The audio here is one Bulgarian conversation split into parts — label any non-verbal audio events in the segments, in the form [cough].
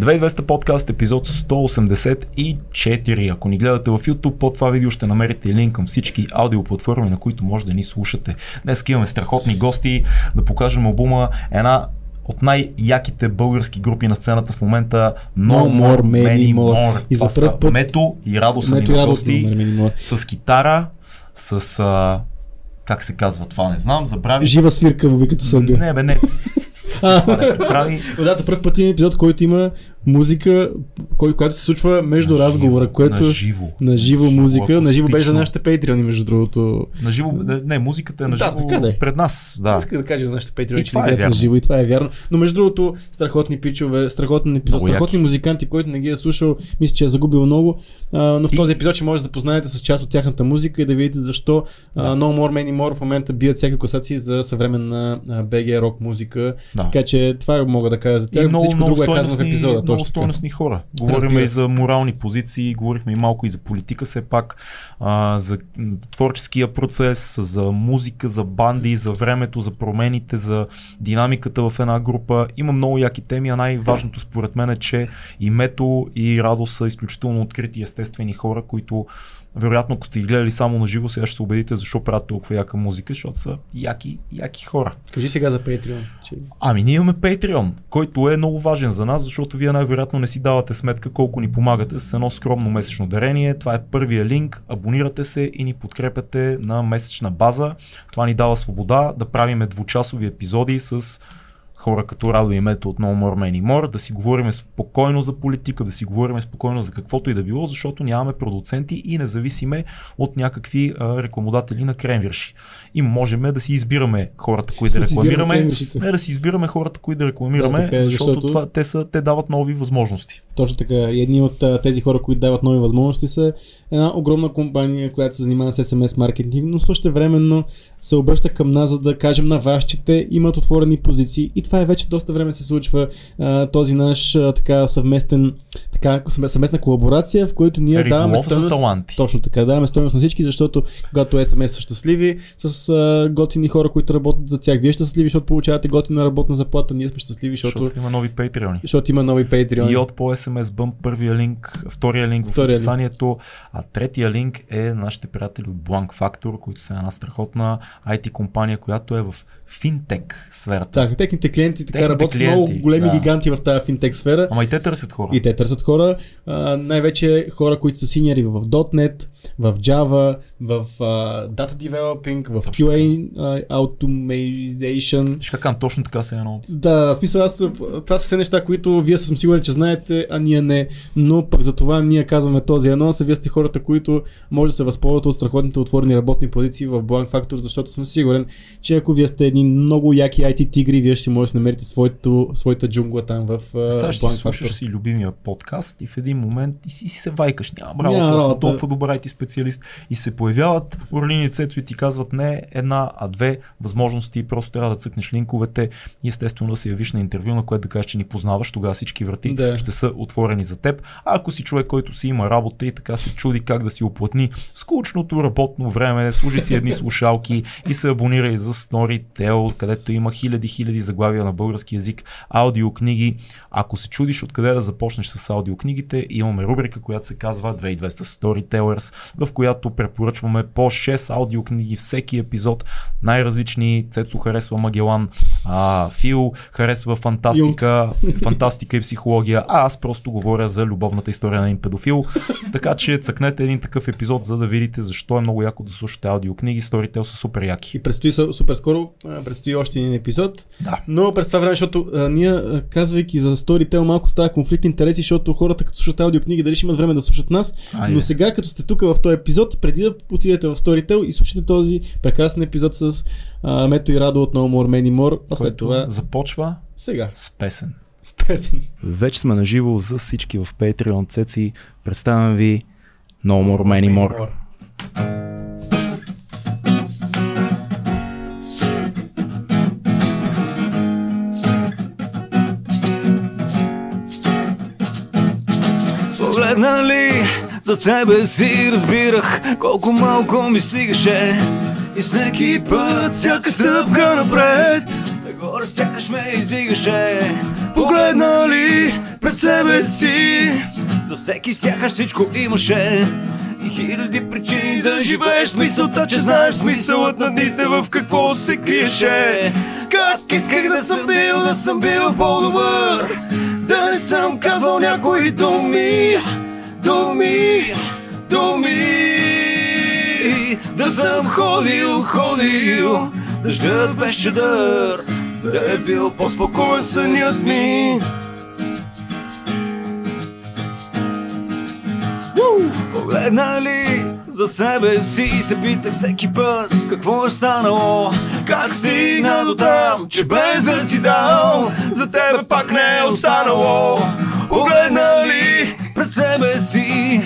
2200 подкаст, епизод 184. Ако ни гледате в YouTube, под това видео ще намерите линк към всички аудиоплатформи, на които може да ни слушате. Днес имаме страхотни гости да покажем обума една от най-яките български групи на сцената в момента No, No More, Many More. More. И за Това са път- Мето и Радо са ни Мето на гости с китара, с а, как се казва това, не знам, забрави. Жива свирка, ви като Сърбия. Не, бе, не. Не прави. Да, за първ път има епизод, който има музика, кой, която се случва между На разговора, живо, което на живо. на живо музика, на живо беше за нашите патреони, между другото. На живо, не, не, музиката е на Да, живо така да е. пред нас. Да. Иска да кажа за нашите патреони, че ни е на живо и това е вярно. Но между другото, страхотни пичове, страхотни епизод, страхотни музиканти, който не ги е слушал, мисля, че е загубил много. А, но в И- този епизод ще може да запознаете с част от тяхната музика и да видите защо Да. а, No More Many More в момента бият всяка класации за съвременна а, BG рок музика. Да. Така че това мога да кажа за тях. И много, Всичко много, друго е казано в епизода. много стойностни хора. Говорим и за морални позиции, говорихме и малко и за политика все пак, а, за творческия процес, за музика, за банди, за времето, за промените, за динамиката в една група. Има много яки теми, а най-важното според мен е, че и Мето и Радо са изключително открити естествени хора, които вероятно, ако сте ги гледали само на живо, сега ще се убедите защо правят толкова яка музика, защото са яки, яки хора. Кажи сега за Patreon. Че... Ами ние имаме Patreon, който е много важен за нас, защото вие най-вероятно не си давате сметка колко ни помагате с едно скромно месечно дарение. Това е първия линк, абонирате се и ни подкрепяте на месечна база. Това ни дава свобода да правиме двучасови епизоди с хора като Радо и Мето от No More Many More, да си говорим спокойно за политика, да си говорим спокойно за каквото и да било, защото нямаме продуценти и не зависиме от някакви а, рекламодатели на кремвирши. И можем да си избираме хората, които да рекламираме, не да си избираме хората, които да рекламираме, Да, така е, защото, защото- това, те, са, те дават нови възможности. Точно така. И едни от а, тези хора, които дават нови възможности са една огромна компания, която се занимава с SMS маркетинг, но също временно се обръща към нас, за да кажем на вас, че те имат отворени позиции. И това е вече доста време се случва а, този наш а, така съвместен, така съвме- съвместна колаборация, в който ние даваме Риболов за стойност. таланти. Точно така, даваме стойност на всички, защото когато SMS са щастливи, с а, готини хора, които работят за тях, вие сте щастливи, защото получавате готина работна заплата, ние сме щастливи, защото, Защото има нови патреони. защото има нови Patreon. И от по SMS Bump първия линк, втория линк в Втория линк. описанието, а третия линк е нашите приятели от Blank Factor, които са една страхотна IT компания, която е в финтек сферата. Так, техните клиенти така Техните работят с клиенти, много големи да. гиганти в тази финтек сфера. Ама и те търсят хора. И те търсят хора, а, най-вече хора, които са синьори в .NET, в Java, в а, Data Developing, в Точно QA а, Automation. Ще кажа точно така се едно. Да, смисъл аз, това са все неща, които вие съм сигурен, че знаете, а ние не. Но пък за това ние казваме този анонс, а вие сте хората, които може да се възползват от страхотните отворени работни позиции в Blank Factor, защото съм сигурен, че ако вие сте едни много яки IT тигри, вие ще може да намерите своето, своята джунгла там в Представяш, Blank слушаш си любимия подкаст и в един момент и си, си се вайкаш. Нямам работа, Няма аз съм толкова добър IT специалист. И се появяват Орлини и Цецо и ти казват не една, а две възможности. Просто трябва да цъкнеш линковете и естествено да се явиш на интервю, на което да кажеш, че ни познаваш. Тогава всички врати Да. ще са отворени за теб. А ако си човек, който си има работа и така се чуди как да си оплътни скучното работно време, служи си едни слушалки и се абонирай за Storytel, където има хиляди, хиляди заглавия на български язик, аудиокниги. Ако се чудиш откъде да започнеш с аудиокнигите, имаме рубрика, която се казва 2200 Storytellers, в която препоръчваме по 6 аудиокниги всеки епизод, най-различни. Цецо харесва Магелан, а, Фил харесва фантастика, фантастика и психология, а аз просто говоря за любовната история на един педофил. Така че цъкнете един такъв епизод, за да видите защо е много яко да слушате аудиокниги. Storytel са супер яки. И предстои су- супер скоро, предстои още един епизод. Да. Но през това време, защото а, ние, а, казвайки за Storytel, малко става конфликт интереси, защото хората като слушат аудиокниги, дали ще имат време да слушат нас. Айде. Но сега, като сте тук в този епизод, преди да отидете в Storytel и слушате този прекрасен епизод с а, Мето и Радо от No More Many More, а след Който това започва сега. с песен. С песен. Вече сме наживо за всички в Patreon Цеци. Представям ви No More Many More. Погледнали зад себе си разбирах колко малко ми стигаше. И всеки път, всяка стъпка напред Нагоре сякаш ме издигаше. Погледнали пред себе си За всеки сякаш всичко имаше. И хиляди причини да живееш с мисълта, че знаеш смисълът на дните в какво се криеше. Как исках да съм бил, да съм бил по-добър, да не съм казал някои думи, думи, думи. Да съм ходил, ходил, дъждът без чадър, да е бил по-спокоен сънят ми. Погледнали за себе си и се питах всеки път какво е станало? Как стигна до там, че без да си дал За тебе пак не е останало? Погледнали пред себе си?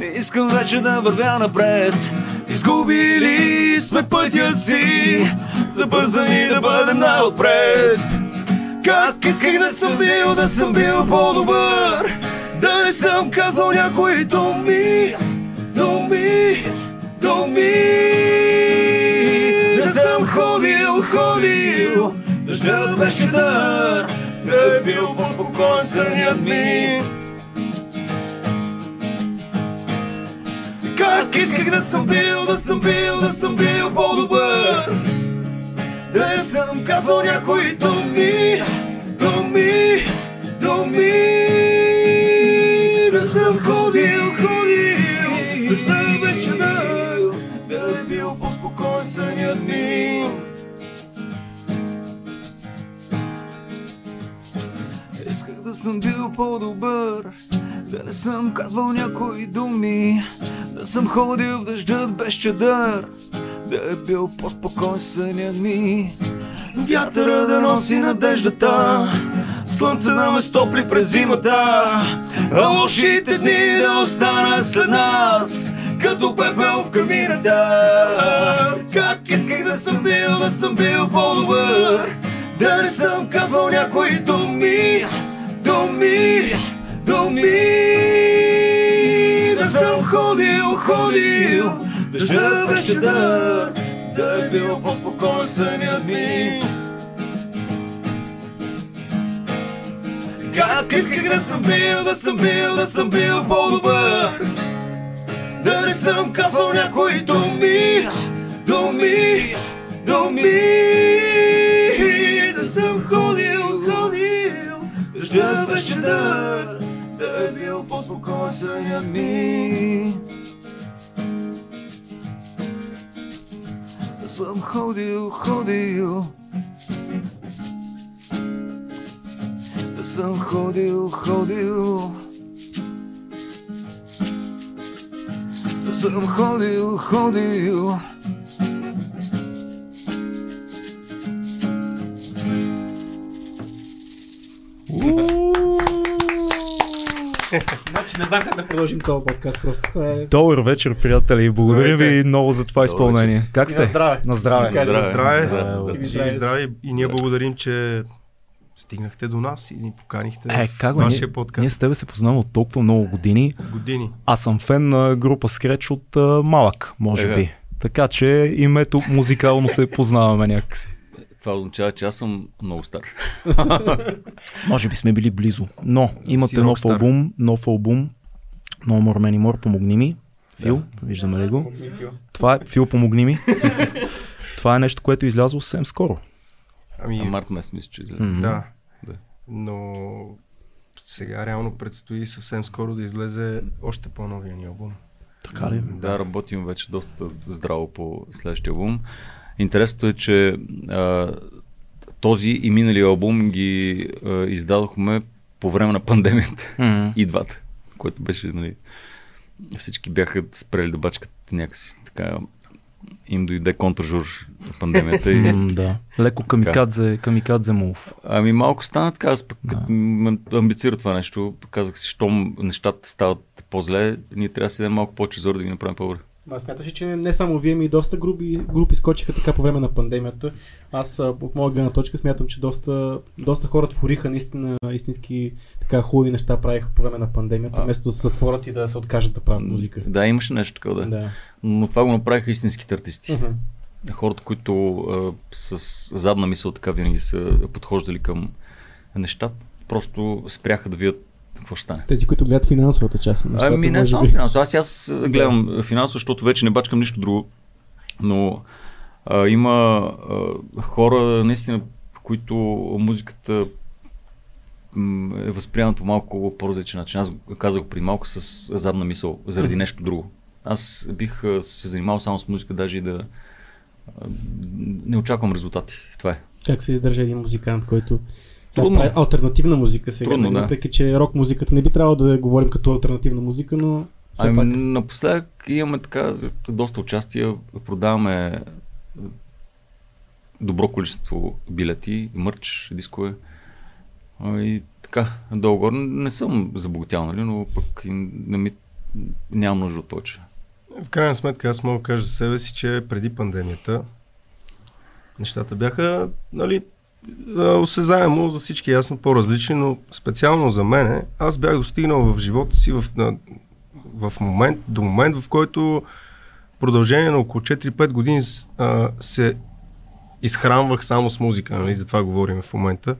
Не искам вече да вървя напред. Изгубили сме пътя си Забързани да бъдем най-отпред. Как исках да съм бил, да съм бил по-добър. Да не съм казал някои думи, думи, думи. Да съм ходил, ходил, дъждът беше дар, да е бил по-спокоен сънят ми. Как исках да съм бил, да съм бил, да съм бил по-добър. Да не съм казал някои думи, думи, думи. Да съм ходил, сънят ми. Исках да съм бил по-добър, да не съм казвал някои думи, да съм ходил в дъждът без чадър, да е бил по-спокоен сънят ми. Вятъра да носи надеждата, слънце да ме стопли през зимата, а лошите дни да останат след нас, като пепел в камината. Как исках да съм бил, да съм бил по-добър, да не съм казвал някои думи, думи, думи. Да съм ходил, ходил, дъжда беше да, да е бил по-спокоен сънят ми. Как исках да съм бил, да съм бил, да съм бил по-добър Да не съм казал някои думи, думи, думи Да съм ходил, ходил, дъжда беше да Да е бил по-спокоен сънят ми Да съм ходил, Да съм ходил, ходил Значи не знам как да продължим този подкаст просто. Това е... Добър вечер, приятели. Благодаря Здравейте. ви много за това изпълнение. Как сте? На здраве. На здраве. На Здраве, Здраве, здраве, бе. живи и здрави. И ние благодарим, че стигнахте до нас и ни поканихте Е, в как бе? вашия Ние, подкаст. ние с тебе се познаваме от толкова много години. Години. Аз съм фен на група Скреч от а, малък, може Ега. би. Така че името музикално се познаваме някакси. Това означава, че аз съм много стар. [laughs] Може би сме били близо. Но имате Си нов албум, нов албум. No More Many More, помогни ми. Фил, виждаме ли го? Това е, Фил, помогни ми. [laughs] Това е нещо, което е излязло съвсем скоро. Ами, А март месец мисля, че излезе. М. да. Да. Но сега реално предстои съвсем скоро да излезе още по-новия ни албум. Така ли? Да, работим вече доста здраво по следващия албум. Интересното е, че а, този и миналия албум ги а, издадохме по време на пандемията. М. И двата, което беше, нали, всички бяха спрели да бачкат някакси така им дойде контржур на пандемията и [laughs] да. Леко камикадзе, камикадзе мув. Ами малко стана така, аз пък Да. амбицира това нещо, казах си, щом нещата стават по-зле, ние трябва да си дадем малко повече зор да ги направим по-добре. Ма смяташ ли, че не само вие, ми и доста групи, групи скочиха така по време на пандемията. Аз а, от моя гледна точка смятам, че доста, доста хора твориха наистина истински така хубави неща правиха по време на пандемията, А. вместо да се затворят и да се откажат да правят музика. Да, имаше нещо такова, да. Да. Но това го направиха истинските артисти. Мгм. Хората, които а, с задна мисъл така винаги са подхождали към нещата, просто спряха да видят какво ще стане. Тези, които гледат финансовата част на нещата, Ами не само би. финансово. Аз, аз гледам финансово, защото вече не бачкам нищо друго. Но а, има а, хора, наистина, които музиката е възприемат по малко по-различен начин. Аз казах преди малко с задна мисъл, заради нещо друго. Аз бих се занимавал само с музика, даже и да не очаквам резултати. Това е. Как се издържа един музикант, който Трудно. прави альтернативна музика сега. Трудно, нали? да. Въпреки, че рок музиката не би трябвало да говорим като альтернативна музика, но все Ами, пак. напоследък имаме така доста участия, продаваме добро количество билети, мърч, дискове. И така, долу-горе не съм забогатял, нали, но пък не ми, нямам нужда от повече. В крайна сметка аз мога да кажа за себе си, че преди пандемията нещата бяха, нали, осезаемо за всички ясно по-различни, но специално за мене, аз бях достигнал в живота си в, на, в момент, до момент, в който продължение на около 4-5 години а, се изхранвах само с музика, нали, за това говорим в момента.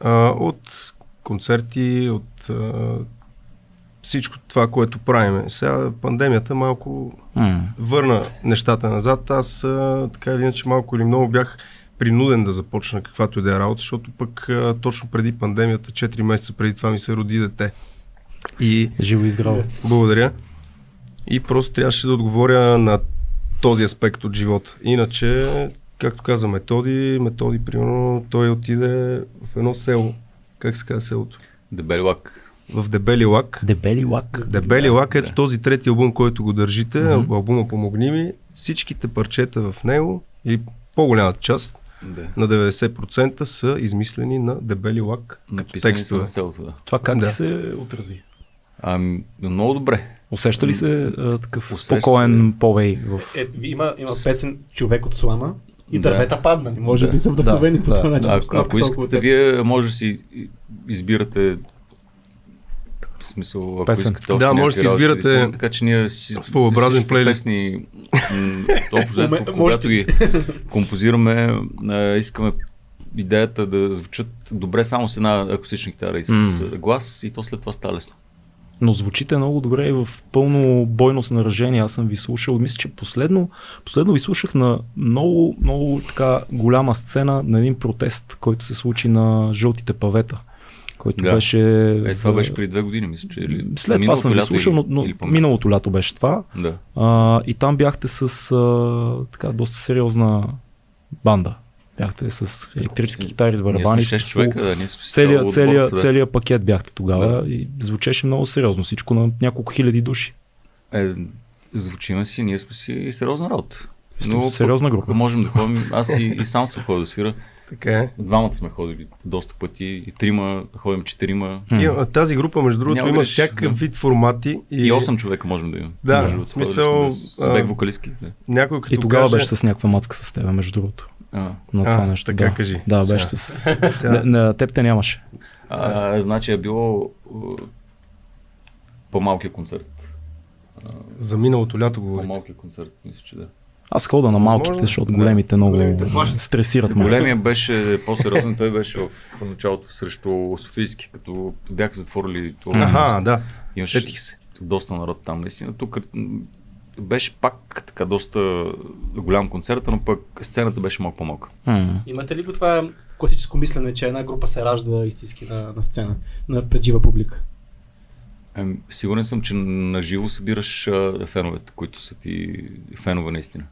А, от концерти, от а, всичко това, което правиме. Сега пандемията малко М. върна нещата назад. Аз а, така или иначе малко или много бях принуден да започна каквато и да е работа, защото пък а, точно преди пандемията, 4 месеца преди това ми се роди дете. И Живо и здраво. благодаря. И просто трябваше да отговоря на този аспект от живота. Иначе, както каза Методи, Методи, примерно, той отиде в едно село. Как се казва селото? Дебели лак. В Дебели лак. Дебели лак. Дебели лак, ето да. този трети албум, който го държите, Мгм. албума Помогни ми, всичките парчета в него, или по-голямата част, Да. на 90% са измислени на Дебели лак. Написани са текстове. на селото, да. Това как Да. да. се отрази? Ами, много добре. Усеща ли се а, такъв Усеща спокоен повей в... Е, има, има песен Човек от слама и Да. дървета паднали. Може Да. би са вдъхновени Да, по да. този начин. А, обстановката ако искате, вие може да си избирате в смисъл, ако Песен. искате още Да, може да си избирате да си- така че ние си своеобразен плейлист. Песни, м, общо когато можете. ги композираме, а, искаме идеята да звучат добре само с една акустична китара и с глас и то след това става лесно. Но звучите много добре и в пълно бойно снаряжение. Аз съм ви слушал. Мисля, че последно, последно ви слушах на много, много така голяма сцена на един протест, който се случи на жълтите павета. Който Да. беше. Е, за- това беше преди две години, мисля, че или След това съм ви слушал, но, но миналото лято беше това. Да. А, и там бяхте с а, така доста сериозна банда. Бяхте с електрически китари, с Ние сме барабани, 6 с човека, да, ние сме целия, целия, да. целия пакет бяхте тогава и звучеше много сериозно. Всичко на няколко хиляди души. Е, звучиме си, ние сме си сериозна работа. Сте сериозна група. Можем да ходим, аз и, и сам съм ходил да свира. Така е. Двамата сме ходили доста пъти, и трима, ходим четирима. И, а, тази група, между другото, Няма има греш, всякакъв да. вид формати. И, И 8 човека можем да имаме. Да, Между в смисъл, С, с бек а, вокалистки. Да. някой като И тогава каже, беше с някаква мацка с теб, между другото. А, На А, това нещо. така да. кажи. Да, Сега. беше с. [laughs] Тя- Не, на теб те нямаше. а, значи е било а, по-малкия концерт. За миналото лято говорите. По-малкия концерт, мисля, че да. Аз хода на Възможно. малките, защото Да. големите много Големите стресират ме. Големия беше по-сериозен, той беше в началото срещу Софийски, като бяха затворили това. Аха, да. Имаше Сетих се. доста народ там. Наистина, тук беше пак така доста голям концерт, но пък сцената беше малко по-малка. М. Имате ли го това класическо мислене, че една група се ражда истински на, на сцена, на преджива публика? Ем, сигурен съм, че на живо събираш а, феновете, които са ти фенове наистина.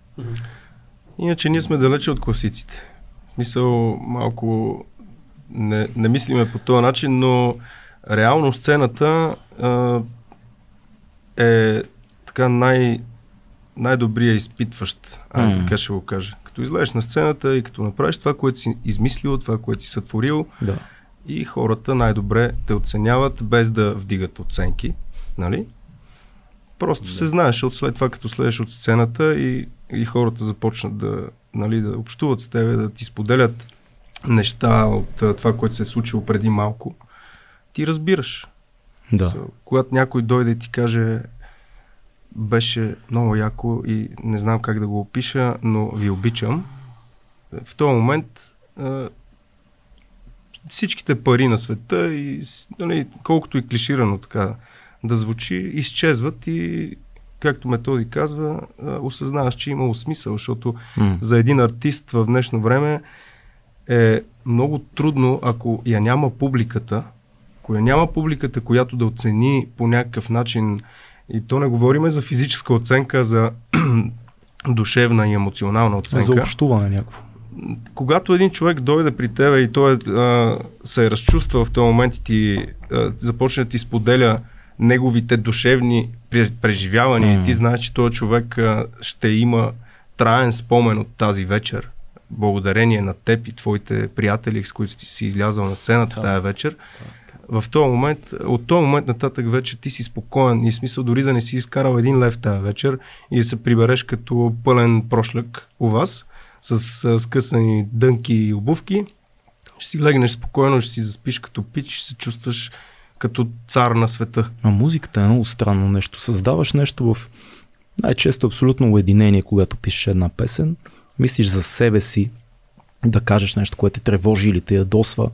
Иначе ние сме далече от класиците. Мисъл, малко не, не мислиме по този начин, но реално сцената а, е така най, най-добрия изпитващ, а, така ще го кажа. Като излезеш на сцената и като направиш това, което си измислил, това, което си сътворил, Да. и хората най-добре те оценяват, без да вдигат оценки, нали? Просто се знаеш, защото след това, като следеш от сцената и хората започнат да, нали, да общуват с тебе, да ти споделят неща от това, което се е случило преди малко, ти разбираш. Да. So, когато някой дойде и ти каже беше много яко и не знам как да го опиша, но ви обичам, в този момент а, всичките пари на света и нали, колкото и клиширано така да звучи, изчезват и както методи казва, осъзнаваш, че е имало смисъл, защото М. за един артист в днешно време е много трудно, ако я няма публиката, ако я няма публиката, която да оцени по някакъв начин, и то не говориме за физическа оценка, за [clears throat] душевна и емоционална оценка. За общуване някакво. Когато един човек дойде при тебе и той а, се разчувства в този момент и ти а, започне да ти споделя неговите душевни пре- преживявания. И ти знаеш, че този човек ще има траен спомен от тази вечер, благодарение на теб и твоите приятели, с които си, излязал на сцената Да. тази вечер, в този момент, от този момент нататък вече ти си спокоен. И смисъл дори да не си изкарал един лев тази вечер и да се прибереш като пълен прошляк у вас с скъсани дънки и обувки, ще си легнеш спокойно, ще си заспиш като пич, ще се чувстваш като цар на света. А музиката е много странно нещо. Създаваш нещо в най-често абсолютно уединение, когато пишеш една песен. Мислиш за себе си, да кажеш нещо, което те тревожи или те ядосва.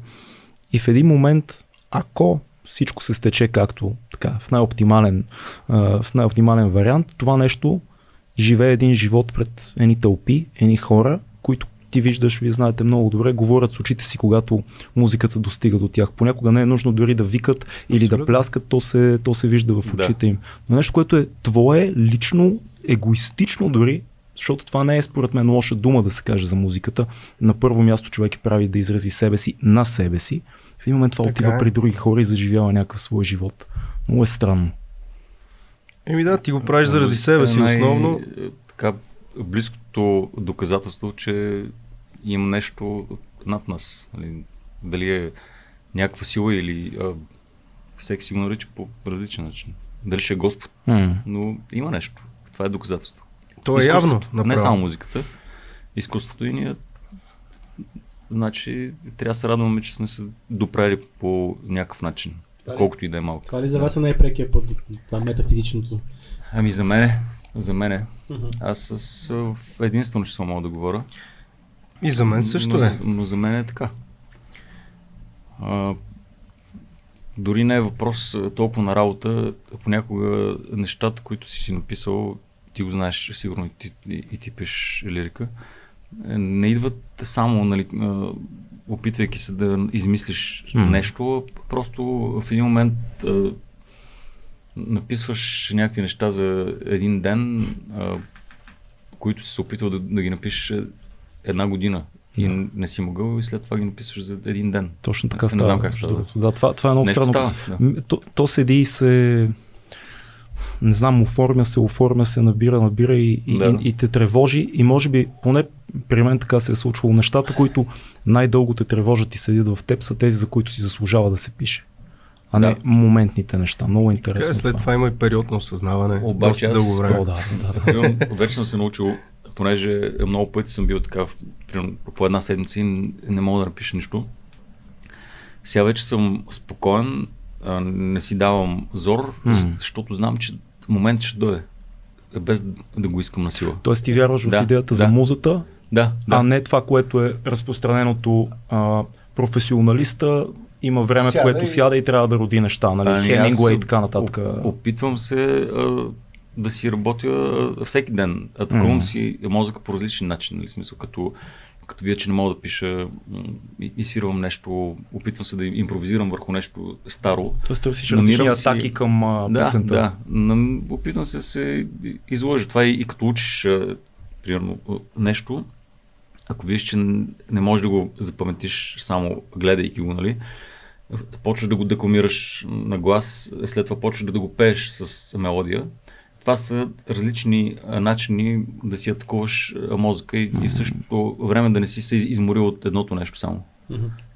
И в един момент, ако всичко се стече както така, в най-оптимален, в най-оптимален вариант, това нещо живее един живот пред едни тълпи, едни хора, които ти виждаш, вие знаете много добре, говорят с очите си, когато музиката достига до тях. Понякога не е нужно дори да викат или да пляскат, то се, то се вижда в Да. очите им. Но нещо, което е твое, лично, егоистично дори, защото това не е според мен лоша дума да се каже за музиката. На първо място човек е прави да изрази себе си на себе си. В един момент това Така отива е. при други хора и заживява някакъв свой живот. Много е странно. Еми да, ти го правиш заради Музиката себе е си най- основно. е, Така, близкото доказателство, че има нещо над нас. Нали, дали е някаква сила или а, всеки си го нарича по различен начин. Дали ще е Господ, М. но има нещо. Това е доказателство. То е явно. Изкуството, Не направо. само музиката. Изкуството и ние Значи, трябва да се радваме, че сме се доправили по някакъв начин. Това ли? Колкото и да е малко. Това ли за вас е най-прекия път? Това метафизичното. Ами за мене, за мене, аз с единствено число мога да говоря. И за мен също но, е. Но за мен е така. А, дори не е въпрос толкова на работа, понякога нещата, които си си написал, ти го знаеш сигурно и ти, и, и ти пишеш лирика, е, не идват само, нали, опитвайки се да измислиш М. нещо, просто в един момент написваш някакви неща за един ден, а, които си се опитвал да, да ги напишеш е, една година и Да. не си могъл и след това ги написваш за един ден. Точно така Не става. знам как става. Да, това, това е много Нещо странно. става, да. То, то седи и се не знам, оформя се, оформя се, набира, набира и, и, Да. и, и те тревожи и може би, поне при мен така се е случвало, нещата, които най-дълго те тревожат и седят в теб, са тези, за които си заслужава да се пише. А не Да. моментните неща. Много Така интересно. е, след това има и период на осъзнаване. Обаче доста аз- дълго време. О, да, да, да. Вече съм се научил, понеже много пъти съм бил така, в- примерно, по една седмица и не мога да напиша нищо. Сега вече съм спокоен, не си давам зор, М. защото знам, че момент ще дойде. Без да го искам на сила. Тоест ти вярваш в Да, идеята да. за музата, Да, да. а не това, което е разпространеното а, професионалиста има време, Сяда в което и- сяда и трябва да роди неща, нали? Ами Хемингуей и така нататък. оп- Опитвам се а, да си работя а, всеки ден. Атакувам Мгм. си мозъка по различен начин. Нали? Смисъл, като, като видя, че не мога да пиша и, и свирвам нещо, опитвам се да импровизирам върху нещо старо. Тоест търсиш различни си- атаки към а, Да, песента. да. Нам- Опитвам се да се изложа. Това и, и като учиш, а, примерно, нещо, ако видиш, че не можеш да го запаметиш само гледайки го, нали, почваш да го декламираш на глас, след това почваш да го пееш с мелодия. Това са различни начини да си атакуваш мозъка и, и в същото време да не си се изморил от едното нещо само.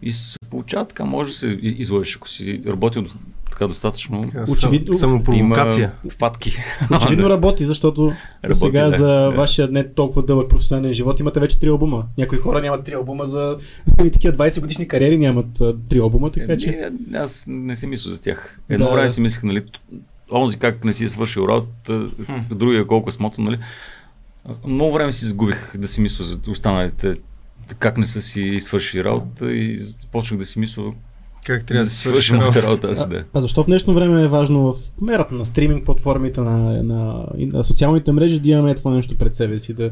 И се получава така, може да се излъжеш, ако си работил така достатъчно. Очевидно- сам- Самопровокация. Има фатки. Очевидно [laughs] работи, защото Работи, сега да, за да. вашия не толкова дълъг професионален живот имате вече три албума. Някои хора нямат три албума за [laughs] такива 20 годишни кариери нямат три албума, така че... Еми, аз не си мисля за тях. Едно Да. време си мислех, нали, онзи как не си е свършил работа, другия колко е смотан, нали. Много време си загубих да си мисля за останалите как не са си свършили работа и почнах да си мисля Как трябва да си се свърши свърши моята работа? работа аз да. А защо в днешно време е важно в мерата на стриминг платформите, на, на, на социалните мрежи да имаме това нещо пред себе си, да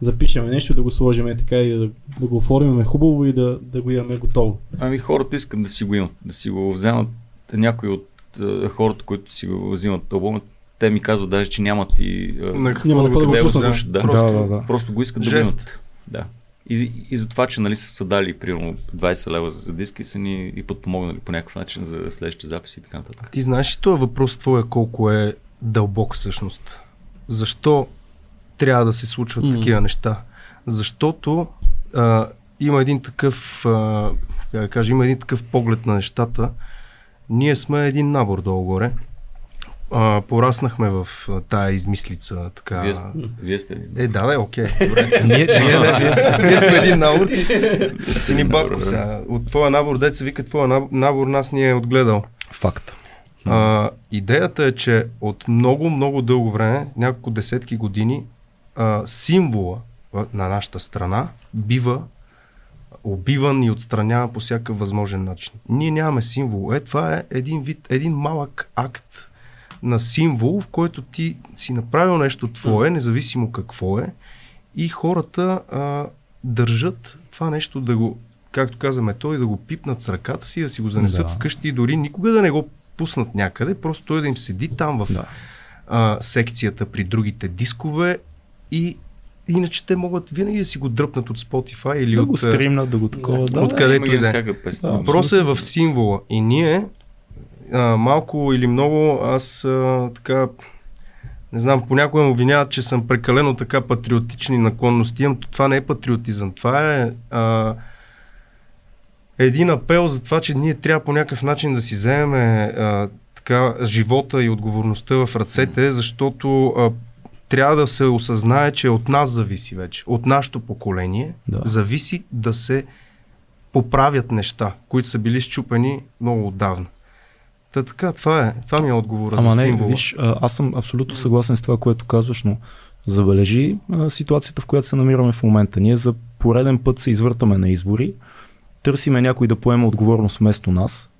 запишем нещо, да го сложим така и да, да го оформим хубаво и да, да го имаме готово. Ами хората искат да си го имат, да си го вземат. Някои от е, хората, които си го взимат албума, те ми казват даже, че нямат и... е, На какво Няма на какво да го слушат, да. Просто, Да, да, да. Просто го искат да го Жест. имат. Да. И, и за това, че нали, са дали примерно 20 лева за диски, са ни и подпомогнали по някакъв начин за следващите записи и така нататък. Ти знаеш ли този въпрос твоя колко е дълбок всъщност? Защо трябва да се случват mm. такива неща? Защото а, има един такъв, а, как да кажа, има един такъв поглед на нещата. Ние сме един набор долу-горе. А, пораснахме в а, тая измислица. Така... Вие, сте- вие сте? Е, да, да, окей. Добре. Ние, ние, Ние сме един набор. Си ни батко сега. От твоя набор, деца вика, твоя набор, нас ни е отгледал. Факт. А, идеята е, че от много, много дълго време, няколко десетки години, а, символа на нашата страна бива убиван и отстраняван по всякакъв възможен начин. Ние нямаме символ. Е, това е един вид, един малък акт на символ, в който ти си направил нещо твое, независимо какво е, и хората а, държат това нещо да го, както казваме той, да го пипнат с ръката си, да си го занесат Да. вкъщи и дори никога да не го пуснат някъде, просто той да им седи там в Да. а, секцията при другите дискове и иначе те могат винаги да си го дръпнат от Spotify или Да от... го стримнат, да го такова. Да, От да. и да е. Да, Въпросът е в символа. И ние, а, малко или много, аз а, така, не знам, понякога му обвиняват, че съм прекалено така патриотични наклонности. Имам, това не е патриотизъм. Това е а, един апел за това, че ние трябва по някакъв начин да си вземем а, така, живота и отговорността в ръцете, защото а, трябва да се осъзнае, че от нас зависи вече, от нашето поколение, Да. зависи да се поправят неща, които са били щупени много отдавна. Та така, това е. Това ми е отговора Ама за не, символа. виж, а, аз съм абсолютно съгласен с това, което казваш, но забележи а, ситуацията, в която се намираме в момента. Ние за пореден път се извъртаме на избори, търсиме някой да поема отговорност вместо нас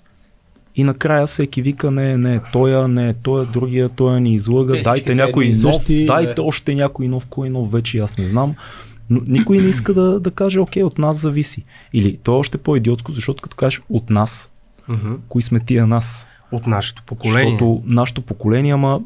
и накрая всеки вика, не, не, тоя, не, тоя, другия, тоя ни излъга, Те дайте някой нов, същи, дайте да. още някой нов, кой нов вече аз не знам. Но никой не иска да, да каже, окей, от нас зависи. Или то е още по-идиотско, защото като кажеш от нас, кои сме тия нас? От нашето поколение. Защото нашето поколение, ама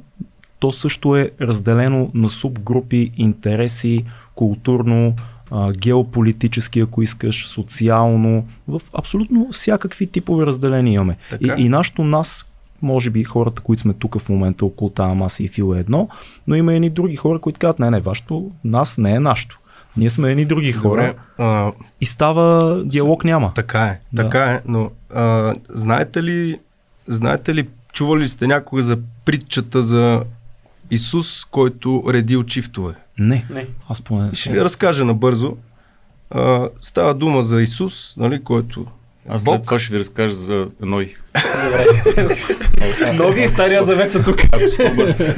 то също е разделено на субгрупи, интереси, културно, а, геополитически, ако искаш, социално, в абсолютно всякакви типове разделения имаме. И, Така. и нашето нас, може би хората, които сме тук в момента около тази маса и фил е едно, но има и други хора, които казват, не, не, вашето нас не е нашето. Ние сме едни други хора Добре, а, и става диалог няма. така е, Да. така е, но а, знаете ли, знаете ли, чували ли сте някога за притчата за Исус, който редил чифтове? Не, Не. аз поне. Ще ви разкажа набързо. А, става дума за Исус, нали, който Аз след Бог. това ще ви разкажа за Ной. Нови и стария завет са тук.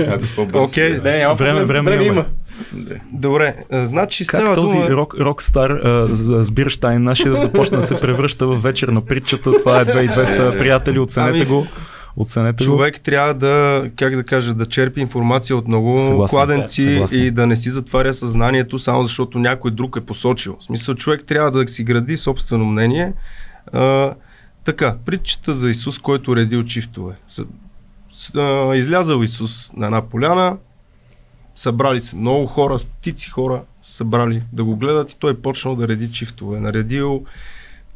Ако по-бърз. Окей. Време- време има. Добре, значи Как става този дума... рок, рокстар а, з- с Бирштайн нашия да започне да се превръща в вечер на притчата. Това е 2200 приятели, оценете Ами, го. Оценете го. Човек трябва да, как да кажа, да черпи информация от много Съгласен, кладенци да, съгласен. и да не си затваря съзнанието само защото някой друг е посочил. В смисъл, човек трябва да си гради собствено мнение. А, така, притчата за Исус, който редил чифтове. С, с, а, излязал Исус на една поляна, събрали се много хора, стотици хора събрали да го гледат и той е почнал да реди чифтове. Наредил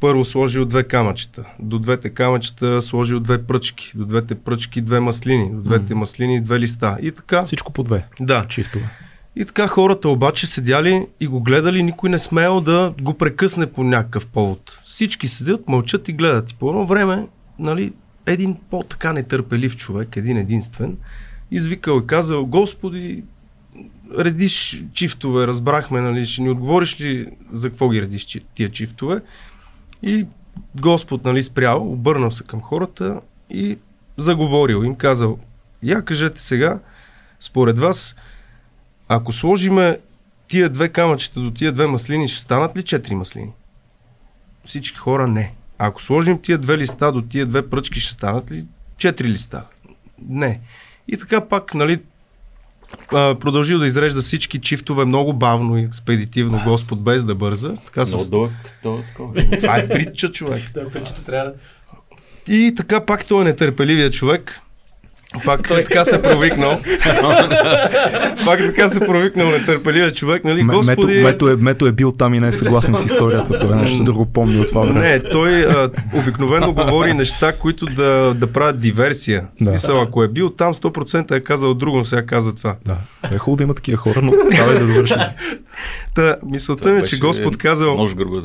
първо сложил две камъчета. До двете камъчета сложил две пръчки. До двете пръчки две маслини. До двете маслини две листа. И така. Всичко по две. Да. Чифтове. И така хората обаче седяли и го гледали, никой не смеял да го прекъсне по някакъв повод. Всички седят, мълчат и гледат. И по едно време, нали, един по-така нетърпелив човек, един единствен, извикал и казал, Господи, редиш чифтове, разбрахме, нали, ще ни отговориш ли за какво ги редиш тия чифтове? И Господ, нали, спрял, обърнал се към хората и заговорил. Им казал, я кажете сега, според вас, ако сложиме тия две камъчета до тия две маслини ще станат ли четири маслини? Всички хора не. Ако сложим тия две листа до тия две пръчки, ще станат ли четири листа? Не. И така пак, нали, продължил да изрежда всички чифтове много бавно и експедитивно Господ без да бърза. Така Много с... дълъг. то е такова. [laughs] Това е притча, човек. Да, причета трябва да... И така пак той е нетърпеливия човек. [laughs] Пак така се провикнал. пак така се провикнал нетърпеливия човек, нали? Господи... Мето, мето, е, мето е бил там и не е съгласен с историята. Той е нещо друго помни от това време. Не, той а, обикновено говори неща, които да, да правят диверсия. Да. смисъл, ако е бил там, 100% е казал друго, но сега казва това. Да. Е хубаво да има такива хора, но трябва да довършим. [laughs] Та, мисълта ми е, че Господ казал, Нож в гърба.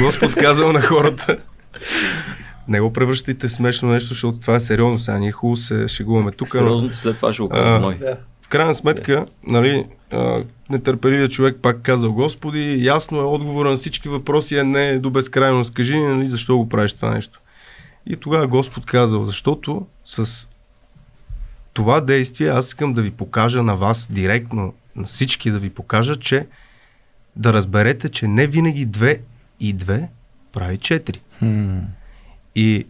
Господ казал на хората, не го превръщайте в смешно нещо, защото това е сериозно. Сега ние хубаво се шегуваме тук. но- Сериозно, след това ще го А, кажа Ной. В крайна сметка, нали, а, нетърпеливият човек пак казал Господи, ясно е отговора на всички въпроси е не до безкрайност. Кажи ни, нали, защо го правиш това нещо. И тогава Господ казал, защото с това действие аз искам да ви покажа на вас директно, на всички да ви покажа, че да разберете, че не винаги две и две прави четири. Хм. И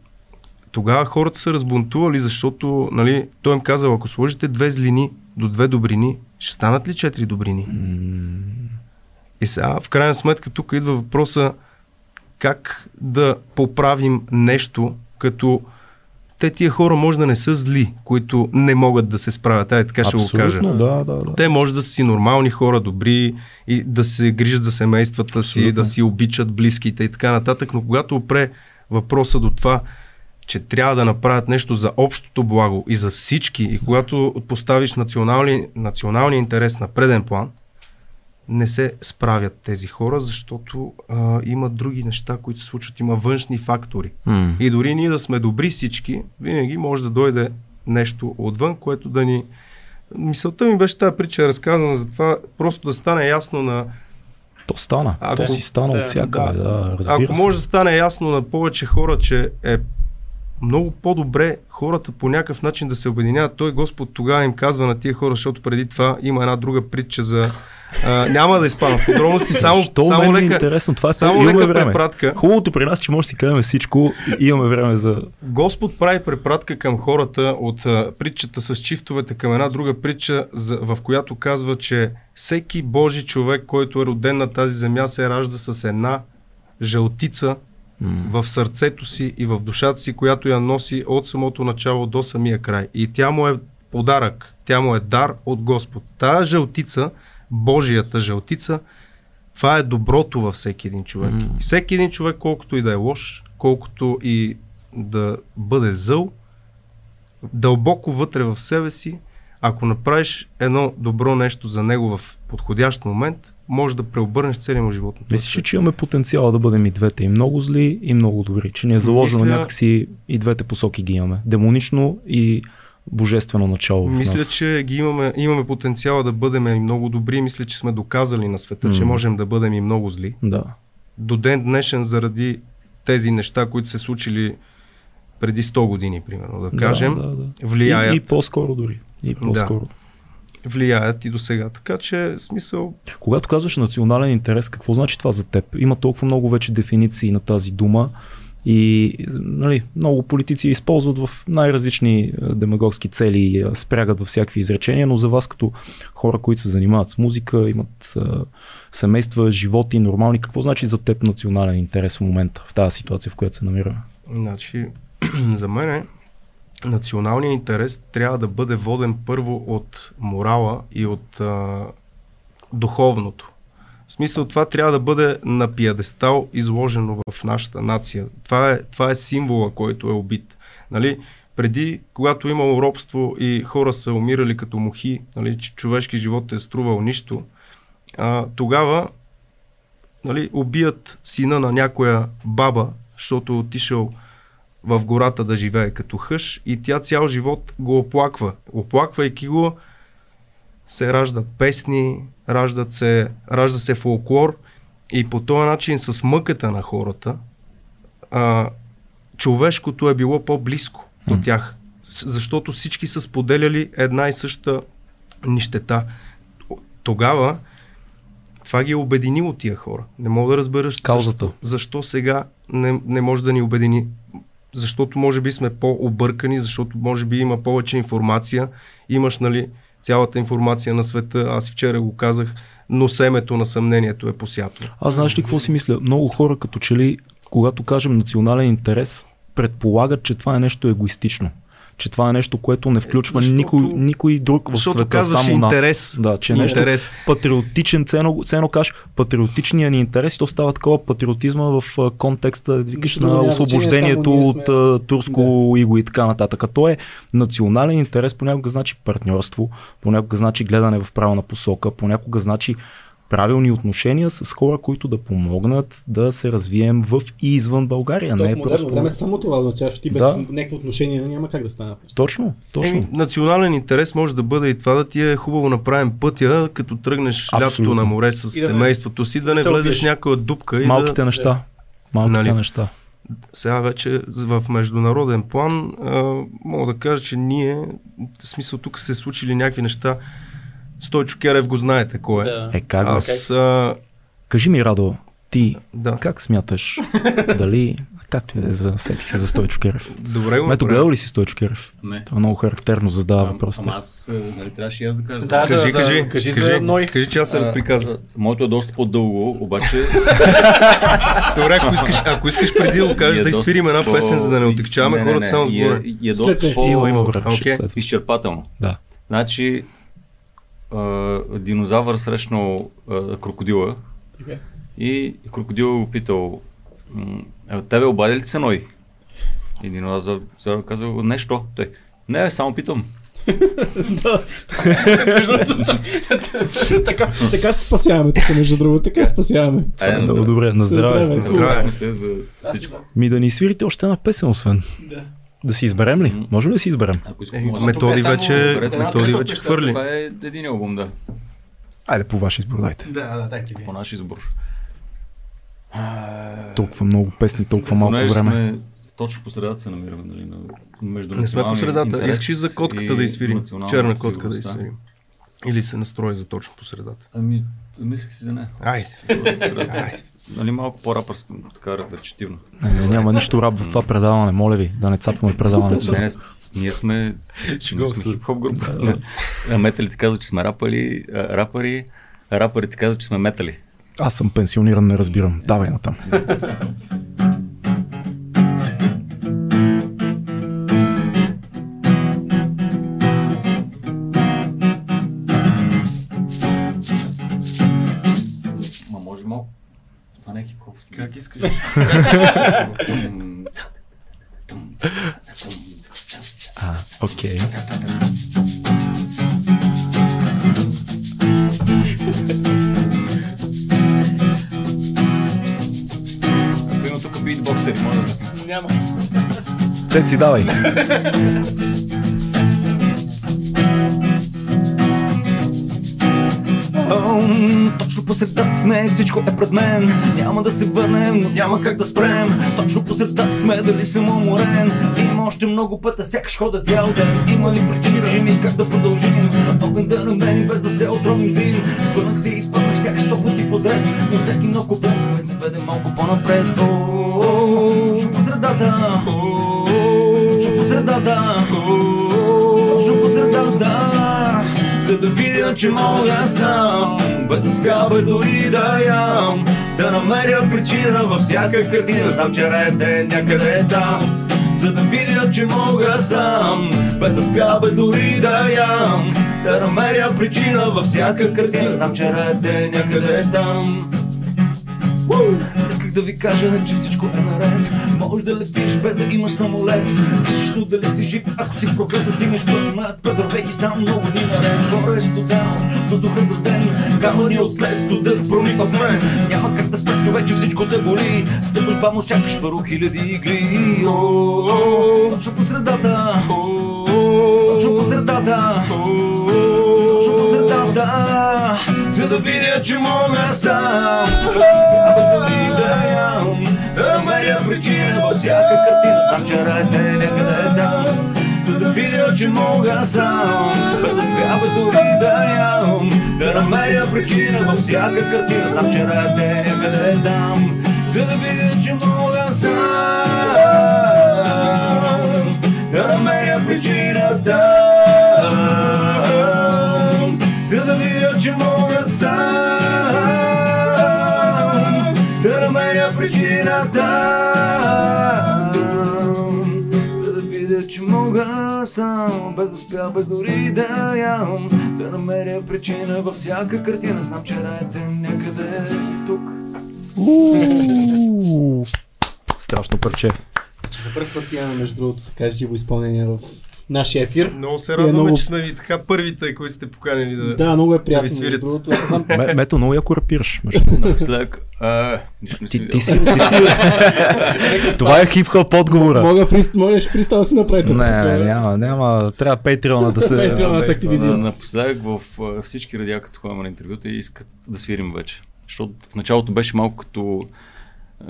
тогава хората са разбунтували, защото нали, той им казал, ако сложите две злини до две добрини, ще станат ли четири добрини? И сега, в крайна сметка, тук идва въпроса как да поправим нещо, като те тия хора може да не са зли, които не могат да се справят. Ай, така ще го кажа. Абсолютно, да, да, да. Те може да са си нормални хора, добри и да се грижат за семействата си, Абсолютно. да си обичат близките и така нататък, но когато опре въпроса до това, че трябва да направят нещо за общото благо и за всички, и когато поставиш национални, националния интерес на преден план, не се справят тези хора, защото а, има други неща, които се случват, има външни фактори. М. И дори ние да сме добри всички, винаги може да дойде нещо отвън, което да ни... Мисълта ми беше тази притча разказана за това, просто да стане ясно на... То стана. Ако- То си стана да, от всякъде. Да, да, разбира Ако се. може да стане ясно на повече хора, че е много по-добре хората по някакъв начин да се обединяват. Той Господ тогава им казва на тия хора, защото преди това има една друга притча за... А, няма да изпадам в подробности, само, Защо само е лека, интересно? Това е само лека време. препратка. Хубавото при нас, че може да си кажем всичко и имаме време за... Господ прави препратка към хората от а, притчата с чифтовете към една друга притча, за, в която казва, че всеки Божи човек, който е роден на тази земя, се ражда с една жълтица в сърцето си и в душата си, която я носи от самото начало до самия край. И тя му е подарък, тя му е дар от Господ. Тая жълтица, Божията жълтица, това е доброто във всеки един човек. И всеки един човек, колкото и да е лош, колкото и да бъде зъл, дълбоко вътре в себе си, ако направиш едно добро нещо за него в подходящ момент, може да преобърнеш целия му живот. Мислиш, ли, че имаме потенциала да бъдем и двете, и много зли, и много добри. Че ни е заложено Мисля- някакси и двете посоки ги имаме. Демонично и божествено начало в Мисля, нас. че ги имаме, имаме потенциала да бъдем и много добри. Мисля, че сме доказали на света, че М. можем да бъдем и много зли. Да. До ден днешен заради тези неща, които се случили преди 100 години, примерно, да кажем, да, да, да. влияят. И, и по-скоро дори. И по-скоро. влияят и до сега. Така че, смисъл, Когато казваш национален интерес, какво значи това за теб? Има толкова много вече дефиниции на тази дума и нали, много политици използват в най-различни е, демагогски цели и я спрягат във всякакви изречения, но за вас като хора, които се занимават с музика, имат а, семейства, животи, нормални, какво значи за теб национален интерес в момента, в тази ситуация, в която се намираме? Значи, [clears throat] за мен националният интерес трябва да бъде воден първо от морала и от а, духовното. В смисъл това трябва да бъде на пиадестал изложено в нашата нация. Това е, това е символа, който е убит. Нали? Преди, когато имало робство и хора са умирали като мухи, нали, че човешки живот е струвал нищо, а, тогава нали, убият сина на някоя баба, защото отишъл в гората да живее като хъш и тя цял живот го оплаква. Оплаквайки го, се раждат песни, раждат се, ражда се фолклор и по този начин с мъката на хората а, човешкото е било по-близко до тях. Защото всички са споделяли една и съща нищета. Тогава това ги е обединило тия хора. Не мога да Каузата. Защо, защо сега не, не може да ни обедини. Защото може би сме по-объркани, защото може би има повече информация. Имаш, нали, цялата информация на света. Аз вчера го казах, но семето на съмнението е посято. Аз знаеш ли какво си мисля? Много хора като че ли, когато кажем национален интерес, предполагат, че това е нещо егоистично. Че това е нещо, което не включва Защото- никой, никой друг в защото света, казваш само интерес. нас. Да, че е нещо Интерес. патриотичен, цено, цено кажеш, патриотичния ни интерес, и то става такова патриотизма в контекста, да викаш на освобождението от сме- а, турско иго и така нататък. А то е национален интерес, понякога значи партньорство, понякога значи гледане в правилна посока, понякога значи правилни отношения с хора, които да помогнат да се развием в и извън България. То Не е модерно просто... време само това означава, че ти без Да. някакви отношения няма как да стане. Точно, точно. Еми, национален интерес може да бъде и това да ти е хубаво направим пътя, като тръгнеш лятото Абсолютно. на море с И да семейството си, да не влезеш в някоя дупка и Малките да... неща. Малките Нали? неща. Сега вече в международен план а, мога да кажа, че ние, в смисъл тук се случили някакви неща. Стойчо Керев го знаете кой е. Да. Е, как Аз, а, Кажи ми, Радо, ти да. как смяташ? [laughs] Дали... Както е, за сетих се за Стойчо Керев. Добре го Мето, гледал ли си Стойчо Керев? Не. Това много характерно задава въпросите. Ама аз, е, нали, трябваше и аз да кажа. Да, за- за- Кажи, кажи, кажи за кажи, Ной. кажи, че аз се разприказвам. Моето е доста по-дълго, обаче [laughs] Добре, ако искаш, ако искаш преди да го кажеш, е да доста изфирим една песен, за да не отекчаваме хората само с е- горе. И е доста не. по... Има, има време. Окей. ще следва. изчерпателно. Да. Значи, а, динозавър срещнал а, крокодила Така. и крокодил го питал, м, «А, тебе обади ли се Ной? И динозавър казал, нещо. Той, не, само питам. [laughs] така, така се спасяваме тук, между другото. Така се спасяваме. Това е много добре. На здраве. здраве. Се за всичко. Ми да ни свирите още една песен, освен. Да. Да си изберем ли? М. Може ли да си изберем? Ако искате, може. методи е вече- методи вече хвърли. Това е един албум, да. Айде по ваш избор, дайте. Да, да, дайте ви. По наш избор. Толкова много песни, толкова малко Понеже време. сме точно по средата се намираме, нали, на, между Не сме по средата. Искаш и за котката и да изфирим. Черна котка да изфирим. Или се настрои за точно по средата. Ами, мислех си за нея. Айде. [laughs] Нали малко по-рапърско, така речетивно. Не, не, няма нищо раб в това предаване, моля ви, да не цапаме предаването. Не, не, ние сме, ние сме [laughs] хип-хоп група. А металите казват, че сме рапали, а рапърите казват, че сме метали. Аз съм пенсиониран, не разбирам. Давай натам. Хип-хоп. Как искаш? А, окей. Ако има тук битбоксери, може да Точно по средата сме, всичко е пред мен. Няма да се върнем, но няма как да спрем. Точно по средата сме, дали съм уморен. Има още много пътя, сякаш хода цял ден. Има ли причини, кажи ми как да продължим? Огън да намерим, без да се отромим в дим. Спънах се и спънах, сякаш сто пъти подред. Но всеки нов куплет ме заведе малко по-напред. Точно по средата. Точно по средата. Точно по средата за да видя, че мога сам. Без да спя, без дори да ям. Да намеря причина във всяка картина. Знам, че ред е някъде там. За да видя, че мога сам. Без да спя, без дори да ям. Да намеря причина във всяка картина. Знам, че ред е някъде там. Уу! Исках да ви кажа, че всичко е наред. Може да летиш без да имаш самолет. Нищо дали си жив, ако си проклет стигнеш планет Петървейки сам много дни наред. Горе е студено, въздухът заден Камъни от лес, студът промива в мен Няма как да спрето вече всичко да боли. Стъпаш бавно, сякаш първо хиляди игли. Точно по средата. Точно по средата. Точно по средата За да видя, че мога сам. Дори да ям. Да намеря причина във всяка картина. Знам, че ред е някъде там. За да видя, че мога сам. Без да спя, без дори да ям. Да намеря причина във всяка картина. Знам, че раят е някъде там. За да видя, че мога сам. Да намеря причината че мога сам Да намеря причината За да видя, че мога сам Без да спя, без дори да ям Да намеря причина във всяка картина Знам, че раят е някъде тук. Страшно парче. За първ път имаме, между другото, така живо изпълнение в нашия ефир. Много се е радваме, много- че сме ви така първите, които сте поканени да... Да, много е ви приятно. свирят. между другото, аз знам, Ме, мето много яко рапираш. [laughs] Напоследък, Ти, си ти си, ти [laughs] си... Това е хип-хоп отговора. Мога фрист, можеш фристайл си направите. Не, не, няма, няма. Трябва Патреона да се... Патреона да се активизира. напоследък в всички радиа, като ходим на интервюта, искат да свирим вече. Защото в началото беше малко като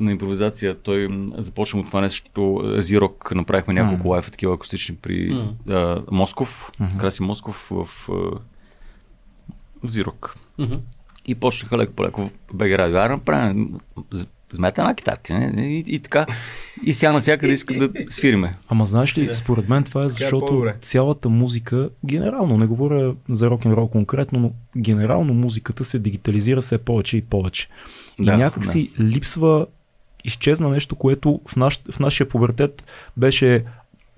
на импровизация. Той започна от това нещо. Зирок направихме няколко лайфа такива акустични при М. а, Москов, Мгм. Краси Москов в, в Зирок. Мгм. И почнаха леко по леко в БГ Радио. Ай, направим, вземете една китарка, не? И, и, така. И сега навсякъде искат да свириме. Ама знаеш ли, според мен това е защото по-добре. цялата музика, генерално, не говоря за рок н рол конкретно, но генерално музиката се дигитализира все повече и повече. И Да, някак си липсва, изчезна нещо, което в, наш, в нашия пубертет беше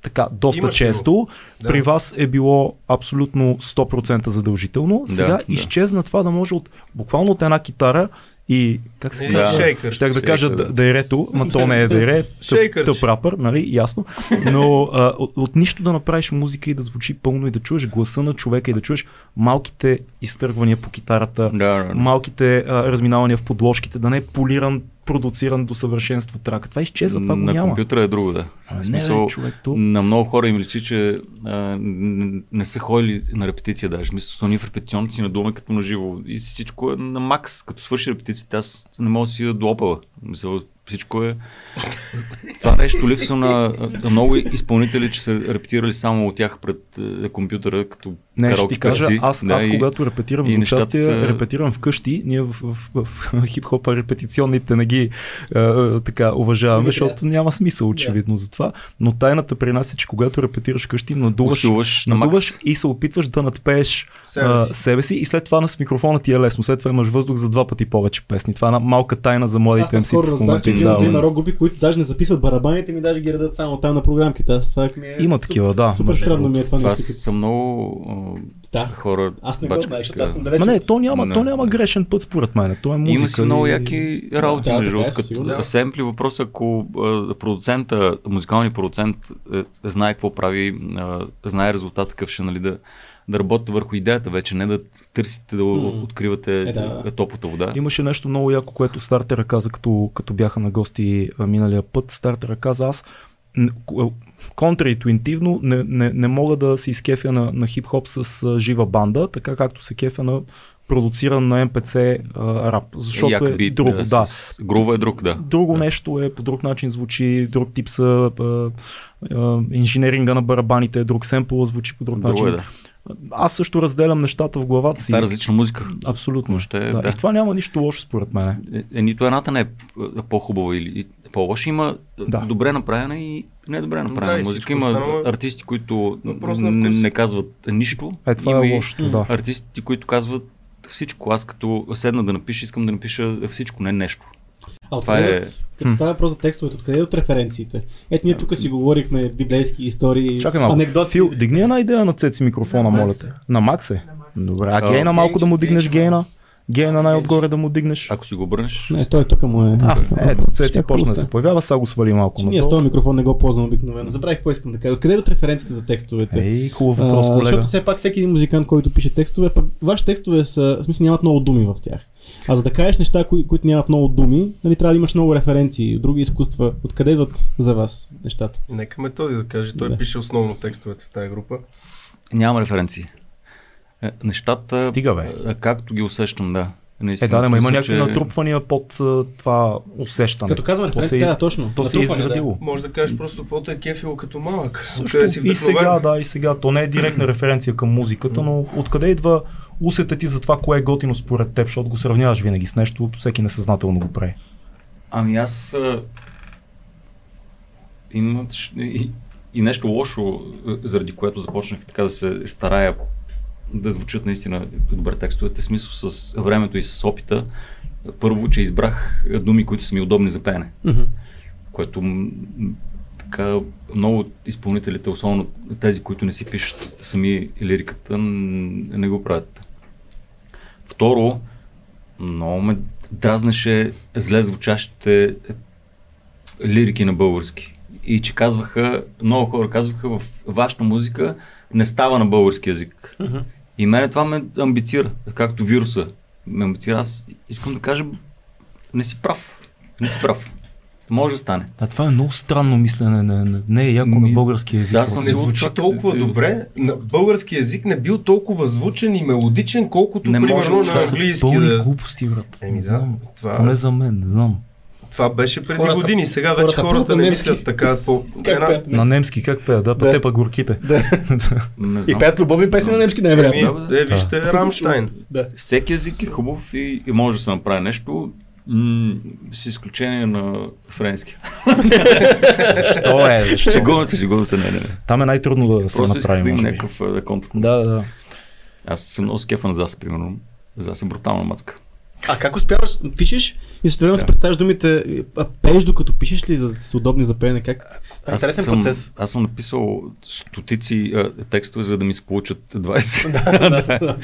така доста Имаше често. Да. При вас е било абсолютно 100% задължително. Сега да. изчезна това да може от буквално от една китара и как се казва? шейкър. Щях да кажа да. да. дайрето, ма то не е дайре, [laughs] тъп, Шейкърче. тъп рапър, нали, ясно. Но а, от, от нищо да направиш музика и да звучи пълно и да чуеш гласа на човека и да чуеш малките изтъргвания по китарата, Да, да, да. малките а, разминавания в подложките, да не е полиран, продуциран до съвършенство трака. Това изчезва, това го на няма. компютъра е друго, да. А, не, смисъл, бе, човек, то... На много хора им личи, че а, не са ходили на репетиция даже. Мисля, са ни в репетиционници на дума като на живо. И всичко е на макс. Като свърши репетицията, аз не мога да си да до опала. Мисля, всичко е... Това нещо липсва на, на много изпълнители, че са репетирали само от тях пред е, компютъра, като Не, ще ти кажа, аз, Да, аз когато репетирам за участие, са- репетирам вкъщи, ние в, в, в, в [laughs] хип-хопа репетиционните не ги а, а, така уважаваме, защото няма смисъл очевидно за това, но тайната при нас е, че когато репетираш вкъщи, надуваш, на надуваш макс. и се опитваш да надпееш Себе а, си. себе си и след това на с микрофона ти е лесно. След това имаш въздух за два пъти повече песни. Това е една малка тайна за младите Аз МС скоро разбрах, че има, издаваме. има рок групи, които даже не записват барабаните ми, даже ги редат само там на програмките. Аз това ми е Има такива, да, Супер странно ми е това Това нещо. са много Да. хора. Аз не го знаех, защото аз съм далеч. Ма не, то няма, Не, то няма не. грешен път според мен. То е музика. Има си много и- яки работи, Да, между е, другото, като Да. семпли въпрос, ако продуцента, музикалният продуцент е, знае какво прави, знае резултат какъв ще, нали, да, да работите върху идеята вече, не да търсите да М. откривате Е, да, да. топлата вода. Имаше нещо много яко, което стартера каза, като, като бяха на гости миналия път. Стартера каза, аз контраинтуитивно не, не, не мога да се изкефя на, на хип-хоп с а, жива банда, така както се кефя на продуциран на МПЦ а, рап. Защото Як е бит, друго, да, с- Грува е друг, да. Друго Да. нещо е, по друг начин звучи, друг тип са а, а, инженеринга на барабаните, друг семпъл звучи по друг Друго начин. е, да. Аз също разделям нещата в главата си. Това е различна музика. Абсолютно. Ще е, да. да. И в това няма нищо лошо според мен. Е, е, нито едната не е е по-хубава или по-лоша. Има Да. добре направена и не добре направена Да, музика. Има останало е артисти, които не, не казват нищо. Е, това Има е и лошото, да. Артисти, които казват всичко. Аз като седна да напиша, искам да напиша всичко, не нещо. А Това е- като става въпрос за текстовете, откъде от референциите? Ето ние тук си говорихме библейски истории, Чакай малко. анекдоти. Фил, дигни една идея на Цеци микрофона, моля те. На Макс е. Добре, а А, гейна малко да му дигнеш гейна. Гейна най-отгоре да му дигнеш. Ако си го обърнеш, Не, той тук му е. А, ето, Цеци Щях почна да се появява, сега го свали малко ние с този микрофон не го ползвам обикновено. Забравих какво искам да кажа. Откъде от референците за текстовете? Ей, хубав въпрос, А, колега. защото все пак всеки един музикант, който пише текстове, пък ваши текстове са, в смисъл нямат много думи в тях. А за да кажеш неща, кои, които нямат много думи, нали, трябва да имаш много референции, други изкуства. Откъде идват за вас нещата? Нека Методи да каже, той Да. пише основно текстовете в тази група. няма референции. Е, Нещата, Стига, бе. е, както ги усещам, да. Е, Наистина, да, да, ма има някакви че- натрупвания под а, това усещане. Като казвам То референция, се- да, точно. То се е Натрупване, да. изградило. Може да кажеш просто каквото е кефило като малък. Също, си и сега, да, и сега. То не е директна референция към музиката, но откъде идва усета ти за това, кое е готино според теб, защото го сравняваш винаги с нещо, всеки несъзнателно го прави. Ами аз а, има и, и нещо лошо, заради което започнах така да се старая да звучат наистина добре текстовете, смисъл с времето и с опита. Първо, че избрах думи, които са ми удобни за пеене, Мгм. което така много от изпълнителите, особено тези, които не си пишат сами лириката, не го правят. Второ, много ме дразнеше зле звучащите лирики на български. И че казваха, много хора казваха в вашата музика не става на български язик. Мгм. И мене това ме амбицира, както вируса ме амбицира. Аз искам да кажа, не си прав. Не си прав. Може да стане. А това е много странно мислене, не, не, не е яко на български език. да, съм Не звучи това- толкова добре. На български язик не бил толкова звучен и мелодичен, колкото Не може примерно да на са английски. Пълни Да... глупости, брат. Еми не да, знам. това- Поне за мен, не знам. Това беше преди Хората- години. Сега вече хората хората, пеят не немски. мислят така. По... Как една... пеят? На немски как пея, да, па Да. те па горките. [laughs] Не И знам. пеят любовни песни на немски, най-вероятно. Еми, Да, да. е, вижте, се Рамштайн. Да. Всеки език е хубав и, и може да се направи нещо, м- с изключение на френски. [laughs] Защо е? Защо? Шегувам се, шегувам се, не, не, не. Там е най-трудно да се Просто направи, да има някакъв а, контур. Да, да, да. Аз съм много скефан за Зас, примерно. Зас е брутална мацка. А как успяваш? Пишеш и също време Да. си представяш думите, а пееш докато пишеш ли, за да са удобни за пеене? Как? Интересен съм, процес. Аз съм написал стотици а, текстове, за да ми се получат [laughs] 20.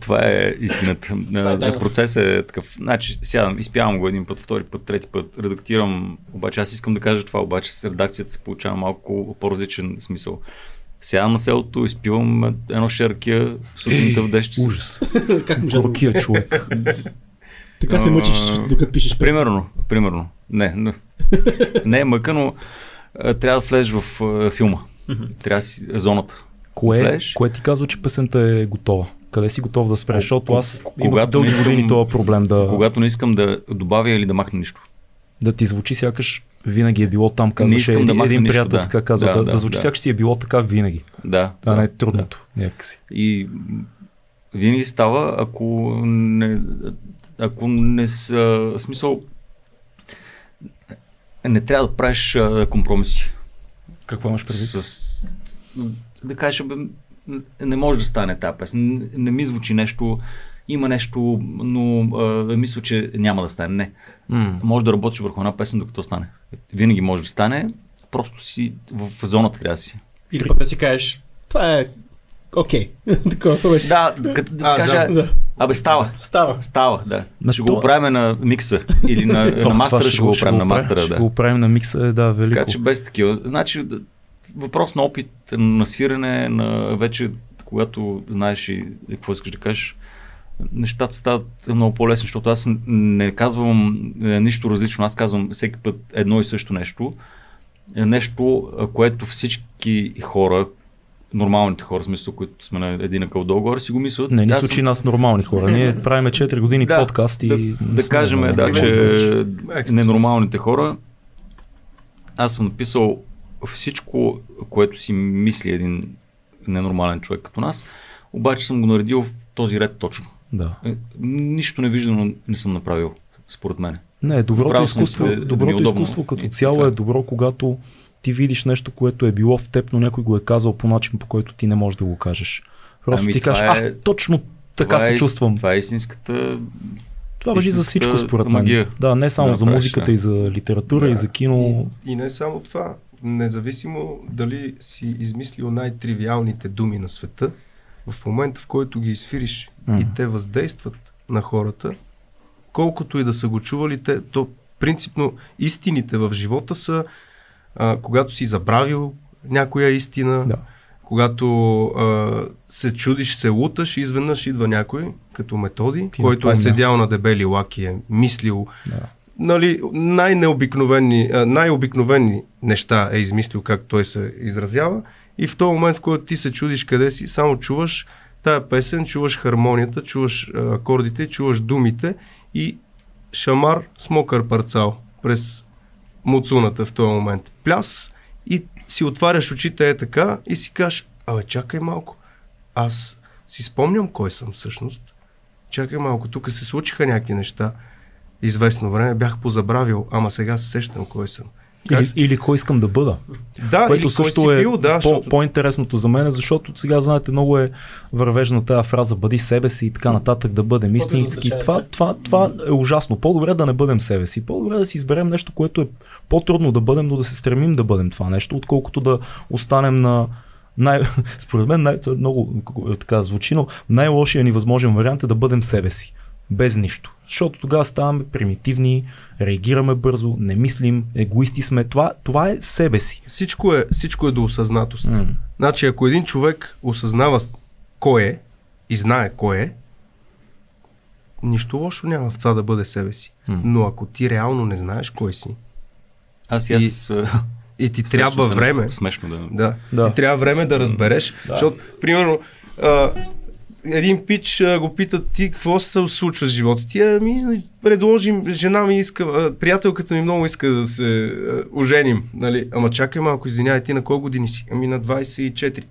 Това е истината. [laughs] Това е А, тайната. Процесът е такъв. Значи, сядам, изпявам го един път, втори път, трети път, редактирам. Обаче аз искам да кажа това, обаче с редакцията се получава малко по-различен смисъл. Сядам на селото, изпивам едно шеркия, сутринта в 10 часа. Ужас. [laughs] как може. Горкия човек. Така се мъчиш, докато пишеш песни. Примерно, примерно. Не, не, [laughs] не е мъка, но а, трябва да влезеш в а, филма. Трябва да си зоната. Кое, Влезеш. кое ти казва, че песента е готова? Къде си готов да спреш? Защото аз когато дълги не искам- години този проблем да, Когато не искам да добавя или да махна нищо. да ти звучи сякаш винаги е било там, казваше искам да един, един приятел да. така казва, Да, да, да, да, звучи да. сякаш си е било така винаги. Да. Това не е трудното някакси. И винаги става, ако не, ако не са, смисъл, не трябва да правиш а, компромиси. Какво имаш предвид? С, да кажеш, бе, не може да стане тази песен. Не, не ми звучи нещо, има нещо, но а, мисля, че няма да стане. Не. М. Може да работиш върху една песен, докато стане. Винаги може да стане, просто си в зоната трябва да си. Или пък да си кажеш, това е окей. [laughs] Такова беше. Да, да, да, кажа, да. абе става. Става. Става, да. На ще то- го правим на микса или на, [laughs] на мастера, ще го правим на оправим, мастера, Ще да. го правим на микса, е, да, велико. Така че без такива. Значи, въпрос на опит, на свирене, на вече, когато знаеш и какво искаш да кажеш, нещата стават много по-лесни, защото аз не казвам е, нищо различно, аз казвам всеки път едно и също нещо. Е нещо, а, което всички хора, нормалните хора, в смисъл, които сме на един акъл долу-горе, си го мислят. Не ни случи съм- нас нормални хора. Ние [laughs] правиме 4 години Да, подкаст и... да, не да кажем, да, Какво че ненормалните хора, аз съм написал всичко, което си мисли един ненормален човек като нас, обаче съм го наредил в този ред точно. Да. Е, Нищо невиждано не съм направил, според мен. Не, доброто Направил съм изкуство, да- да ми е доброто удобно. изкуство като И цяло това е. е добро, когато ти видиш нещо, което е било в теб, но някой го е казал по начин, по който ти не можеш да го кажеш. Просто Ами ти кажеш, е- а, точно така Това се е- чувствам. Това е истинската... Това въжи за всичко, според мен. магия. Да, не само Да, за музиката, да. и за литература, и за кино. И, и не само това. Независимо дали си измислил най-тривиалните думи на света, в момента в който ги изфириш И те въздействат на хората, колкото и да са го чували, те, то принципно истините в живота са, а, когато си забравил някоя истина, Да. когато а, се чудиш, се луташ изведнъж идва някой, като методи, Ти който е седял на дебели лаки, е мислил Да. нали, най-необикновени, най-обикновени неща е измислил как той се изразява и в този момент, в който ти се чудиш къде си, само чуваш тая песен, чуваш хармонията, чуваш акордите, чуваш думите и шамар с мокър парцал през муцуната в този момент. Пляс и си отваряш очите е така и си кажеш, абе чакай малко, аз си спомням кой съм всъщност. Чакай малко, тук се случиха някакви неща. Известно време бях позабравил, ама сега се сещам кой съм. Или, или кой искам да бъда. Да, което или също кой си е бил, да, по, защото... по-интересното за мен, защото сега, знаете, много е вървежна тази фраза бъди себе си и така нататък, да бъдем истински. Това, това, това е ужасно. По-добре да не бъдем себе си. По-добре да си изберем нещо, което е по-трудно да бъдем, но да се стремим да бъдем това нещо, отколкото да останем на най, [laughs] според мен най, е много е, така звучи, но най-лошия ни възможен вариант е да бъдем себе си. Без нищо. Защото тогава ставаме примитивни, реагираме бързо, не мислим, егоисти сме. Това, това е себе си. Всичко е, всичко е до осъзнатост. М. Значи, ако един човек осъзнава кой е и знае кой е, нищо лошо няма в това да бъде себе си. М. Но ако ти реално не знаеш кой си Аз и аз... и ти трябва време, Смешно да. да, Да. ти трябва време да разбереш, защото, примерно, а, един пич а, го питат ти какво се случва с живота ти, ами предложим, жена ми иска, а, приятелката ми много иска да се а, оженим, нали, ама чакай малко, извинявай, ти на колко години си? Ами на 24.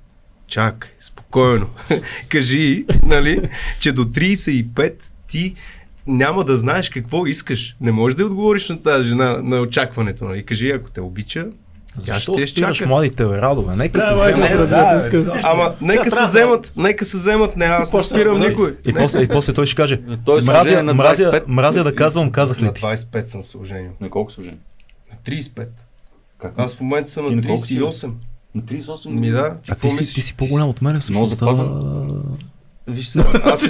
Чакай, спокойно. [laughs] Кажи, нали, че до 35 ти няма да знаеш какво искаш. Не можеш да отговориш на тази жена на очакването. Нали? Кажи, ако те обича, Защо ще спираш младите бе, радове? Нека се Да, майка вземат. се разбира, иска да- Ама нека се вземат, нека се вземат, не аз не спирам никой. И после, и после той ще каже, Той се мразя, на мразя, 25. мразя да казвам, казах ли На ти? 25 съм се оженил. На колко служен? На 35. Как? Аз в момента съм на на колко си? 38. На 38 Ми да. А ти си, ти си по-голям от мен всъщност. запазен. Виж се, аз си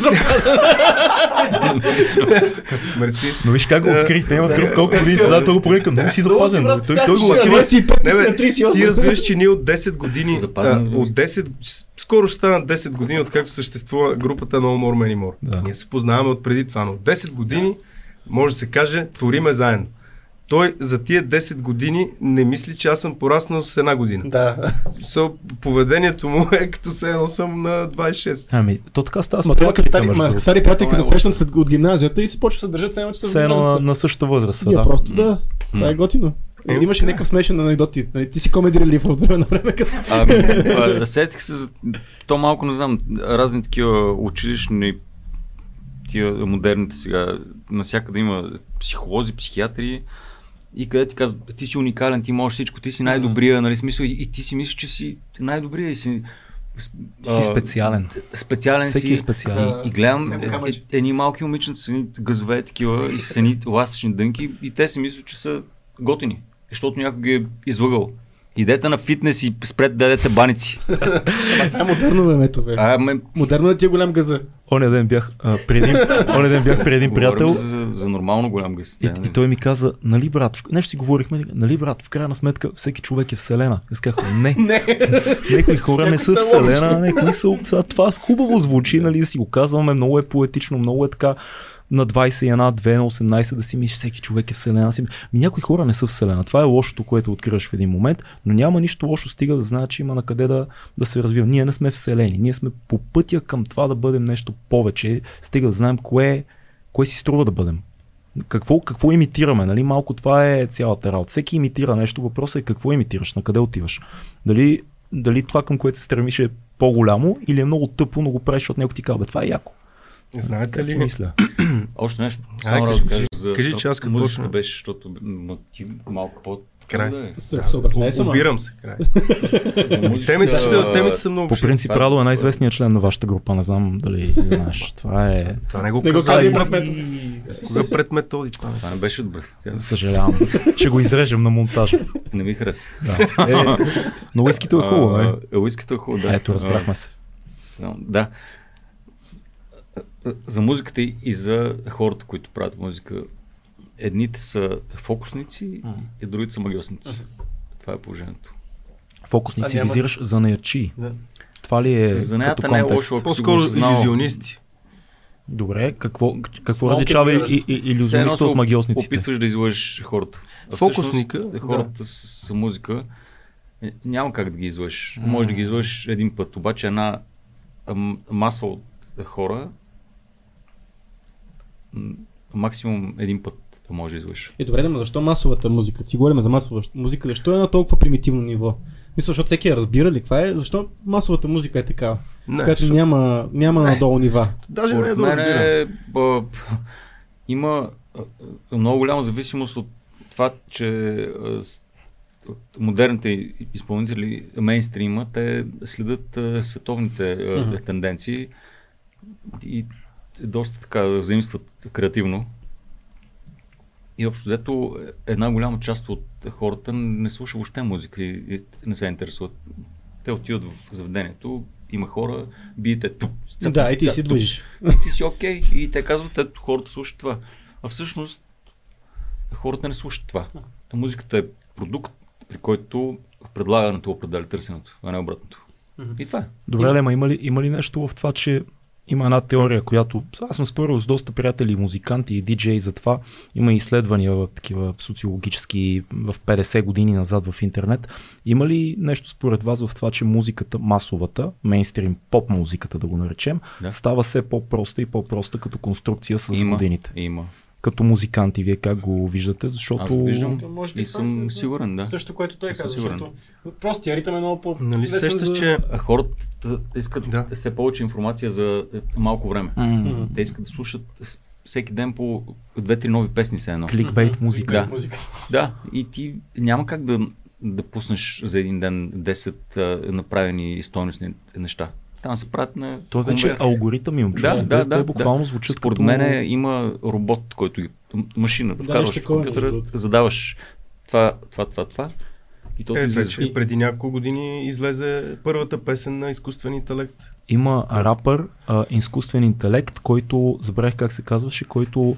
Мерси. Но виж как го откри, те имат друг колко години сега, той го проникам, много си запазен. Той, той го откри. 25 Не, си бе, на 38. Ти разбираш, че ние от 10 години, от се. 10, скоро ще станат 10 години, откакто съществува групата No More Many More. Ние се познаваме от преди това, но от 10 години, може да се каже, твориме заедно. Той за тия 10 години не мисли, че аз съм пораснал с една година. Да. So, поведението му е като се едно съм на 26. Ами, то така става Ма това като стари, ма, приятели, като е се срещнат след от гимназията и се почват да се държат само, че са Все едно на, на същата възраст. да. просто да. Това е готино. Е, Имаше някакъв смешен анекдоти. Нали? Ти си комеди релив от време на време, като Ами, сетих се за то малко, не знам, разни такива училищни тия модерните сега, насякъде има психолози, психиатри и къде ти казват, ти си уникален, ти можеш всичко, ти си най-добрия, нали, смисъл, и, и ти си мислиш, че си най-добрия и си... Ти си специален. Специален Всеки си. е специален. И, и гледам е, е, едни малки момиченца с едни газове такива и с едни ластични дънки и те си мислят, че са готини, защото някой ги е излъгал. Идете на фитнес и спрете да дадете баници. това е модерно времето, бе. А, ме, Модерно е ти е голям газа. Оня ден бях а, при един, оня ден бях при един приятел за, за нормално голям гъс. и, и той ми каза, нали брат, в- нещо си говорихме, нали брат, в крайна сметка всеки човек е вселена. Аз казах, не, [laughs] Не. някои хора не са вселена, някои са, това хубаво звучи, нали, да си го казваме, много е поетично, много е така на 21, 2, на 18 да си мислиш, всеки човек е вселена. Си... Ми, някои хора не са вселена. Това е лошото, което откриваш в един момент, но няма нищо лошо, стига да знаеш, че има на къде да, да се развива. Ние не сме вселени, ние сме по пътя към това да бъдем нещо повече, стига да знаем кое, кое си струва да бъдем. Какво, какво имитираме, нали? Малко това е цялата работа. Всеки имитира нещо, въпросът е какво имитираш, на къде отиваш. Дали, дали това към което се стремиш е по-голямо или е много тъпо, но го правиш, защото някой ти казва, това е яко. Знаете Как си ли? мисля? [clears throat] Още нещо. Ай, Само кажи, да кажа кажи. за Кажи, че аз като почна. беше, защото м, ти малко по Край. Да, е. Се, ма. Обирам се. Край. [laughs] Темите са, темите са много По принцип, Радо е най-известният член на вашата група, не знам дали знаеш. [laughs] Това е... Това не го Не го мен. Кога пред методи това не беше добре. Съжалявам. Ще го изрежем на монтажа. [laughs] не ми хареса. Да. Е, но уискито е хубаво, А, е. е, Уискито е хубаво, да. Ето, разбрахме се. Да. За музиката и за хората, които правят музика. Едните са фокусници и другите са магиосници. Това е положението. Фокусници А няма- визираш за наячи. За- Това ли е Занаята като не е контекст? лошо, По-скоро иллюзионисти. Добре, какво, какво различава и, и, иллюзиониста се от магиосниците? Опитваш да излъжеш хората. А Фокусника, всъщност, да. хората с, с музика е, няма как да ги излъжеш. Може да ги излъжеш един път, обаче една маса от хора максимум един път може да извърши. Е, добре, но защо масовата музика? Си говорим за масова музика, защо е на толкова примитивно ниво? Мисля, защото всеки я разбира ли? Каква е? Защо масовата музика е такава? Не, която защото- няма, няма надолу нива. Даже не е да разбирам. мен е, има много голяма зависимост от това, че а, с- модерните изпълнители, мейнстрима, те следят а, световните а, Мгм. тенденции и доста така взаимстват креативно. И общо взето една голяма част от хората не слуша въобще музика и, и не се интересуват. Те отиват в заведението, има хора, биете тук. Да, и ти си движиш. ти си окей. И те казват, ето хората слушат това. А всъщност хората не слушат това. Музиката е продукт, при който предлагането определя търсенето, а не обратното. И това е. Добре, Лема, има ли, има ли нещо в това, че има една теория, която аз съм спорил с доста приятели, музиканти и диджеи за това. Има изследвания такива социологически в 50 години назад в интернет. Има ли нещо според вас в това, че музиката, масовата, мейнстрим поп музиката да го наречем, Да. става все по-проста и по-проста като конструкция с има, годините? Има. Като музиканти, вие как го виждате? Защото Аз го виждам може би и съм е- сигурен, да. Също, което той каза, защото простия ритъм е много по... Нали сещаш, за- че хората искат Да. да. все повече информация за е, малко време. м- Те искат да слушат всеки ден по две-три нови песни се едно. кликбейт музика. Да. Музика. Да, и ти няма как да, да пуснеш за един ден 10 а, направени и стойностни неща. Там се правят на Той вече е алгоритъм имам чувство. Да, да, Те да. буквално да. звучат Според като... мен има робот, който ги... Машина. Да, вкарваш в такова, компютъра, задаваш това, това, това, това. И то е, вече преди няколко години излезе първата песен на изкуствен интелект. Има рапър, а, изкуствен интелект, който, забравих как се казваше, който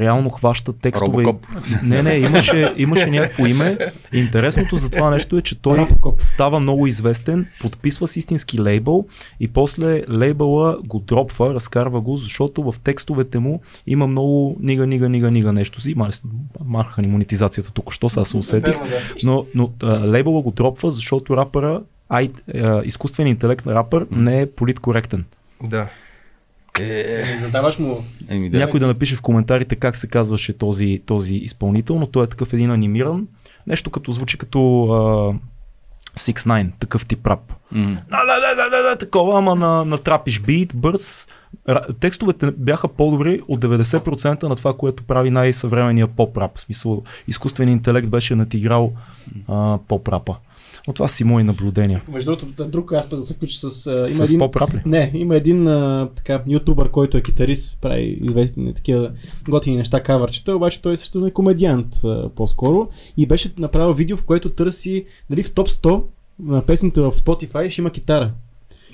реално хваща текстове. Робокоп. Не, не, имаше, имаше някакво име. Интересното за това нещо е, че той Робокоп. става много известен, подписва с истински лейбъл и после лейбъла го дропва, разкарва го, защото в текстовете му има много нига, нига, нига, нига нещо си. Махаха ни монетизацията тук, що сега се усетих. Но, но а, лейбъла го дропва, защото рапъра, ай, а, изкуствен интелект на рапър не е политкоректен. Да. Е, Задаваш му... Еми, да. Някой да напише в коментарите как се казваше този, този изпълнител, но той е такъв един анимиран. Нещо като звучи като а, 6-9, такъв тип рап. М. Да, да, да, да, да, да, такова, ама на, на трапиш бит, бърз. Текстовете бяха по-добри от 90% на това, което прави най-съвременния поп-рап. В смисъл, изкуственият интелект беше надиграл а, поп-рапа. Но това си мои наблюдения. Между другото, друг аспект да се включи с... а, Има С един... поп-рап ли? Не, има един а, така, ютубър, който е китарист, прави известни такива готини неща, кавърчета, обаче той също е комедиант а, по-скоро и беше направил видео, в което търси дали в топ 100 на песните в Spotify ще има китара.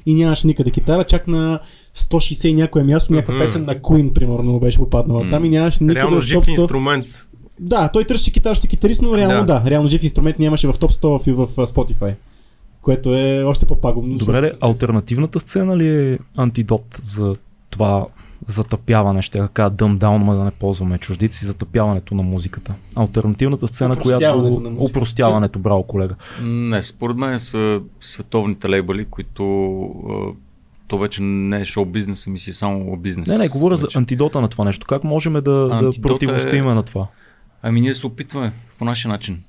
И нямаше никъде китара, чак на 160 и някое място, някаква песен на Queen, примерно, беше попаднала. Там и нямаше никъде Реално жив топ 100. инструмент. Да, той търси китар, ще китарист, но реално да. Да. реално жив инструмент нямаше в топ 100 в, в Spotify. Което е още по-пагубно. Добре, де, альтернативната сцена ли е антидот за това затъпяване, ще я кажа дъм даун, ма да не ползваме чуждици, затъпяването на музиката. Альтернативната сцена, която... Опростяването. Упростяването, браво колега. Не, според мен са световните лейбъли, които то вече не е шоу бизнес, ами си е само бизнес. Не, не, говоря за вече. антидота на това нещо. Как можем да, да Антидота противостоим е- на това? Ами ние се опитваме по нашия начин.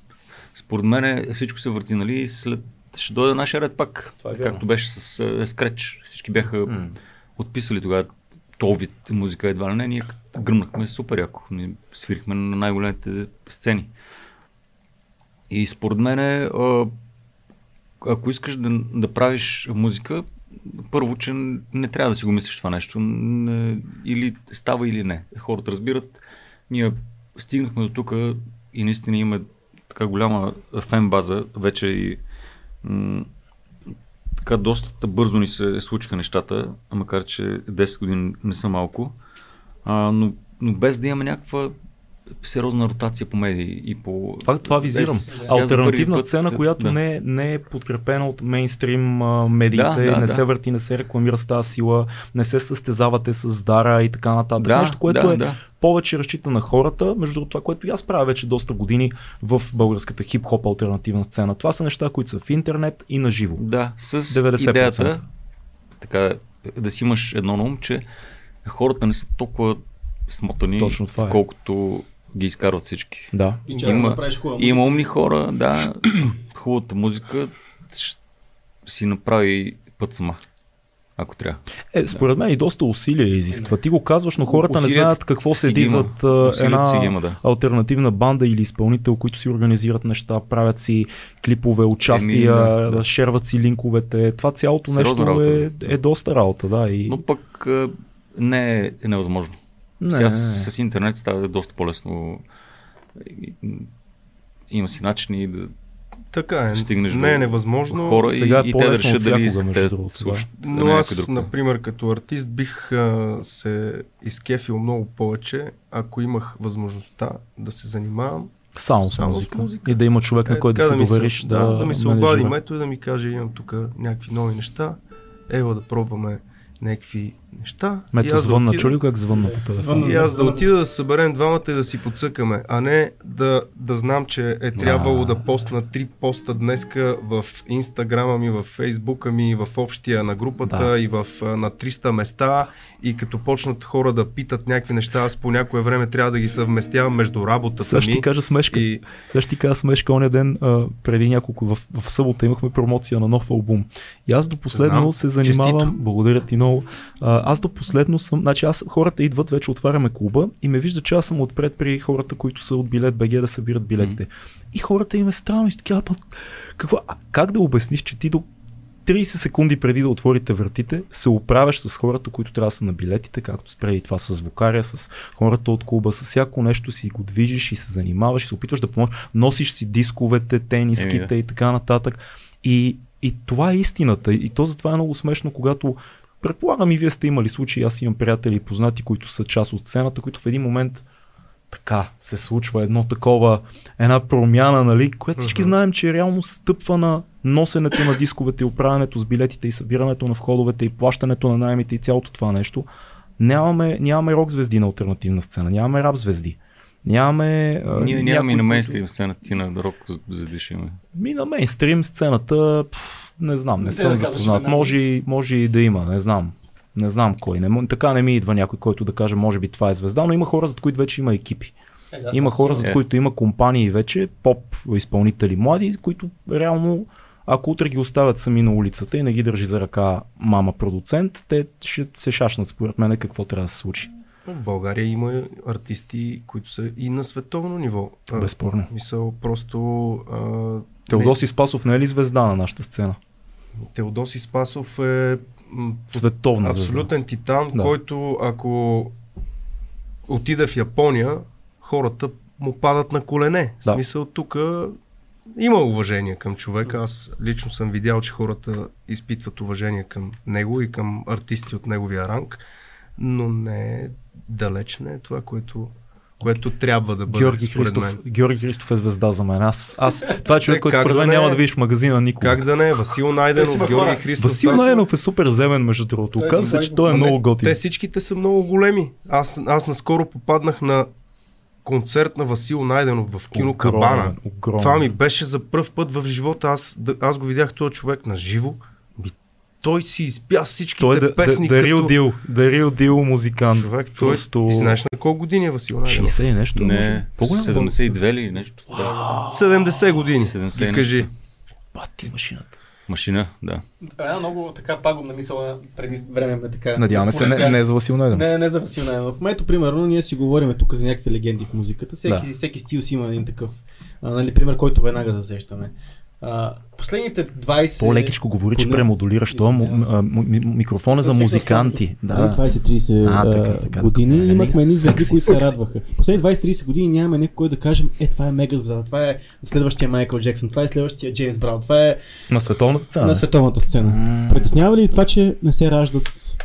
Според мен всичко се върти, нали, и след ще дойде нашия ред пак. Това е както беше с uh, Scratch. Всички бяха отписали тогава този вид музика едва ли не. Ние гръмнахме супер яко. Ние свирихме на най-големите сцени. И според мен, а, ако искаш да, да правиш музика, първо, че не трябва да си го мислиш това нещо. Не, или става, или не. Хората разбират. Ние стигнахме до тук и наистина има така голяма фен база, вече и м- така доста бързо ни се случиха нещата, макар че 10 години не са малко, а, но, но без да имаме някаква сериозна ротация по медии и по... Това, това визирам. Без- Альтернативна път- сцена, която да. не, не е подкрепена от мейнстрим а, медиите, Да, да, не да. се върти, не се рекламира с тази сила, не се състезавате с Дара и така нататък. Да, Нещо, което да, е да. повече разчита на хората, между другото това, което и аз правя вече доста години в българската хип-хоп альтернативна сцена. Това са неща, които са в интернет и на живо. Да, с 90%. идеята, така да си имаш едно на ум, че хората не са толкова смотани, Точно това е. колкото ги изкарват всички. Да. И че Има- да има умни хора, да, [clears throat] хубавата музика си направи път сама, ако трябва. Е, според мен и доста усилия изисква. Ти го казваш, но хората не Усилият знаят какво седи зад една има, да. альтернативна банда или изпълнител, които си организират неща, правят си клипове, участия, Еми, да, да. шерват си линковете. Това цялото Сериозна нещо е, работа, е доста работа, да. И... Но пък не е, е невъзможно. Не, Сега с, с интернет става доста по-лесно. И- Има си начини да Така е. стигнеш не е до невъзможно. хора Сега е и, и те да решат дали искат да слушат. Но аз, друг. например, като артист бих а, се изкефил много повече, ако имах възможността да се занимавам. Само, с, Само с музика. музика. И да има човек, на Е, който да се ми се- довериш. Да, да, да ми се обади мето и да ми каже, имам тук някакви нови неща, ела да пробваме някакви неща. Мето да звънна, отида- чули как звънна по телефона? Звънна. И аз да отида да съберем двамата и да си подсъкаме, а не да, да знам, че е трябвало да постна три поста днеска в инстаграма ми, в фейсбука ми, в общия на групата Да. и в, на 300 места и като почнат хора да питат някакви неща, аз по някое време трябва да ги съвместявам между работата Сега ще ми. ти кажа смешка. И Сега ще ти кажа смешка, оня ден, а, преди няколко, в, в събота имахме промоция на нов албум. И аз до последно Знам. се занимавам, Честито. благодаря ти много, а, аз до последно съм, значи аз, хората идват, вече отваряме клуба и ме вижда, че аз съм отпред при хората, които са от билет БГ да събират билетите. И хората им е странно и са така, «Ама, какво, а, как да обясниш, че ти до 30 секунди преди да отворите вратите, се оправяш с хората, които трябва да са на билетите, както спреди това с звукаря, с хората от клуба, с всяко нещо си го движиш и се занимаваш и се опитваш да поможеш, носиш си дисковете, тениските Еми, да. и така нататък. И, и това е истината. И то затова е много смешно, когато предполагам и вие сте имали случаи, аз имам приятели и познати, които са част от сцената, които в един момент така се случва едно такова, една промяна, нали, която всички знаем, че реално стъпва на носенето на дисковете и оправянето с билетите и събирането на входовете и плащането на найемите и цялото това нещо. Нямаме, нямаме рок звезди на альтернативна сцена, нямаме рап звезди. Нямаме. Ние нямаме някой, и на мейнстрим сцена, ти на рок звезди ще имаме. Ми на мейнстрим сцената, пф, не знам, не Не съм да запознат. Може, и- може и да има, не знам. Не знам кой. Не, така не ми идва някой, който да каже, може би това е звезда, но има хора, за които вече има екипи. Има хора, за Е. които има компании вече, поп изпълнители млади, които реално, ако утре ги оставят сами на улицата и не ги държи за ръка мама продуцент, те ще се шашнат според мен какво трябва да се случи. в България има артисти, които са и на световно ниво. Безспорно. Мисъл, просто... А, Теодоси Спасов не е ли звезда на нашата сцена? Теодоси Спасов е Световна звезда. абсолютен титан, Да. който ако отиде в Япония, хората му падат на колене. В смисъл, тук има уважение към човека. Аз лично съм видял, че хората изпитват уважение към него и към артисти от неговия ранг, но не далеч не е това, което, което трябва да бъде Георги Христов, мен. Георги Христов е звезда за мен. Аз, аз това е човек, Е, който според да мен не няма е? да видиш в магазина никога. Как да не е? Васил Найденов, Георги. Христов. Васил Найденов е супер земен, между другото. Оказва се, че той е Ама много готин. Те всичките са много големи. Аз, аз наскоро попаднах на концерт на Васил Найденов в кино Огромен, Кабана. огромен. Това ми беше за първ път в живота. Аз, да, аз го видях този човек на живо. Той си изпя всичките Той е да, песни да, дарил като дил, дарил дил музикант. човек. Той, Просто... Ти знаеш на колко години е Васил Найденов? 60 и нещо. Не, По-голям 72 или нещо. Да. 70 години. 70 Ти кажи. Бати машината. Машина, да. Една много така пагубна мисъл преди време ме така. Надяваме се, не, не е за Васил Найденов. Не, не за Васил Найденов. В момента, примерно, ние си говорим тук за някакви легенди в музиката. Всеки, Да. всеки стил си има един такъв, а, нали, пример, който веднага засещаме. А, последните 20... По-лекичко говори, че премодулираш. Това му- Извинявам се. а, му- ми- микрофон е за музиканти. Да. Да. 20-30 А, така, така, години така. имахме едни звезди, които се радваха. Последните 20-30 години нямаме някой, който да кажем, е, това е мега звезда, това е следващия Майкъл Джексън, това е следващия Джеймс Браун, това е На световната цена. на световната сцена. М. Притеснява ли това, че не се раждат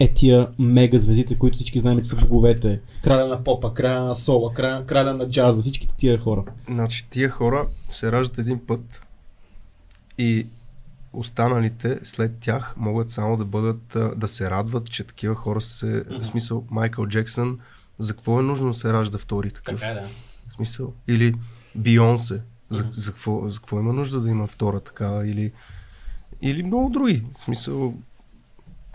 е тия мега звездите, които всички знаем, че са боговете? Краля на попа, краля на сола, краля, краля на джаза, всичките тия хора. Значи тия хора се раждат един път и останалите след тях могат само да бъдат, да се радват, че такива хора се, в смисъл Майкъл Джексън, за какво е нужно да се ражда втори такъв? да. В смисъл. Или Бионсе, за, за, какво, за какво има нужда да има втора така, или, или много други. В смисъл,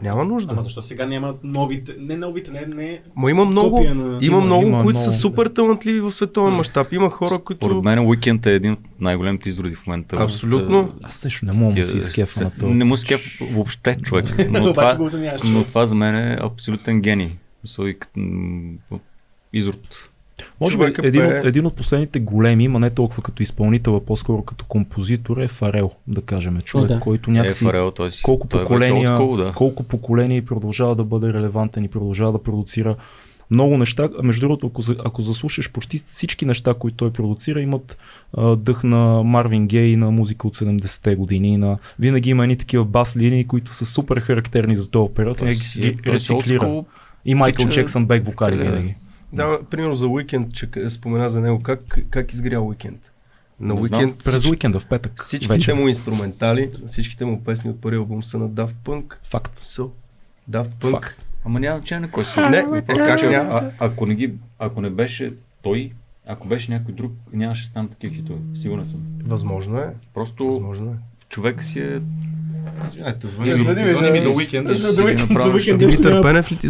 Няма нужда. Ама защо сега няма новите, не новите, не, не... Ма има много, на- има, Има- много, има които са много, супер талантливи в световен мащаб. Има хора, които... Според мен Уикенд е един от най-големите изроди в момента. Абсолютно. Аз също не мога да си изкефа на това. Не му скеф въобще човек. [laughs] Но това, но това за мен е абсолютен гений. Изрод. Може би един, пее- от, един от последните големи, има не толкова като изпълнител, а по-скоро като композитор е Фарел, да кажем. Човек, да. който Е, някакси Фарел, той си, колко той е поколения, old school, да. колко поколения и продължава да бъде релевантен и продължава да продуцира много неща. А Между другото, ако, ако заслушаш почти всички неща, които той продуцира, имат а, дъх на Марвин Гей, на музика от 70-те години. На... Винаги има едни такива бас линии, които са супер характерни за този период. Той Той ги рециклира. И Майкъл Джексън бек вокали винаги. Да, примерно за уикенд, че спомена за него, как, как изгря уикенд? На Не знам. уикенд През всички- уикенда в петък. всичките вечер. му инструментали, всичките му песни от първия албум са на Daft Punk. Факт. So, Daft Punk. Факт. Ама няма значение кой си. Не, Просто, как че, няма? а, ако, не ги, ако не беше той, ако беше някой друг, нямаше да станат такива хитове. Сигурен съм. Възможно е. Просто Възможно е. Човек си е... Извинете, звъни звъни, звъни ми за уикенд. Димитър Пенев ли ти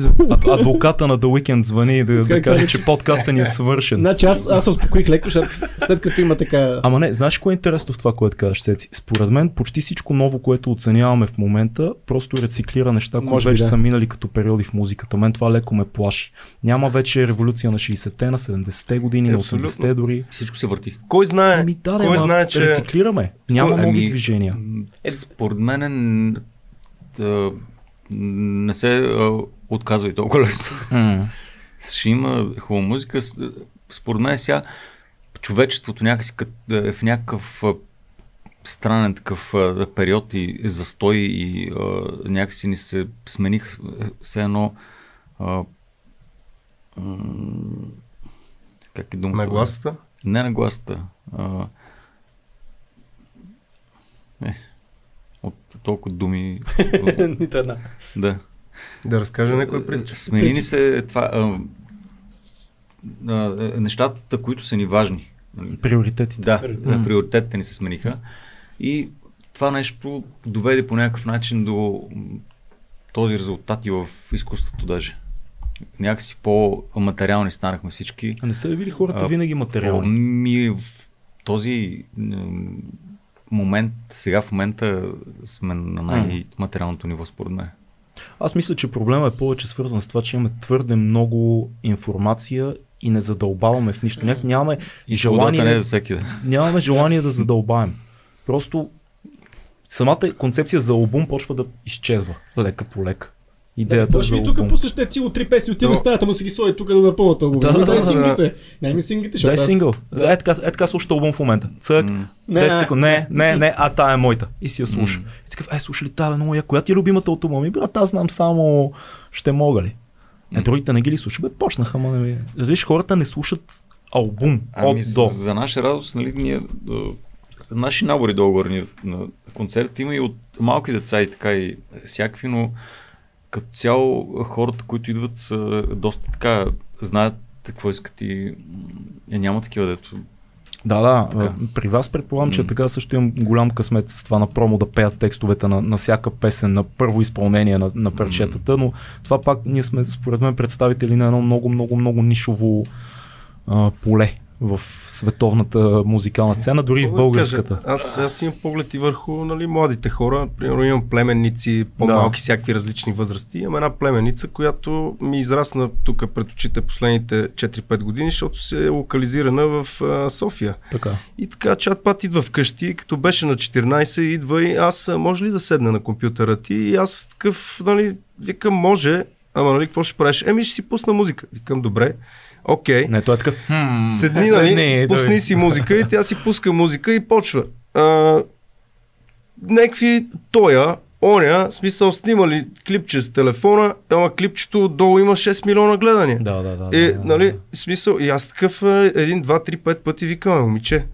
Адвоката на The Weekend звъни да, да каже, че подкаста ни е свършен. Значи аз, аз се успокоих леко, защото след като има така... Ама не, знаеш кое е интересно в това, което казваш, Сеци? Според мен почти всичко ново, което оценяваме в момента, просто рециклира неща, които вече да. са минали като периоди в музиката. Мен това леко ме плаши. Няма вече революция на 60-те, на 70-те години, на Абсолютно. 80-те дори. Всичко се върти. Кой знае? Ами Кой знае, че- рециклираме. Няма Ами, нови движения. Е, според мен е, да, не се а, отказва и толкова лесно. Ще има хубава музика. Според мен сега човечеството някакси е в някакъв странен такъв а, период и застой и а, някакси ни се смениха все едно а, м, как е думата? На гласата? Не на гласата. А, не. От толкова думи. [laughs] Нито една. да. Да разкаже някой притча. Смени ни се това. А, а, нещата, които са ни важни. Нали? Приоритетите. Да, Приоритет. приоритетите ни се смениха. И това нещо доведе по някакъв начин до този резултат и в изкуството даже. Някакси по-материални станахме всички. А не са ли били хората А, винаги материални? Ми в този момент, сега в момента сме на най-материалното ниво според мен. Аз мисля, че проблема е повече свързан с това, че имаме твърде много информация и не задълбаваме в нищо. Няк нямаме И желание... не е за всеки да. нямаме [laughs] желание да задълбаем. Просто самата концепция за албум почва да изчезва лека по лека. Идеята Да, за ще ви тук албум. посещете от три песни, отиваме в стаята му си ги сложи тук да напълнат албума. Да, да, дай да, синглите. Дай ми синглите, защото Дай сингъл. Да. Е, така, е така слушате албум в момента. Цък, М. Не, 10 не. секунди. Не, не, не, а тая е моята. И си я слуша. И такъв, е, слушай ли тази много я, коя ти е любимата от албума? Ми, брат, аз знам само ще мога ли. Е, другите не ги ли слушат? Бе, почнаха, ма не ми. Виж, хората не слушат албум Ами, от до. за наша радост, нали, ние, наши набори договори на концерт има и от малки деца и така и всякакви, но като цяло хората, които идват са доста така, знаят какво искат и е, няма такива, дето Да, да. Така. При вас предполагам, че М. така също имам голям късмет с това на промо да пеят текстовете на, на всяка песен, на първо изпълнение на, на парчетата, но това пак ние сме според мен представители на едно много, много, много нишово а, поле в световната музикална сцена, дори и в българската. кажа? Аз, аз имам поглед и върху нали, младите хора. Примерно имам племенници, по-малки, Да. всякакви различни възрасти. Имам една племенница, която ми израсна тук пред очите последните 4-5 години, защото се е локализирана в а, София. Така. И така чат пат идва вкъщи, като беше на 14, идва и аз, може ли да седна на компютъра ти? И аз такъв, нали, викам, може, ама нали, какво ще правиш? Еми, ще си пусна музика. Викам, добре, окей. Не, той е такъв. Хм, Седни, нали, седни, пусни той- си музика и тя си пуска музика и почва. А, някакви тоя, оня, смисъл снимали клипче с телефона, ама клипчето отдолу има 6 милиона гледания. Да, да, да. Е, да, да, нали, да. в смисъл, и аз такъв а, един, два, три, пет пъти викам, «Е, момиче,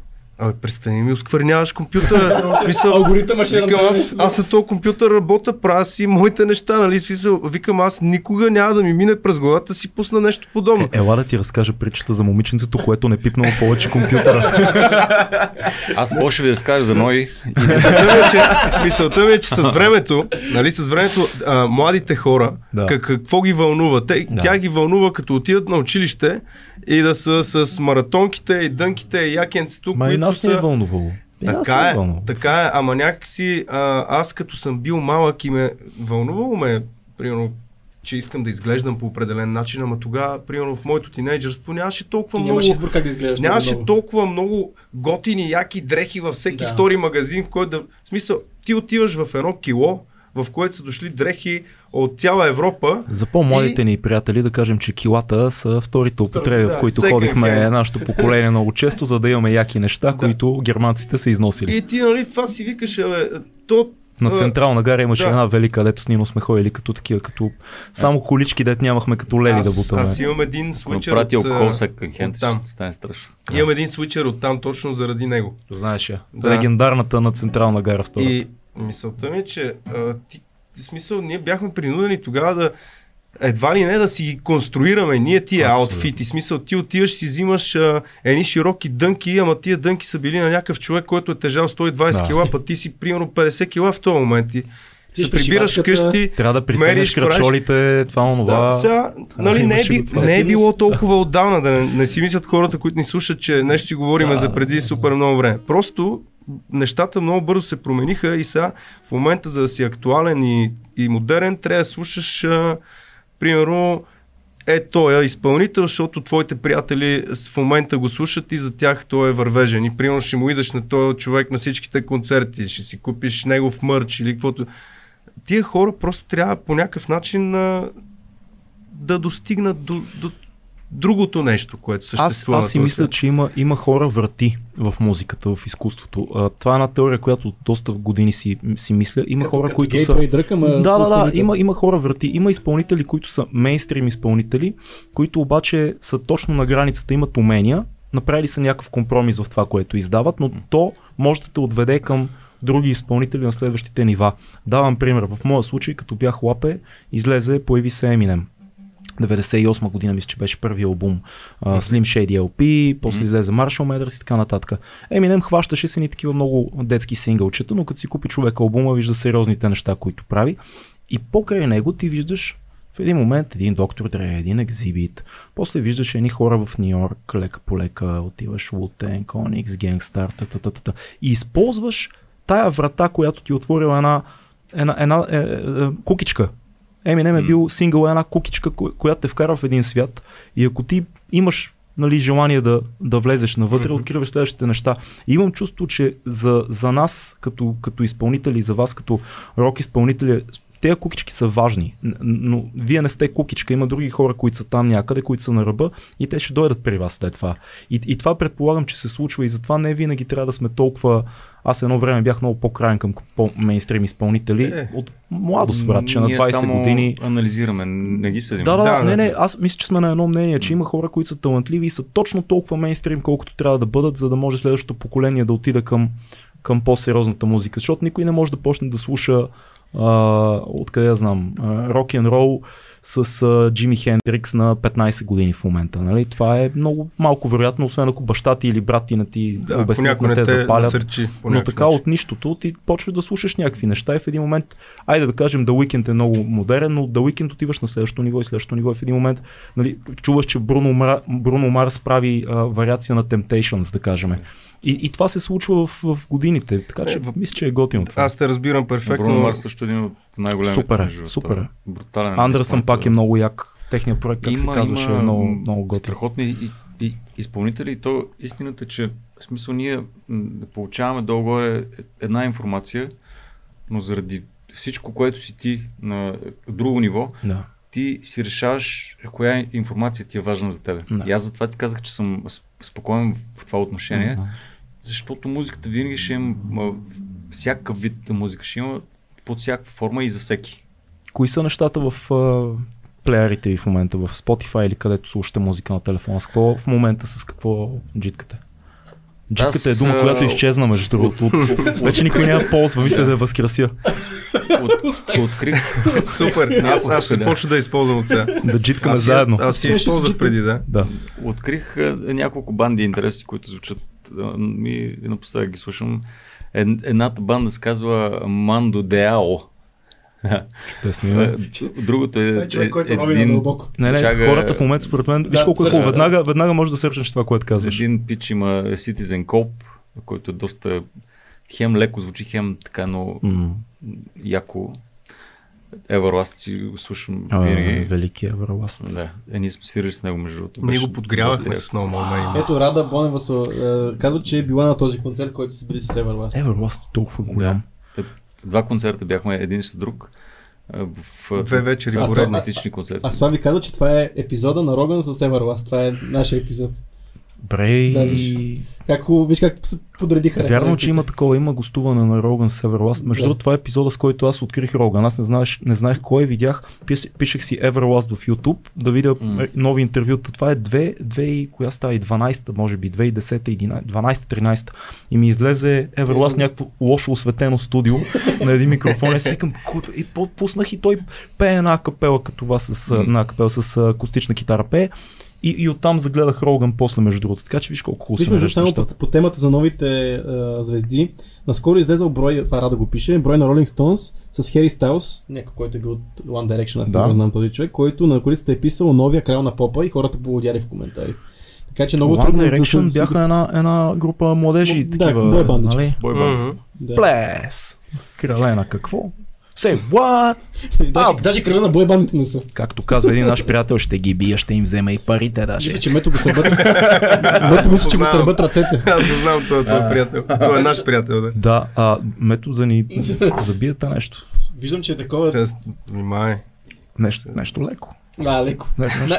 Абе, престани ми оскверняваш компютъра. Смисъл, Алгоритъма ще Викам, аз, аз на този компютър работя, правя си моите неща, нали? Смисъл, викам, аз никога няма да ми мине през главата си пусна нещо подобно. Е, ела да ти разкажа притчата за момиченцето, което не пипнало повече компютъра. Аз какво ще ви разкажа за Ной? Мисълта ми, е, че, мисълта ми е, че с времето, нали, с времето а, младите хора, Да. как, какво ги вълнува? Те, Да. Тя ги вълнува като отидат на училище и да са с маратонките и дънките и якенцето, Ма и които нас не е вълнувало. Така е, вълнувало. така е, ама някакси а, аз като съм бил малък и ме вълнувало ме, примерно, че искам да изглеждам по определен начин, ама тогава, примерно в моето тинейджърство нямаше толкова Ти много... избор как да изглеждаш. Нямаше много. толкова много готини, яки дрехи във всеки да. втори магазин, в който да... В смисъл, ти отиваш в едно кило, в което са дошли дрехи от цяла Европа. За по-младите ни приятели да кажем, че килата са вторите употреби, да, в които ходихме hand. нашето поколение много често, за да имаме яки неща, които германците са износили. И ти, нали, това си викаш, бе, то... На Централна гара имаше да. една велика, дето с Нино сме ходили като такива, като само колички, дет нямахме като лели да аз, бутаме. аз имам един свичер направи от, от там. ще стане страшно. Имам един свичер от там точно заради него. Знаеш я. Да. Легендарната на Централна гара втора. И мисълта ми е, че а, ти, смисъл, ние бяхме принудени тогава да едва ли не да си ги конструираме ние тия Абсолютно. аутфити. Смисъл, ти отиваш си взимаш а, едни широки дънки, ама тия дънки са били на някакъв човек, който е тежал 120 Да. кила, път ти си примерно 50 кила в този момент. И Ти се прибираш вкъщи. Трябва да пристигнеш крачолите, това, онова. Да, сега, нали, не, е, би, не е било толкова отдавна, да не, не си мислят хората, които ни слушат, че нещо си говориме за преди супер много време. Просто нещата много бързо се промениха и сега в момента за да си актуален и, и модерен, трябва да слушаш а, примерно е тоя изпълнител, защото твоите приятели в момента го слушат и за тях той е вървежен. И примерно ще му идеш на този човек на всичките концерти, ще си купиш негов мърч или каквото. Тия хора просто трябва по някакъв начин а, да достигнат до, до другото нещо, което Аз, съществува. аз на си този мисля, свят. че има, има хора врати в музиката, в изкуството. А, това е една теория, която доста години си, си мисля. Има Като- хора, като които са... дръка, ама да, да, да, има, има хора врати. Има изпълнители, които са мейнстрим изпълнители, които обаче са точно на границата, имат умения, направили са някакъв компромис в това, което издават, но то може да те отведе към други изпълнители на следващите нива. Давам пример. В моя случай, като бях лапе, излезе, появи се Eminem. 98 година мисля, че беше първият албум uh, Slim Shady LP, после излезе Marshall Mathers и така нататък. Eminem хващаше се ни такива много детски сингълчета, но като си купи човек албума, вижда сериозните неща, които прави. И покрай него ти виждаш в един момент един доктор Дре, един екзибит, после виждаш едни хора в Нью Йорк, лека по лека, отиваш Wu-Tang, Onyx, Gangstar, та, та, та, та, та, и използваш тая врата, която ти е отворила една, една, една е, е, е, кукичка. Eminem е бил сингъл една кукичка, ко- която те вкара в един свят и ако ти имаш нали, желание да, да влезеш навътре, mm-hmm. откриваш следващите неща. И имам чувство, че за, за нас като, като изпълнители, за вас като рок изпълнители, тези кукички са важни, но вие не сте кукичка, има други хора, които са там някъде, които са на ръба и те ще дойдат при вас след това. И, и това предполагам, че се случва и затова не винаги трябва да сме толкова... Аз едно време бях много по-крайен към по-мейнстрим изпълнители. Е. От младост, брат, че на Ние 20 само години... анализираме, не ги съдим. Да, да, да. не, не, аз мисля, че сме на едно мнение, че има хора, които са талантливи и са точно толкова мейнстрим, колкото трябва да бъдат, за да може следващото поколение да отида към, към по-сериозната музика. Защото никой не може да почне да слуша а, откъде я знам, рок н рол с а, Джими Хендрикс на 15 години в момента. Нали? Това е много малко вероятно, освен ако баща ти или брат ти не ти Да, обяснят, не те запалят. насърчи. Но така начин. от нищото ти почваш да слушаш някакви неща и в един момент, айде да кажем, The Weeknd е много модерен, но The Weeknd отиваш на следващото ниво и следващото ниво и в един момент нали, чуваш, че Бруно, Мра, Бруно Марс прави а, вариация на Temptations, да кажем. И, и това се случва в, в годините, така че Е, мисля, че е готино това. Аз те разбирам перфектно. Бруно Марс също е един от най-големите. Супер е, супер е. Брутален. Андерсън пак е много як. Техният проект, как се казваше, е много, много готин. Страхотни и, и, изпълнители. И то истината е, че в смисъл ние м, получаваме долу-горе една информация, но заради всичко, което си ти на друго ниво, Да. ти си решаваш коя информация ти е важна за тебе. Да. И аз затова ти казах, че съм спокоен в това отношение, Мгм. Защото музиката винаги ще има всякакъв вид музика, ще има под всякаква форма и за всеки. Кои са нещата в а, плеерите ви в момента, в Spotify или където слушате музика на телефона? С какво в момента с какво джиткате? Джитката е дума, която изчезна между другото. [laughs] Вече никой няма ползва, мисля да я възкрася. От, открих, Супер. Аз, аз ще Да. почна да използвам от сега. Да джиткаме Аз, заедно. Аз си използвах преди, да. Да. открих няколко банди интереси, които звучат а, и напоследък ги слушам. Ед, едната банда се казва Мандо Деао. Чудесно. Е, Другото е, Това е човек, е- който роби надълбоко. Не, не, чага- хората в момента според мен, виж Да, колко е хубаво, веднага, веднага можеш да сърчнеш това, което казваш. Един пич има Citizen Cope, който е доста хем леко звучи, хем така, но М. яко. Everlast си го слушам А, винаги. Велики Everlast. Да, е, ние сме свирили с него между другото. Ние го подгрявахме с много малмени. Ето Рада Бонева е, казва, че е била на този концерт, който са били с Everlast. Everlast е толкова голям. Да. Е, Два концерта бяхме един с друг. а, В Две вечери А, поредни. концерти. А Слави каза, че това е епизода на Роган с Everlast. Това е нашия епизод. Брей. Да, виж. Как, виж как се подредиха Вярно, че има такова, има гостуване на Роган с Everlast. Между Да. другото, това е епизода, с който аз открих Роган. Аз не, знаеш, не знаех кой, видях, пис, пишех си Everlast в YouTube, да видя е, нови интервюта. Това е 2, 2 и коя става и 12, може би, 2010, 11, 12, 13. И ми излезе Everlast някакво лошо осветено студио [laughs] на един микрофон. И аз си викам, «Кой- и пуснах и той пее една капела като вас с, М. на капела с акустична китара пее. И, и оттам загледах Роган после, между другото. Така че виж колко хубаво Виж, между само по, по, темата за новите а, звезди, наскоро излезъл брой, това Рада го пише, брой на Rolling Stones с Хери Стайлс, някой, който е бил от One Direction, аз Да. не знам този човек, който на корицата е писал новия крал на попа и хората благодяри в коментари. Така че много One трудно Direction да се... бяха една, една група младежи. Да, такива, бой бандички. нали? Бой. Да. Плес! Кралена какво? Say what? [laughs] даже, даже кръга на бойбандите не са. Както казва един наш приятел, ще ги бия, ще им взема и парите даже. Мисля, че мето го сърбат. [laughs] мето мисля, че го сърбат ръцете. Аз го знам, той е твой приятел. Той е наш приятел, да. Да, а метод за ни [laughs] забиете нещо. Виждам, че е такова. Сега, внимай. Нещо, нещо леко. А, леко. Нещо.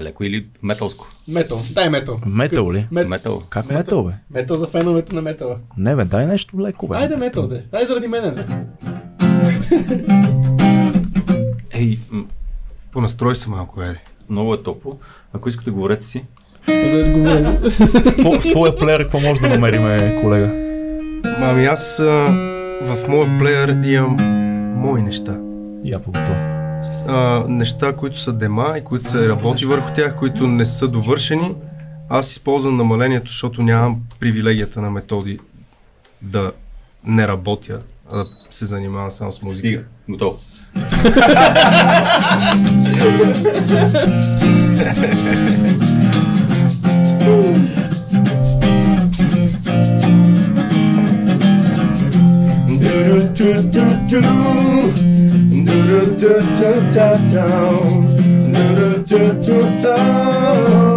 Леко или металско? Метал. Дай метал. Метал ли? Мет... Метал. Как метал, бе? Метал за феновете на метала. Не, бе, дай нещо леко, бе. Айде метал, де. Дай заради мене. де. [laughs] Ей, м- Понастрой се малко, еди. много е топло. Ако искате, говорете си. Да говоря. В твоя плеер какво може да намериме, колега? Ами аз а, в моя плеер имам мои неща. Я по това. А, неща, които са дема и които се работи върху тях, които не са довършени. Аз използвам намалението, защото нямам привилегията на методи да не работя, а да се занимавам само с музика. Стига. Готово. Do do do do do do do do do do.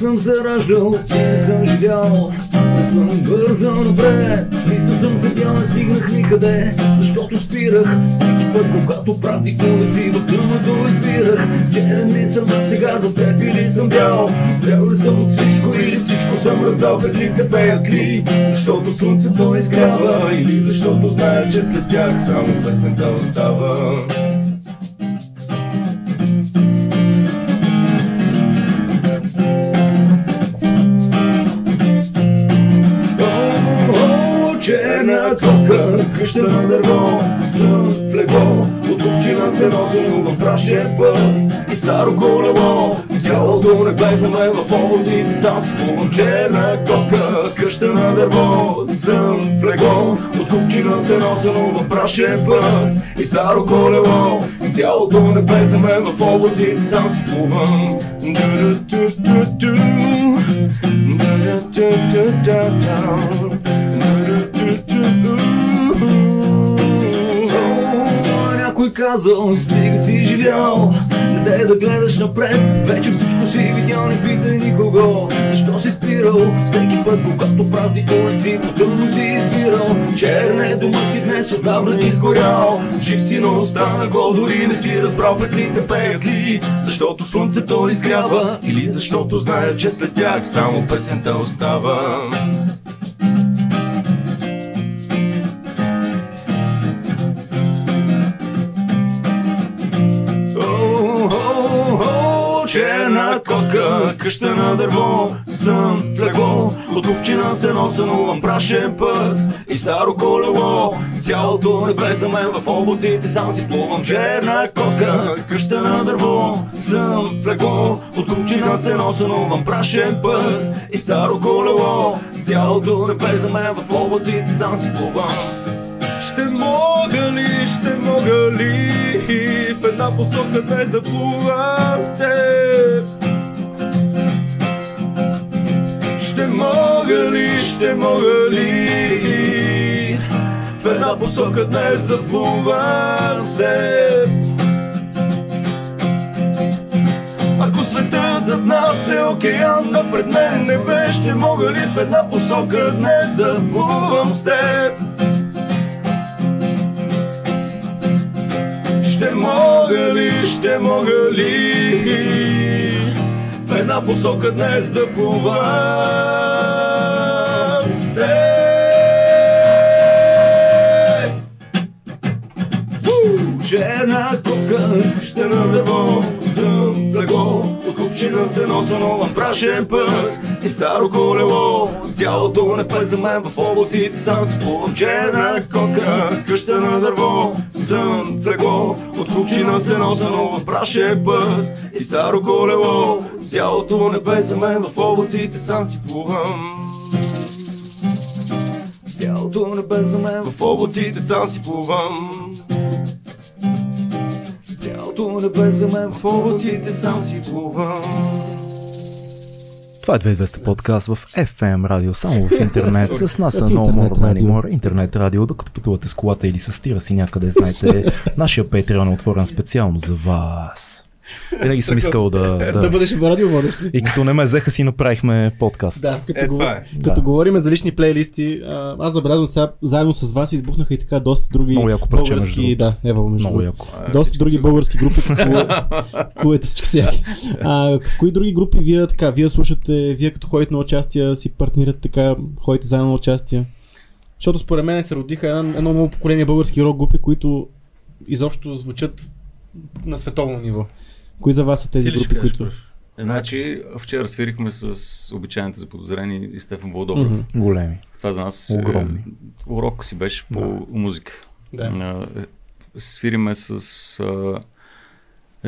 Съм се раждал и съм живял Не съм бързал напред Нито съм седял, не стигнах никъде. Защото спирах Всеки път, когато празник улици В тъмното избирах. Че не съм а сега за теб или съм бял? Зрел ли съм от всичко или всичко съм раздал Петлите пеят ли Защото слънцето изгрява Или защото зная, че след тях Само песента остава тока, къща на дърво, сън в легло, от купчина се носим в прашен път и старо колело. Цялото не влезе ме в облаците, сам си плувам черна тока, къща на дърво, сън в легло, от купчина се носим в прашен път и старо колело. Цялото не влезе ме в облаците, сам си плувам. Ду-ду-ду-ду-ду. Някой казал, стига си живял. Дай да гледаш напред Вече всичко си видял, не питай никого. Защо си спирал? Всеки път, когато празни улици По-тъмно си избирал. Черен е думът ти днес отдавна изгорял. Жив си, но остана гол, дори не си разбрал петлите пеят ли. Защото слънцето изгрява Или защото знаят, че след тях само песента остава къща на дърво Съм легло, от купчина се носанувам прашен път. И старо колело, цялото небе за мен. В облаците Сам си плувам черна котка, къща на дърво Съм легло, от купчина се носанувам прашен път. И старо колело, цялото небе за мен. В облаците Сам си плувам. Ще мога ли, ще мога ли? В една посока днес да плувам с теб? Мога ли, ще мога ли? В една посока днес да плувам Ако светът зад нас е океан, а пред мен небе Ще мога ли в една посока днес да плувам с теб? Ще мога ли, ще мога ли една посока днес да плувам. С теб Фу! Черна копка, ще на дърво Съм легло, от купчина се носа новам прашен път И старо колело, цялото небе за мен в облаците Сам си черна кока, къща на дърво. Съм легло, от купчина се носа нова прашен път И старо колело, цялото небе за мен в облаците Сам си плувам Цялото небе за мен в облаците сам си плувам Цялото небе за мен в облаците сам си плувам Това е 2200 подкаст в FM радио, само в интернет. [laughs] С нас В No интернет More Many радио. More, интернет радио, докато пътувате с колата или с тира си някъде, знаете, [laughs] нашия Patreon е отворен специално за вас. Винаги съм искал да... Да, да. бъдеш в радио водещ ли? И като не ме взеха си направихме подкаст. Да, като, Е, го, това е. като Да. говорим за лични плейлисти, а, аз забелязвам сега, заедно с вас избухнаха и така доста други Много яко между български, другото. да, ева, между Много яко. Доста други са- български групи, [laughs] куете всички всяки. А, с кои други групи вие така, вие слушате, вие като ходите на участия, си партнирате така, ходите заедно на участия? Защото според мен се родиха едно, едно ново поколение български рок групи, които изобщо звучат на световно ниво. Кои за вас са тези Ти ли ще групи, които... пръв? Значи, вчера свирихме с обичайните заподозрени и Стефан Владобрев. Мгм. Големи. Това за нас Огромни. Е, урок си беше по музика. Да. А, е, свириме с а,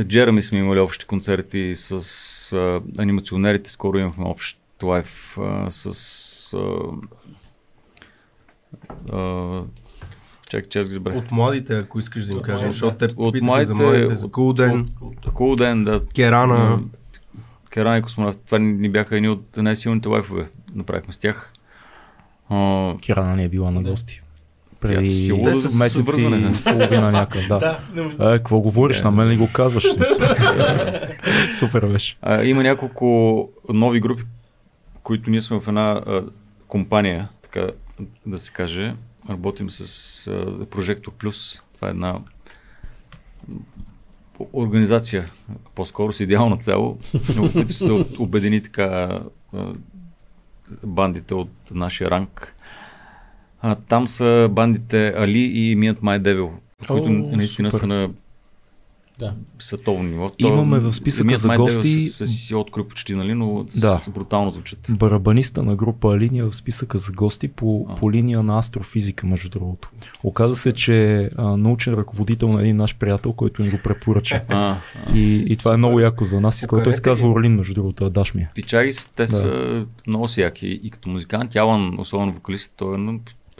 Джереми сме имали общи концерти с а, анимационерите. Скоро имахме общ лайф а, с... А, а, чакай, че аз ги. От младите, ако искаш да им кажем, младите. защото те От младите, за младите, за от- Кулден, Cool ден, да. Керана. Керана и космонавт. Това ни ни бяха едни от най-силните лайфове. Направихме с тях. А, Кирана ни е била на гости. Преди с месец и да. половина [laughs] някъде. Да. не може Е, какво говориш? На мен ли го казваш? [laughs] Супер беше. А, има няколко нови групи, които ние сме в една а, компания, така да се каже. Работим с Прожектор Плюс. Това е една организация, по-скоро с идеална цел, [laughs] опитва се да обедини така бандите от нашия ранг. А, там са бандите Али и Miat My Devil, които О, наистина супер. са на Да. световно ниво. Имаме в списъка за гости- Са, са си открили почти, нали, но Да. да. брутално звучат. Барабаниста на група Линия в списъка за гости по, А. по линия на астрофизика, между другото. Оказа се, че а, научен ръководител на един наш приятел, който ни го препоръча. А, а. И, и това е много яко за нас, с който той се казва. Орлин, между другото, Адаш ми е. Пичаги те Да. са много си яки. И като музикант, Ялан, особено вокалист, той е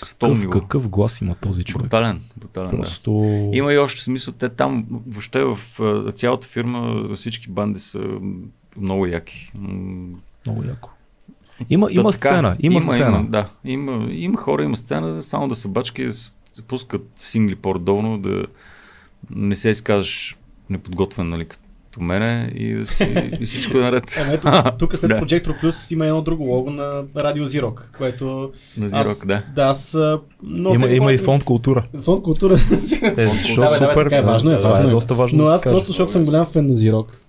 Какъв, ниво. какъв глас има този човек? Брутален, брутален, да. Просто... Има и още смисъл, те там, въобще в цялата фирма, всички банди са много яки. Много яко. Има, Та има така, сцена, има, сцена. Има, да, има, има хора, има сцена, само да са бачки, да се пускат сингли по-долно, да не се изказваш неподготвен, нали, като мене и да си и всичко е наред. Ама ето, [laughs] тук след Да. Projector Plus има едно друго лого на Радио Зирок, което... На Зирок, да. Да, аз... много Има, има и фонд култура. Фонд култура. [laughs] Е, Да, бе, супер, така е, важно е, важно е е. доста важно Но аз просто, защото съм голям фен на Зирок.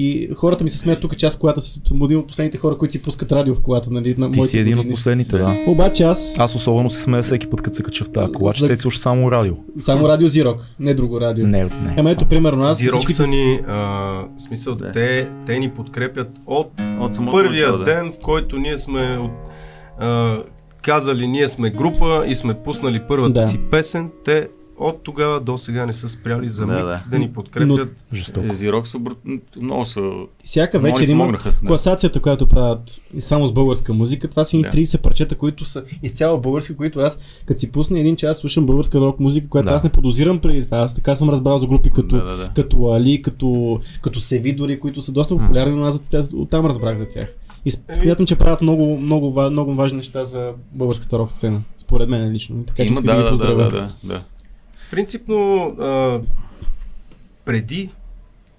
И хората ми се смеят тук, че аз колата съм един от последните хора, които си пускат радио в колата, нали, на Ти си един от години. последните, да. Обаче аз, Аз особено се смея всеки път, като се кача в тази кола, че За- те слушаш само радио. само радио Зирок, не друго радио. Не, не. Ама ето, примерно, аз Зирок всичките- са ни, а, смисъл, Да. те, те ни подкрепят от От първия начало, да. ден, в който ние сме от, а, казали, ние сме група и сме пуснали първата Да. си песен, те от тогава до сега не са спряли за Да, миг да. да, ни подкрепят. Жестоко. Зирок са брут... много са... Всяка вечер имат да. класацията, която правят и само с българска музика. Това са ни Да. 30 парчета, които са изцяло български, които аз, като си пусна един час, слушам българска рок музика, която Да. аз не подозирам преди това. Аз така съм разбрал за групи като, Да, да, да. като Али, като, като Севи дори, които са доста популярни, но аз оттам разбрах за тях. И смятам, че правят много, много, много важни неща за българската рок сцена. Според мен лично. Така че Има, да, да, да, да, да, да. Принципно, а, преди,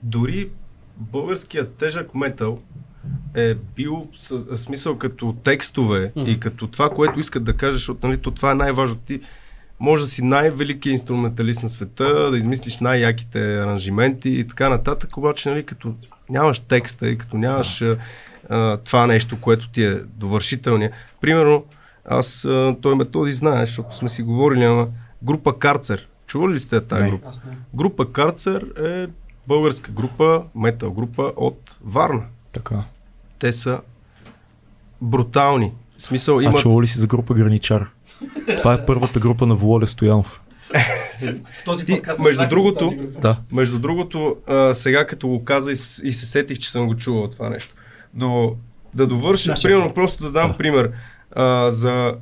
дори българският тежък метал е бил с, с смисъл като текстове Мгм. и като това, което искат да кажеш, защото нали, то това е най-важно. Ти може да си най-великият инструменталист на света, да измислиш най-яките аранжименти и така нататък, обаче нали, като нямаш текста и като нямаш а, а, това нещо, което ти е довършителния. Примерно, аз, а, той методи знае, защото сме си говорили, ама група Карцер. Чували ли сте тази Не. група? Група Карцер е българска група, метал група от Варна. Така. Те са брутални. В смисъл А имат... чува ли си за група Граничар? Това е първата група на Володя Стоянов. [laughs] Ти, между другото, Да. Между другото, а, сега като го каза и, и се сетих, че съм го чувал това нещо. Но да довърша, примерно, просто да дам пример а, за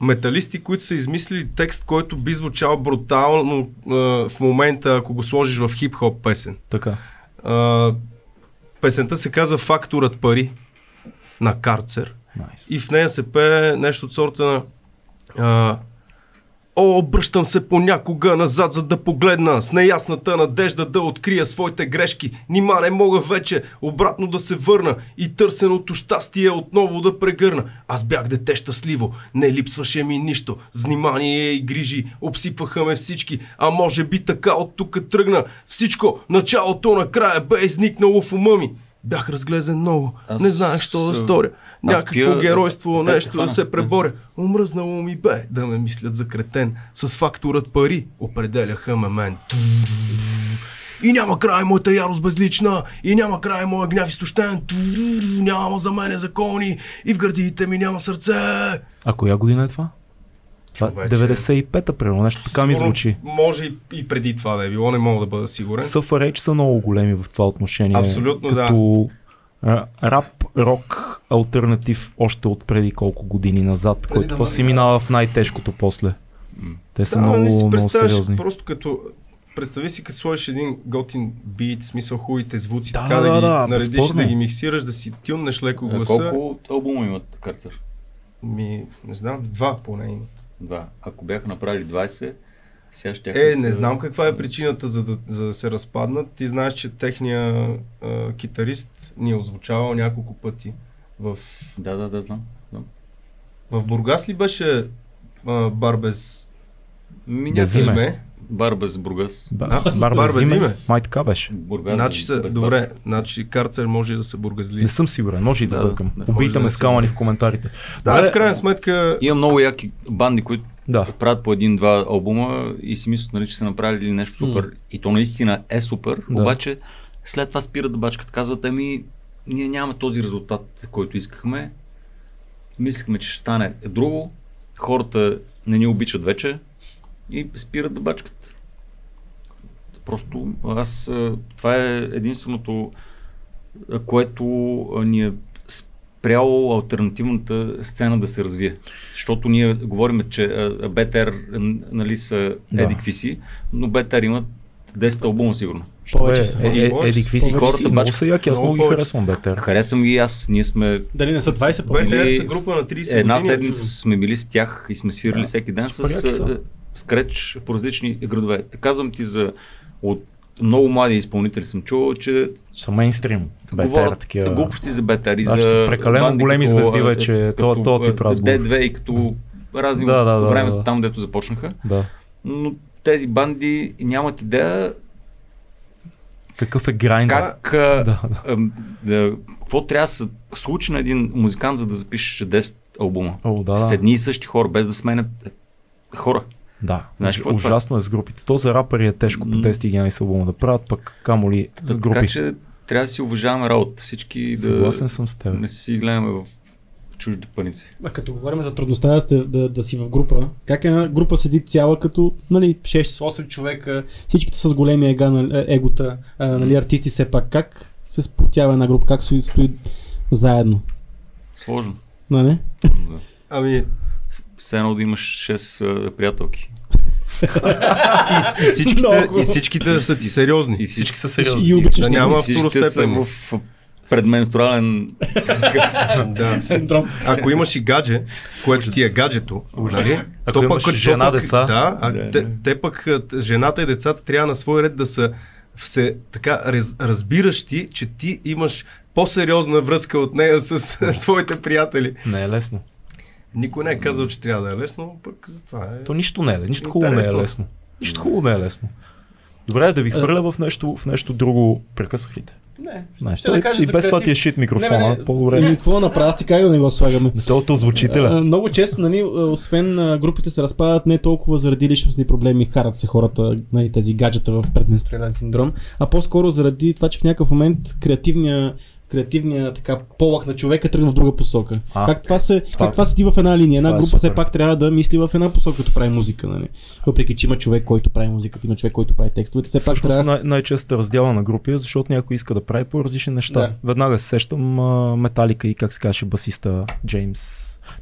металисти, които са измислили текст, който би звучал брутално а, в момента, ако го сложиш в хип-хоп песен. Така. А, песента се казва Факторът пари на Карцер. Найс. И в нея се пее нещо от сорта на а, О, обръщам се понякога назад, за да погледна с неясната надежда да открия своите грешки. Нима не мога вече обратно да се върна и търсеното щастие отново да прегърна. Аз бях дете щастливо, не липсваше ми нищо. Внимание и грижи обсипваха ме всички, а може би така от тук тръгна. Всичко, началото на края бе изникнало в ума ми. Бях разглезен много, Аз не знаех що да сторя. Някакво пия- геройство, те- нещо да се преборя. Омръзнало ми бе да ме мислят за кретен. С факторът пари определяха ме мен. И няма край моята ярост безлична, и няма край моя гняв изтощен. Няма за мене закони, и в гърдите ми няма сърце. А коя година е това? Това Човече. 95-та, примерно. Нещо така ми звучи. Може и- преди това да е било, не мога да бъда сигурен. Съфареч са много големи в това отношение. Абсолютно, да. като а, рап, рок, альтернатив още от преди колко години назад, който да после си минава в най-тежкото после. Те са Да, много, не си много сериозни. Просто като Представи си, като сложиш един готин бит, смисъл хубавите звуци, Да, така да, да, ги да, наредиш, безспорно. да ги миксираш, да си тюннеш леко А гласа. колко албума имат Карцер? Ми, не знам, два поне имат. Два. Ако бяха направили 20, сега ще Е, не знам каква е причината за да, за да се разпаднат. Ти знаеш, че техния а, китарист ни е озвучавал няколко пъти. В, Да, да, да, знам. знам. в Бургас ли беше а, бар без Ми, Язиме. име? Бар без Бургас. Ба, А, бар бар без без име. Май така беше. Бургас Значи са, без добре, значи карцер може и да са бургазли. Не съм сигурен, може и да, Да, бъркам. да, може Убийте да ме не с съм камъни в коментарите. Да, Добре. в крайна сметка, Има много яки банди, които Да. правят по един-два албума и си мислят, нали, че са направили нещо супер. И то наистина е супер, Да. обаче след това спират да бачкат. Казват, ами, ние нямаме този резултат, който искахме. Мислехме, че ще стане друго. Хората не ни обичат вече и спират да бачкат. Просто аз, това е единственото, което ни е спряло альтернативната сцена да се развие. Защото ние говорим, че БТР нали, са Да. едикви си, но БТР имат 10 албума сигурно. Повече Е, са. е, е, Повече еди, какви си хората са. много са яки, аз Много ги харесвам БТР. Харесвам ги аз, ние сме Дали не са 20 по БТР са група на 30 една години. седмица сме били с тях и сме свирили Да. всеки ден с, а, скреч по различни градове. Казвам ти за от много млади изпълнители съм чувал, че Са мейнстрим. БТР говорят такива. глупости за БТР и Значи за са прекалено банди големи звезди а, вече, то- то тип разговор. D2 и като разни Да, от да, да, времето да. там, дето започнаха. Да. Но тези банди нямат идея Какъв е грайнд? Как, а, Да, да. да, какво трябва да се случи на един музикант, за да запишеш 10 албума? О, да, С да. едни и същи хора, без да сменят е, хора. Да, Знаеш е ужасно е с групите. То за рапъри е тежко по М. 10-11 албума да правят, пък камо ли групи. Така че трябва да си уважаваме работа. Всички да Съгласен съм с теб. не си гледаме в чужди паници. А като говорим за трудността да, сте, да, да си в група, как една група седи цяла като нали, 6-8 човека, всичките с големи ега, нали, егота, а, нали, артисти все пак, как се сплотява една група, как стои, стои заедно? Сложно. Нали? Да. [laughs] Ами, Все едно да имаш 6 а, приятелки. [laughs] и всичките, Много. и всичките са ти сериозни. И всички са сериозни. ги обичаш. Да няма И всичките второстепенни. в предменструален [laughs] Да. Синдром. Ако имаш и гадже, което ти е гаджето, нали? Ако имаш то жена, деца. Да, а Да, те, да. те пък, жената и децата трябва на свой ред да са все така раз, разбиращи, че ти имаш по-сериозна връзка от нея с [laughs] твоите приятели. Не е лесно. Никой не е казал, че трябва да е лесно, пък затова е. То нищо не е. Нищо хубаво не е лесно. Нищо хубаво не е лесно. Добре, да ви хвърля в нещо, в нещо друго. Прекъсвах Не. Знаеш, Ще да кажа и без това ти е шит Не, микрофона. не, не. По-добре. Ами, какво направя? Аз ти как да не го слагаме? Тото звучителя. А, много често, нали, освен групите се разпадат не толкова заради личностни проблеми, карат се хората, нали, тези гаджета в предменструален синдром, а по-скоро заради това, че в някакъв момент креативния креативния така полах на човека тръгна в друга посока. А, как това се, това- как това седи в една линия? Една е група все супер. пак трябва да мисли в една посока, като прави музика, нали? Въпреки, че има човек, който прави музиката, има човек, който прави текстовете, все пак Всъщност трябва... най- най-често раздяла на групи, е, защото някой иска да прави по-различни неща. Да. Веднага се сещам Металика и как се казваше басиста Джеймс.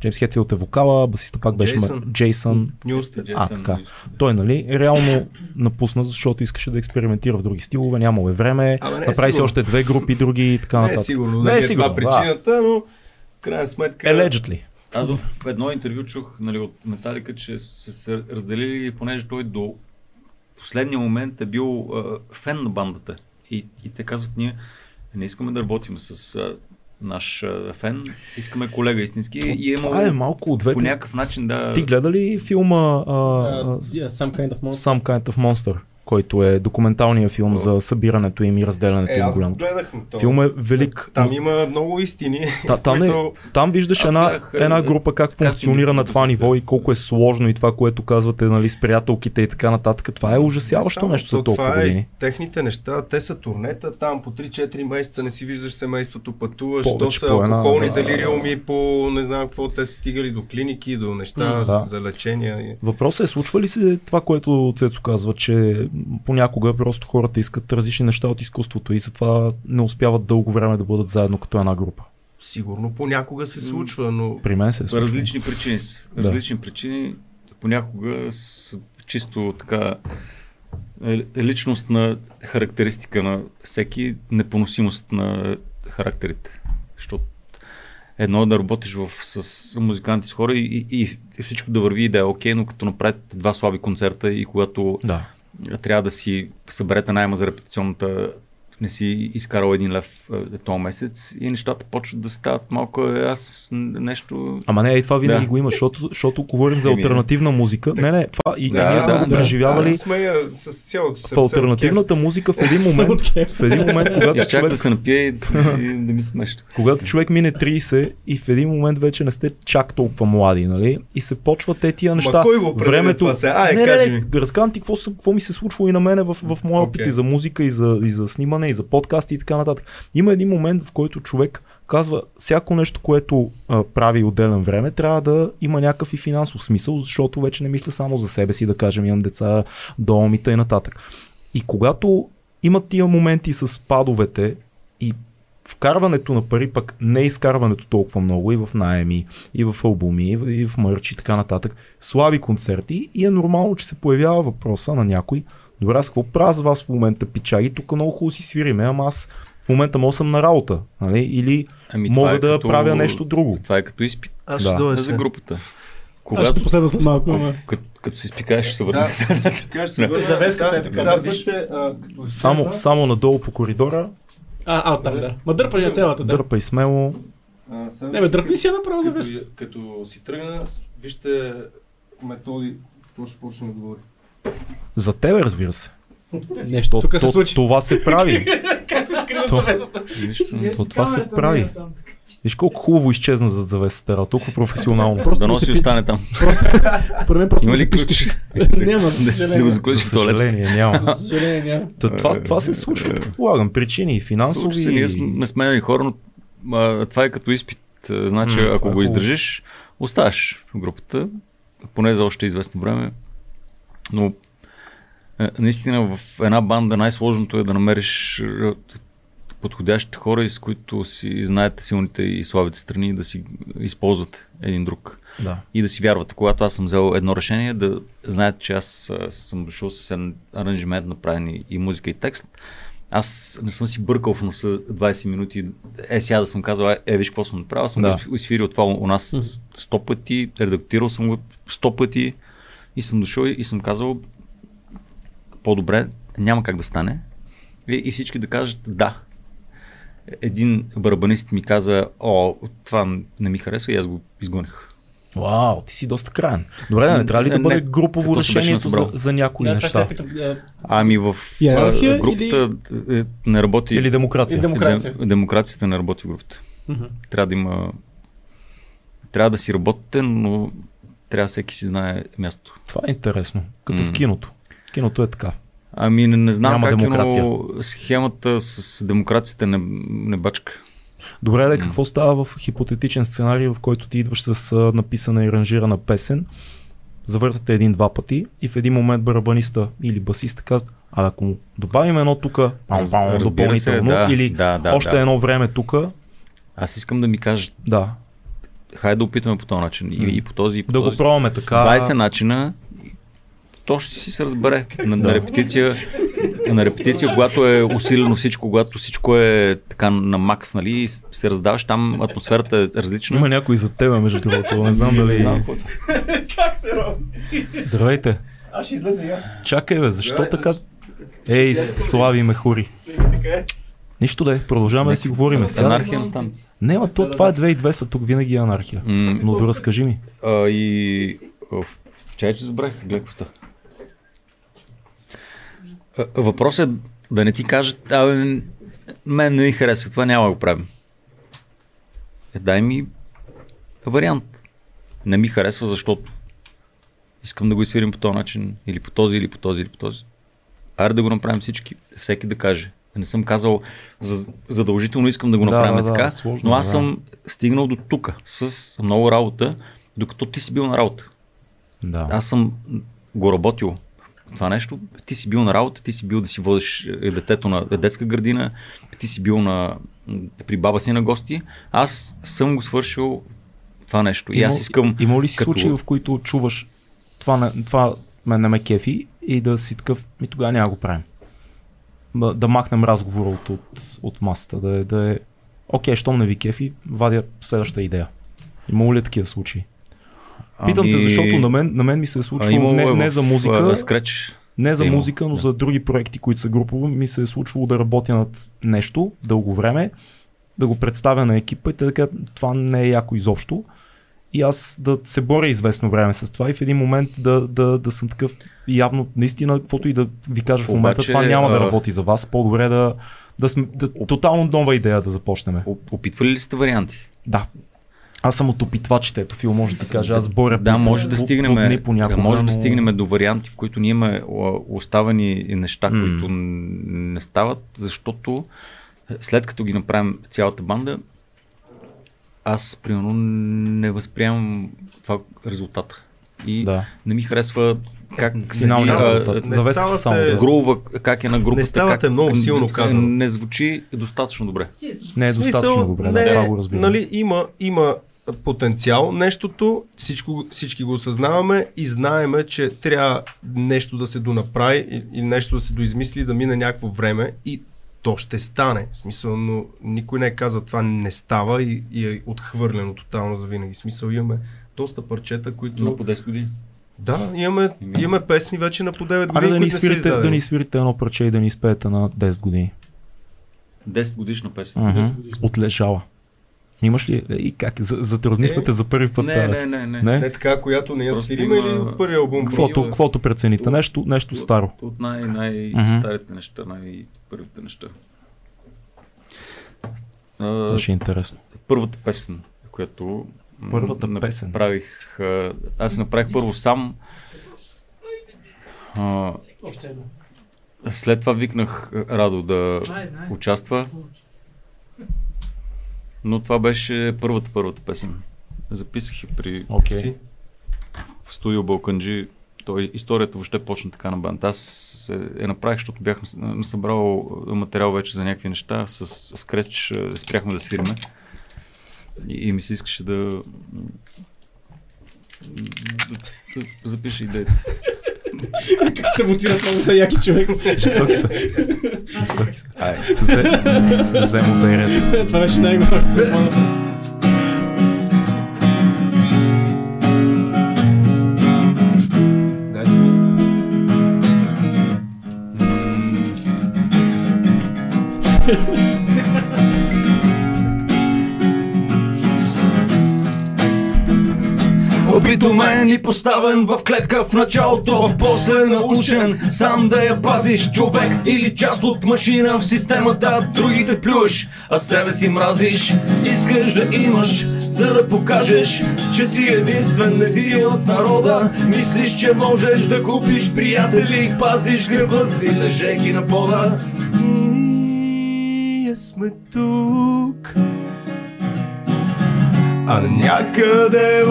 Джеймс Хетфилд е вокала, басиста пак беше Джейсън. Джейсън. Джейсън. Нюстед. А, така. Той, нали, реално напусна, защото искаше да експериментира в други стилове, нямало е време, Абе, не е направи си още две групи други и така Не е нататък. сигурно, Не е е сигурно, причината, но в крайна сметка... Allegedly. Аз в едно интервю чух нали, от Металика, че са се разделили, понеже той до последния момент е бил а, фен на бандата. И, и те казват, ние не искаме да работим с а, наш фен, искаме колега истински. и е Това е малко от по някакъв начин да... Ти гледа ли филма а, а, Yeah, some kind of monster. Some Kind of Monster, който е документалният филм за събирането им и разделянето Е, им голямо. гледах. то- Филм е велик. Там има много истини. Та, там, е, там виждаш една, гледах, е, една е, група как функционира на това ниво и колко е сложно и това, което казвате нали, с приятелките и така нататък. Това е ужасяващо Само, нещо за толкова това години. Е, техните неща, те са турнета, там по 3-4 месеца не си виждаш семейството, пътуваш, Повече то са алкохолни да, делириуми по не знам какво, те са стигали до клиники, до неща да. за лечения. Въпросът е, случва ли се това, което Цецо казва, че понякога просто хората искат различни неща от изкуството и затова не успяват дълго време да бъдат заедно като една група. Сигурно понякога се случва, но При мен се е По случва. различни причини. са. Да. Различни причини понякога с чисто така е, е личностна характеристика на всеки, непоносимост на характерите. Защото едно е да работиш в, с музиканти, с хора и, и, и всичко да върви и да е окей, но като направите два слаби концерта и когато Да. Трябва да си съберете найма за репетиционната, не си изкарал един лев е, този месец и нещата почват да стават малко е, аз нещо... Ама не, и това винаги Да. го има, защото, защото говорим за да. альтернативна музика. Не, не, това и, Да, и ние сме да, го да. преживявали аз се смея с цялото сърце. в альтернативната музика в един момент, в един момент, когато Я чак човек да се напие и да, и да ми се смешно. Когато човек мине 30 и в един момент вече не сте чак толкова млади, нали? И се почват те тия неща. Ма кой го определя това сега? Ай, не, кажи не, ми. не, разказвам ти какво, какво ми се случва и на мене в, в моя опит и за музика, и за, и за снимане, и за подкасти и така нататък. Има един момент, в който човек казва, всяко нещо, което а, прави отделен време, трябва да има някакъв и финансов смисъл, защото вече не мисля само за себе си, да кажем, имам деца, дом и т.н. И когато имат тия моменти с падовете и вкарването на пари, пък не изкарването толкова много и в найеми, и в албуми, и в- и в мърч и така нататък, слаби концерти и е нормално, че се появява въпроса на някой, добре, аз какво правя с вас в момента, пичаги, тук много хубаво си свириме, ама аз в момента мога съм на работа, нали? или Ами, мога е да като- правя нещо друго. Това е като изпит Аз Да. ще дойда за групата. Аз ще Когато, последва след малко, ама... като, като си спикаеш, ще се. Да, така ще се върна. [laughs] Завеската е Да, така, Сега вижте, Само, само надолу по коридора, А, а, оттам, да. Ма дърпа ли на цялата, да. дърпай смело. а, сега Не, бе, дръпни си я направо за като, вест. като си тръгна, вижте методи, какво ще почне да говори. За тебе, разбира се. Нещо То, тук се случи. това се прави. [laughs] Как се скрива То- завесата? То това се прави. Виж колко хубаво изчезна зад завесата, Ра, толкова професионално. Просто Да носи и остане там. [laughs] Според мен просто Има ли ключ? [laughs] Няма, за Да съжаление. го За в туалет. съжаление, няма. За съжаление няма. Това, това се случва, предполагам. Причини, финансови. Случва се, ние сме, сме сменяли хора, но това е като изпит. Значи, ако е го издържиш, оставаш в групата, поне за още известно време. Но е, наистина в една банда най-сложното е да намериш е, подходящите хора, с които си знаете силните и слабите страни, и да си използвате един друг. Да. И да си вярвате, когато аз съм взел едно решение, да знаете, че аз а, съм дошъл с аранжимент, направен и, музика и текст. Аз не съм си бъркал в носа 20 минути. Е, сега да съм казал, е, е виж какво съм направил. Аз съм Да. изфирил това у нас 100 пъти, редактирал съм го 100 пъти и съм дошъл и съм казал, по-добре, няма как да стане. И, и всички да кажат да. Един барабанист ми каза, о, това не ми харесва и аз го изгоних. Вау, ти си доста крайен. Добре, да, не трябва ли да Не, бъде не, групово решението за, за някои Да, ще неща? я питам. а, Ами в Иерархия а, групата е, не работи. Или демокрация? Или дем- демокрация. Дем- демокрацията не работи в групата. мгм. Трябва да има. Трябва да си работите, но трябва всеки си знае място. Това е интересно. Като в М. киното. В киното е така. Ами не, не знам Няма как демокрация. е, но схемата с демокрацията не, не бачка. Добре, да, какво става в хипотетичен сценарий, в който ти идваш с написана и аранжирана песен, завъртате един-два пъти и в един момент барабаниста или басиста казват, а ако му добавим едно тук, разбира се, допълнително, да, или да, да, още да. едно време тук, Аз искам да ми кажат, да, хайде да опитаме по този начин. И, и по този, и по да този. го пробваме така. 20 начина, то ще си се разбере. На, на, репетиция, на репетиция, когато е усилено всичко, когато всичко е така на макс, нали, се раздаваш, там атмосферата е различна. Има някой за тебе, между другото. Не знам дали. Как се роби? Здравейте. Аз ще излезе и аз. Чакай, бе, защо така? Ей, слави ме хури. Така е. Нищо да е, продължаваме да си говорим. Сега... Анархия на станция. Не, ма, то, това е 2200, тук винаги е анархия. М, Но доразкажи ми. А, и... Чай, че забравих, гледай какво става. А, Въпросът е да не ти кажат, абе, мен не ми харесва, това няма да го правим. Е, дай ми вариант. Не ми харесва, защото искам да го изфирим по този начин, или по този, или по този, или по този. Айде да го направим всички, всеки да каже. Не съм казал, за- задължително искам да го Да, направим да, да, така, сложно но е, аз да. съм стигнал до тук с много работа, докато ти си бил на работа. Да. Аз съм го работил това нещо. Ти си бил на работа, ти си бил да си водиш е, детето на детска градина, ти си бил на, при баба си на гости. Аз съм го свършил това нещо. И аз искам... Има ли си като- случаи, в които чуваш това, това мен не ме кефи и да си такъв, ми тогава няма го правим. Да, махнем разговора от, от, от масата, да е, да е окей, щом не ви кефи, вадя следващата идея. Има ли такива случаи? Питам те, защото на мен, на мен ми се е имало не, е не в, за музика, Scratch. не за музика, но да. за други проекти, които са групово, ми се е случвало да работя над нещо дълго време, да го представя на екипа и те да кажат, това не е яко изобщо. И аз да се боря известно време с това и в един момент да, да, да съм такъв явно, наистина, каквото и да ви кажа в момента, Обаче, това няма да работи за вас. По-добре да, да сме, да, тотално нова идея да започнем. Опитвали ли сте варианти? Да. Аз съм от опитвачите, ето Фил може да ти каже, аз боря Да, по- може да по- стигнем, по дни понякога, може да но- стигнем до варианти, в които ние имаме а, оставени неща, М. които не стават, защото след като ги направим цялата банда, аз примерно не възприемам това резултата. И Да. не ми харесва как Финалният седи, а, резултат. не Завеска ставате- само да. Грува, как е на групата. Не ставате как, много силно казано. Не звучи достатъчно добре. Не е смисъл, достатъчно добре, да, не, това го разбирам. Нали, има, има потенциал нещото, всичко, всички го осъзнаваме и знаеме, че трябва нещо да се донаправи и- или нещо да се доизмисли, да мине някакво време и то ще стане. В смисъл, но никой не е казал това не става и, и е отхвърлено тотално за винаги. В смисъл имаме доста парчета, които... Но по 10 години. Да, имаме, имаме песни вече на по 9 Аре години, да ни, свирите, да ни свирите едно парче и да ни изпеете на 10 години. 10 годишна песен. Мгм. Отлежала. Имаш ли? И как? За- Затруднихме Е, те за първи път. Не, не, не, не. Не? Не така, която не я Просто свириме има- или от първия албум? Каквото, каквото прецените? Нещо, нещо старо. От, от най- най- Мгм. старите неща, най-първите неща. А, Това ще е интересно. първата песен, която Първата песен. направих. а, Аз си направих първо сам. А, след това викнах Радо да участва. Но това беше първата, първата песен. Записах я при. Си. в студио Балканджи. Той, историята въобще почна така на банд. Аз се, я направих, защото бях насъбрал материал вече за някакви неща. С скреч е, спряхме да свириме. И, и ми се искаше да, да, да запиша идеята. Как се мотира само са яки човек. Жестоки са. Жестоки са. Ай, Взе- Вземо да е ред. Това беше най-горното. Опитумен и поставен в клетка в началото После научен. Сам да я пазиш Човек или част от машина в системата Другите плюш, а себе си мразиш. Искаш да имаш, за да покажеш Че си единствен, не си от народа. Мислиш, че можеш да купиш приятели Пазиш гръбът си, лежейки на пода Сме тук. А някъде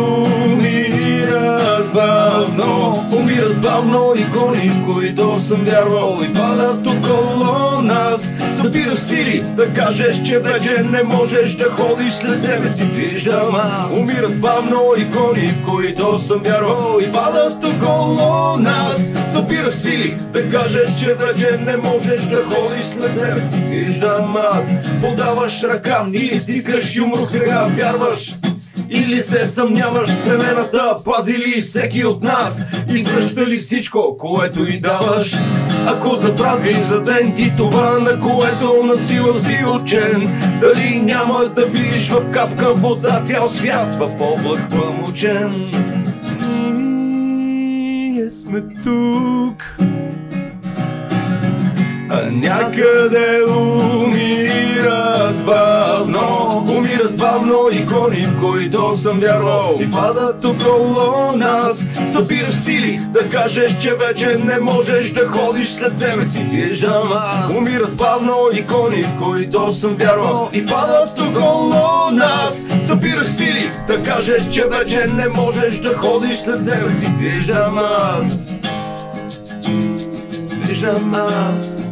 умират бавно Умират бавно икони, в които съм вярвал. И падат около нас. Събираш сили да кажеш, че вече не можеш да ходиш след себе си. Виждам аз. Умират бавно икони, в които съм вярвал. И падат около нас. Събираш сили да кажеш, че вече не можеш да ходиш след себе си. Виждам аз. Подаваш ръка или стискаш юмрук сега. Вярваш или се съмняваш в Вселената, пази ли всеки от нас и връща ли всичко, което и даваш? Ако забравиш за ден ти това, на което на сила си учен, дали няма да биеш в капка вода цял свят в облак памучен? Ние сме тук. А някъде умират бавно Умират бавно икони, в които съм вярвал. И падат около нас. Събираш сили да кажеш, че вече не можеш да ходиш след себе си. Виждам аз. Умират бавно икони, в които съм вярвал. И падат около нас. Събираш сили да кажеш, че вече не можеш да ходиш след себе си. Виждам аз. Виждам аз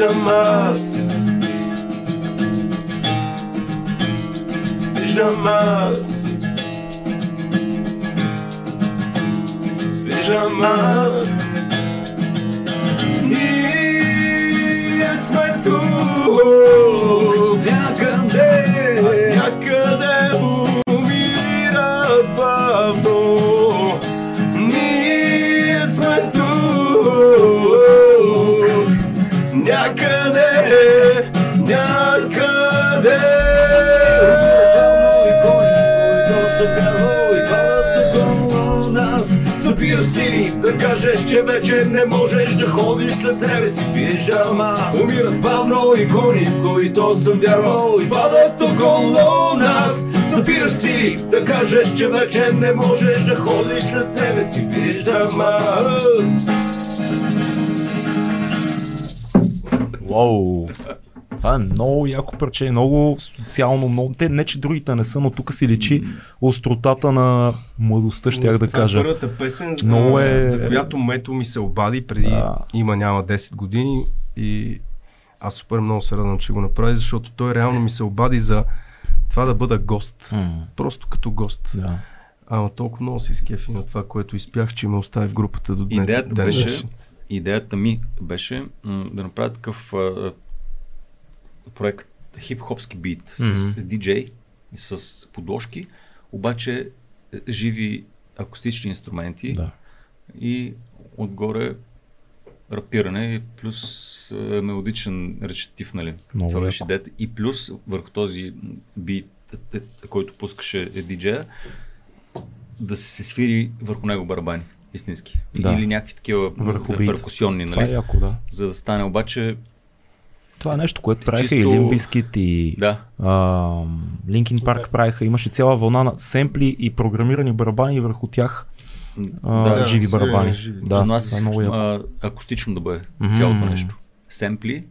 Виждам аз Виждам аз Виждам аз Виждам аз. Умират бавно икони, които съм вярвал. И падат около нас. Събираш сили да кажеш, че вече не можеш да ходиш след себе си. Виждам аз. Уау! Това е много яко парче, много социално, много... Те не, че другите не са, но тук си личи остротата на младостта, щях да Това е кажа. Първата песен, Много а, е- за която Мето ми се обади преди Да. има няма 10 години и аз супер много се радвам, че го направи, защото той реално ми се обади за това да бъда гост. М, Просто като гост. Да. Ама толкова много се изкефи на това, което изпях, че ме остави в групата до днес. Идеята ден беше, идеята ми беше м- да направя такъв а, проект хип-хопски бит с Мгм. диджей, с подложки, обаче е, живи акустични инструменти да. и отгоре рапиране, плюс а, мелодичен речетив, нали? Много Това беше идеята. И плюс върху този бит, т- т- който пускаше е диджея, да се свири върху него барабани. Истински. Да. Или някакви такива Върху а, бит. перкусионни, Това е нали? яко, да. За да стане обаче, Това е нещо, което правиха Чисто- и Limbiskit и да, Линкин Парк правиха. Имаше цяла вълна на семпли и програмирани барабани и върху тях а, да, живи барабани. живи. Да, аз това е много а, акустично да бъде Мгм. цялото нещо. Семпли,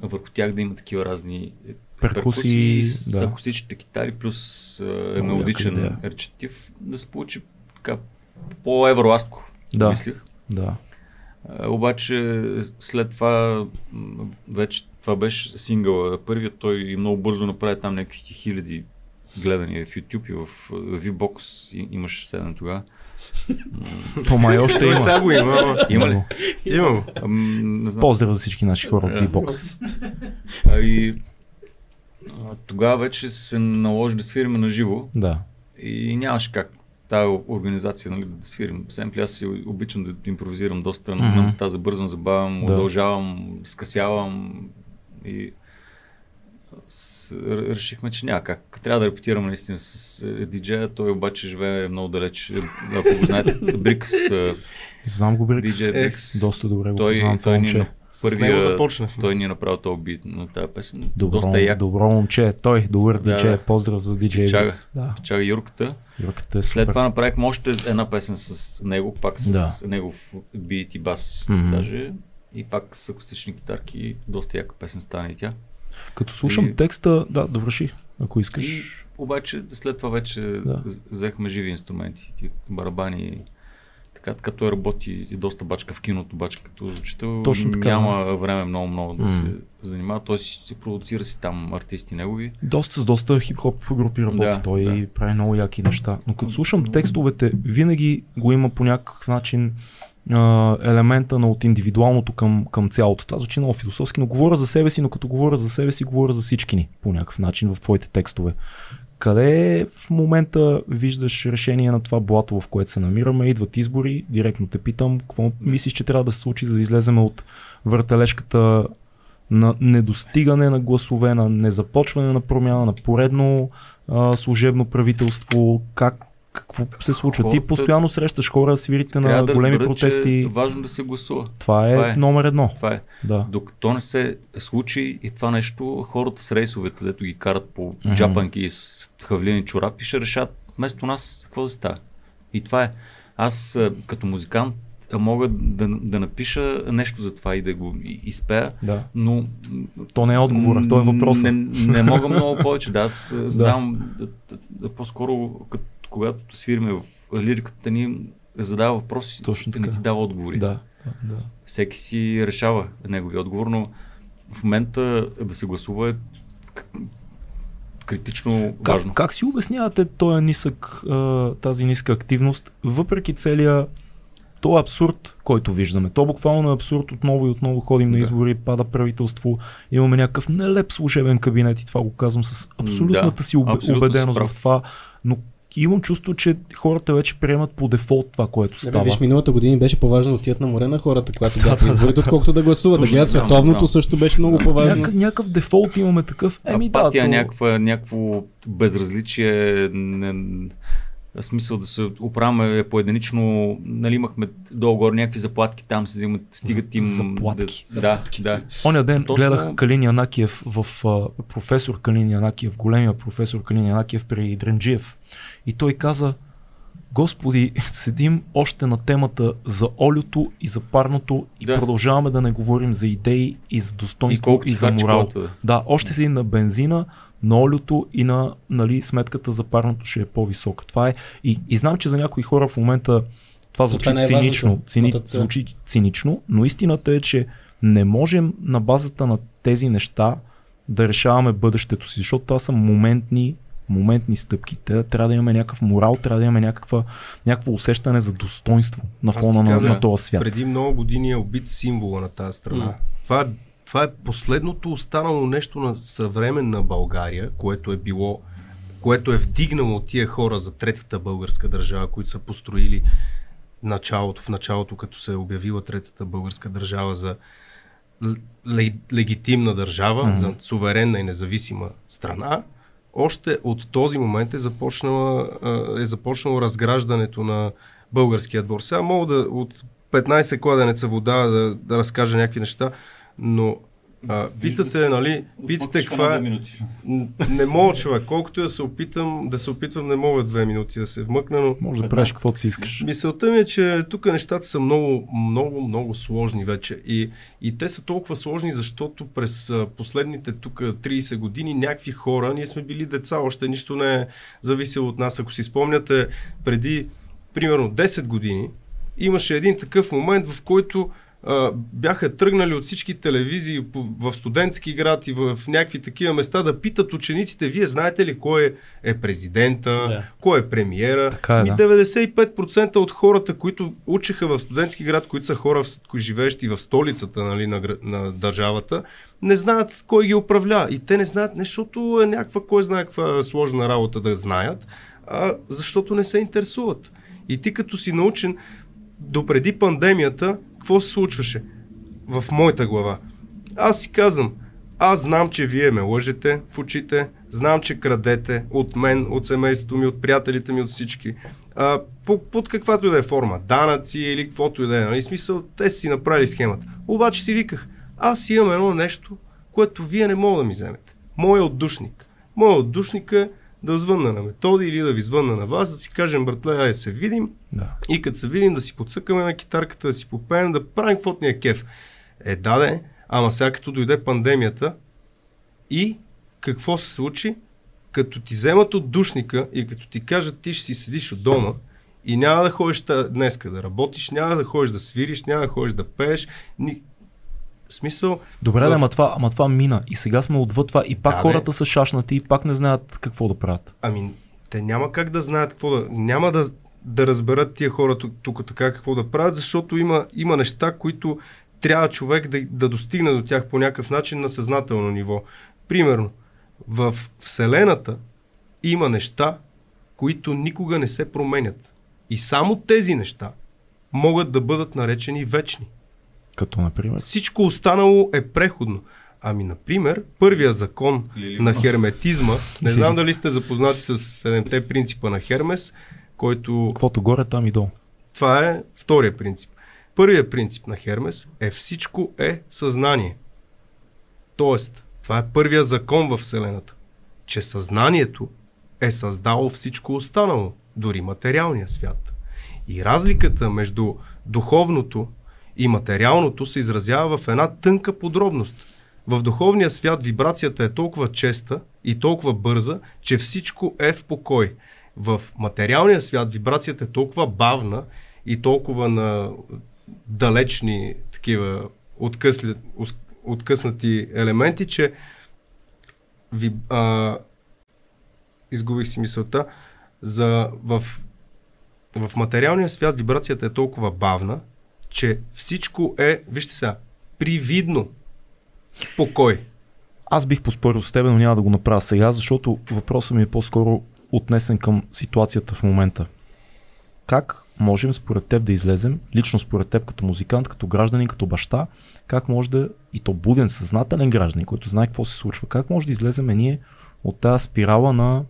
върху тях да има такива разни Перкусии, с да. акустичните китари плюс яка мелодичен речетив, да се получи така по-евроастко, Да. мислих. Да. А, обаче след това вече това беше сингъла. Първият той много бързо направи там някакви хиляди гледания в YouTube и в VBOX и- имаше 7 тогава. То май още има. сега го има, Има ли? има. Поздрав за всички наши хора от. V-Box. А, и тогава вече се наложи да свириме на живо Да. и нямаше как тази организация нали, да свирим семпли. Аз си обичам да импровизирам доста Мгм. на места, забързвам, забавям, Да. удължавам, скъсявам и решихме, че няма как. Трябва да репетираме наистина с е, диджея, той обаче живее много далеч. Ако го знаете, Брикс, е, Знам го Брикс. диджей Брикс, Доста добре го той, това той момче. С него първия, започнахме. той ни е направил този бит на тази песен. Добро, доста е як. добро момче. Той, добър Да. диджей. Поздрав за диджей Чага. Брикс. Да. Чага Юрката. Юрката е След супер. това направихме още една песен с него, пак с Да. негов бит и бас Мгм. даже. И пак с акустични китарки, доста яка песен стана и тя. Като слушам И- текста, да, довърши, ако искаш. И обаче след това вече Да. да. взехме живи инструменти, ти барабани, така, така той работи и доста бачка в киното, бачка като учител. Точно така, Няма време много-много да М. се занимава. Той си, си продуцира си там артисти негови. Доста с доста хип-хоп групи работи. Да, Той да. прави много яки неща. Но като слушам текстовете, винаги го има по някакъв начин елемента на от индивидуалното към, към цялото. Това звучи много философски, но говоря за себе си, но като говоря за себе си, говоря за всички ни по някакъв начин в твоите текстове. Къде в момента виждаш решение на това блато, в което се намираме? Идват избори, директно те питам, какво мислиш, че трябва да се случи, за да излезем от въртележката на недостигане на гласове, на незапочване на промяна, на поредно а, служебно правителство, как, какво се случва? Ти Хората- постоянно срещаш хора, свирите на да големи разберат, протести. че е важно да се гласува. Това, е това е. номер едно. Това е. Да. Докато не се случи и това нещо, хората с рейсовете, дето ги карат по Мгм. джапанки с хавлини чорапи, ще решат вместо нас какво да става. И това е. Аз като музикант мога да, да напиша нещо за това и да го и- изпея, да. но То не е отговор, то е въпрос. Не, не мога много [laughs] повече. Да, аз да. знам да, да, да, по-скоро, като, когато свириме в лириката ни, задава въпроси, Точно не така. ти дава отговори. Да, да. Всеки си решава неговия отговор, но в момента да се гласува е критично важно. Как, как си обяснявате този нисък, тази ниска активност, въпреки целия то абсурд, който виждаме. То буквално е абсурд. Отново и отново ходим на Да. избори, пада правителство, имаме някакъв нелеп служебен кабинет и това го казвам с абсолютната Да, си абсолютно убеденост прав. в това. Но имам чувство, че хората вече приемат по дефолт това, което Не, става. бе, виж, миналата година беше по-важно да отидат на море на хората, когато [laughs] бяха да, изборите, отколкото да гласуват. Да гледат световното да. също беше много по-важно. Няка, някакъв дефолт имаме такъв. Еми да, Апатия, то... някаква, някакво безразличие, не, в смисъл да се оправяме поединично, нали имахме долу-горе някакви заплатки, там се взимат, стигат им... Заплатки. Да, да, да. Оня ден Точно- гледах Калин Янакиев в а, професор Калин Янакиев, големия професор Калин Янакиев при Дренджиев. И той каза, Господи, седим още на темата за олиото и за парното и Да. продължаваме да не говорим за идеи и за И достоинство и, ти за морал. колата, да. Да, още седим на бензина, на олиото и на нали, сметката за парното ще е по-висока. Това е. И, и знам, че за някои хора в момента това звучи това е цинично, цини, звучи цинично, но истината е, че не можем на базата на тези неща да решаваме бъдещето си, защото това са моментни моментни стъпки. Те трябва да имаме някакъв морал, трябва да имаме някаква, някакво усещане за достоинство на фона на, на този свят. Преди много години е убит символа на тази страна. М. Това, е, това е последното останало нещо на съвременна България, което е било, което е вдигнало тия хора за третата българска държава, които са построили началото, в началото, като се е обявила третата българска държава за л- легитимна държава, Мгм. за суверенна и независима страна, още от този момент е, започнала, е започнало разграждането на българския двор. Сега мога да от 15 кладенеца вода да, да разкажа някакви неща, но а, питате, нали, питате каква е... Не мога, човек. Колкото и да се опитам, да се опитвам, не мога две минути да се вмъкна, но Може да правиш каквото си искаш. Мисълта ми е, че тук нещата са много, много, много сложни вече. И, и те са толкова сложни, защото през последните тук 30 години някакви хора, ние сме били деца, още нищо не е зависело от нас. Ако си спомняте, преди примерно 10 години, имаше един такъв момент, в който бяха тръгнали от всички телевизии в студентски град и в някакви такива места да питат учениците, вие знаете ли кой е, президента, Да. кой е премиера. Така е, Ми да. 95% от хората, които учеха в студентски град, които са хора, живеещи в столицата нали, на, на държавата, не знаят кой ги управлява. И те не знаят не защото е някаква, кой знае каква сложна работа да знаят, а защото не се интересуват. И ти като си научен, допреди пандемията, какво се случваше? В моята глава. Аз си казвам, аз знам, че вие ме лъжете в очите, знам, че крадете от мен, от семейството ми, от приятелите ми, от всички. А, по, под каквато и да е форма, данъци или каквото и да е, нали? Смисъл, те си направили схемата. Обаче си виках, аз имам едно нещо, което вие не мога да ми вземете. Моя отдушник. Моя отдушник е да звънна на методи или да ви звънна на вас, да си кажем, братле, ай се видим, Да. и като се видим да си подсъкаме на китарката, да си попеем, да правим каквото ни е кеф. Е, да, де, ама сега като дойде пандемията и какво се случи? Като ти вземат от душника и като ти кажат ти ще си седиш от дома и няма да ходиш днеска да работиш, няма да ходиш да свириш, няма да ходиш да пееш. Ни... В смисъл, Добре, В- да, ама това, ама това мина. И сега сме отвъд това. И пак Да, хората бе. са шашнати и пак не знаят какво да правят. Ами, те няма как да знаят какво да... Няма да, да разберат тия хора тук, тук така какво да правят, защото има, има неща, които трябва човек да, да достигне до тях по някакъв начин на съзнателно ниво. Примерно, в Вселената има неща, които никога не се променят. И само тези неща могат да бъдат наречени вечни. Като, например. Всичко останало е преходно. Ами, например, първия закон Лилио. на херметизма, не знам [laughs] дали сте запознати с седемте принципа на Хермес, който Каквото горе, там и долу. това е втория принцип. Първият принцип на Хермес е всичко е съзнание. Тоест, това е първия закон в Вселената, че съзнанието е създало всичко останало, дори материалния свят. И разликата между духовното и материалното се изразява в една тънка подробност. В духовния свят вибрацията е толкова честа и толкова бърза, че всичко е в покой. В материалния свят вибрацията е толкова бавна и толкова на далечни такива откъсли, откъснати елементи, че ви, а, изгубих си мисълта, за, в, в материалния свят вибрацията е толкова бавна, че всичко е, вижте сега, привидно покой. Аз бих поспорил с теб, но няма да го направя сега, защото въпросът ми е по-скоро отнесен към ситуацията в момента. Как можем според теб да излезем, лично според теб като музикант, като гражданин, като баща, как може да, и то буден, съзнателен гражданин, който знае какво се случва, как може да излезем ние от тази спирала на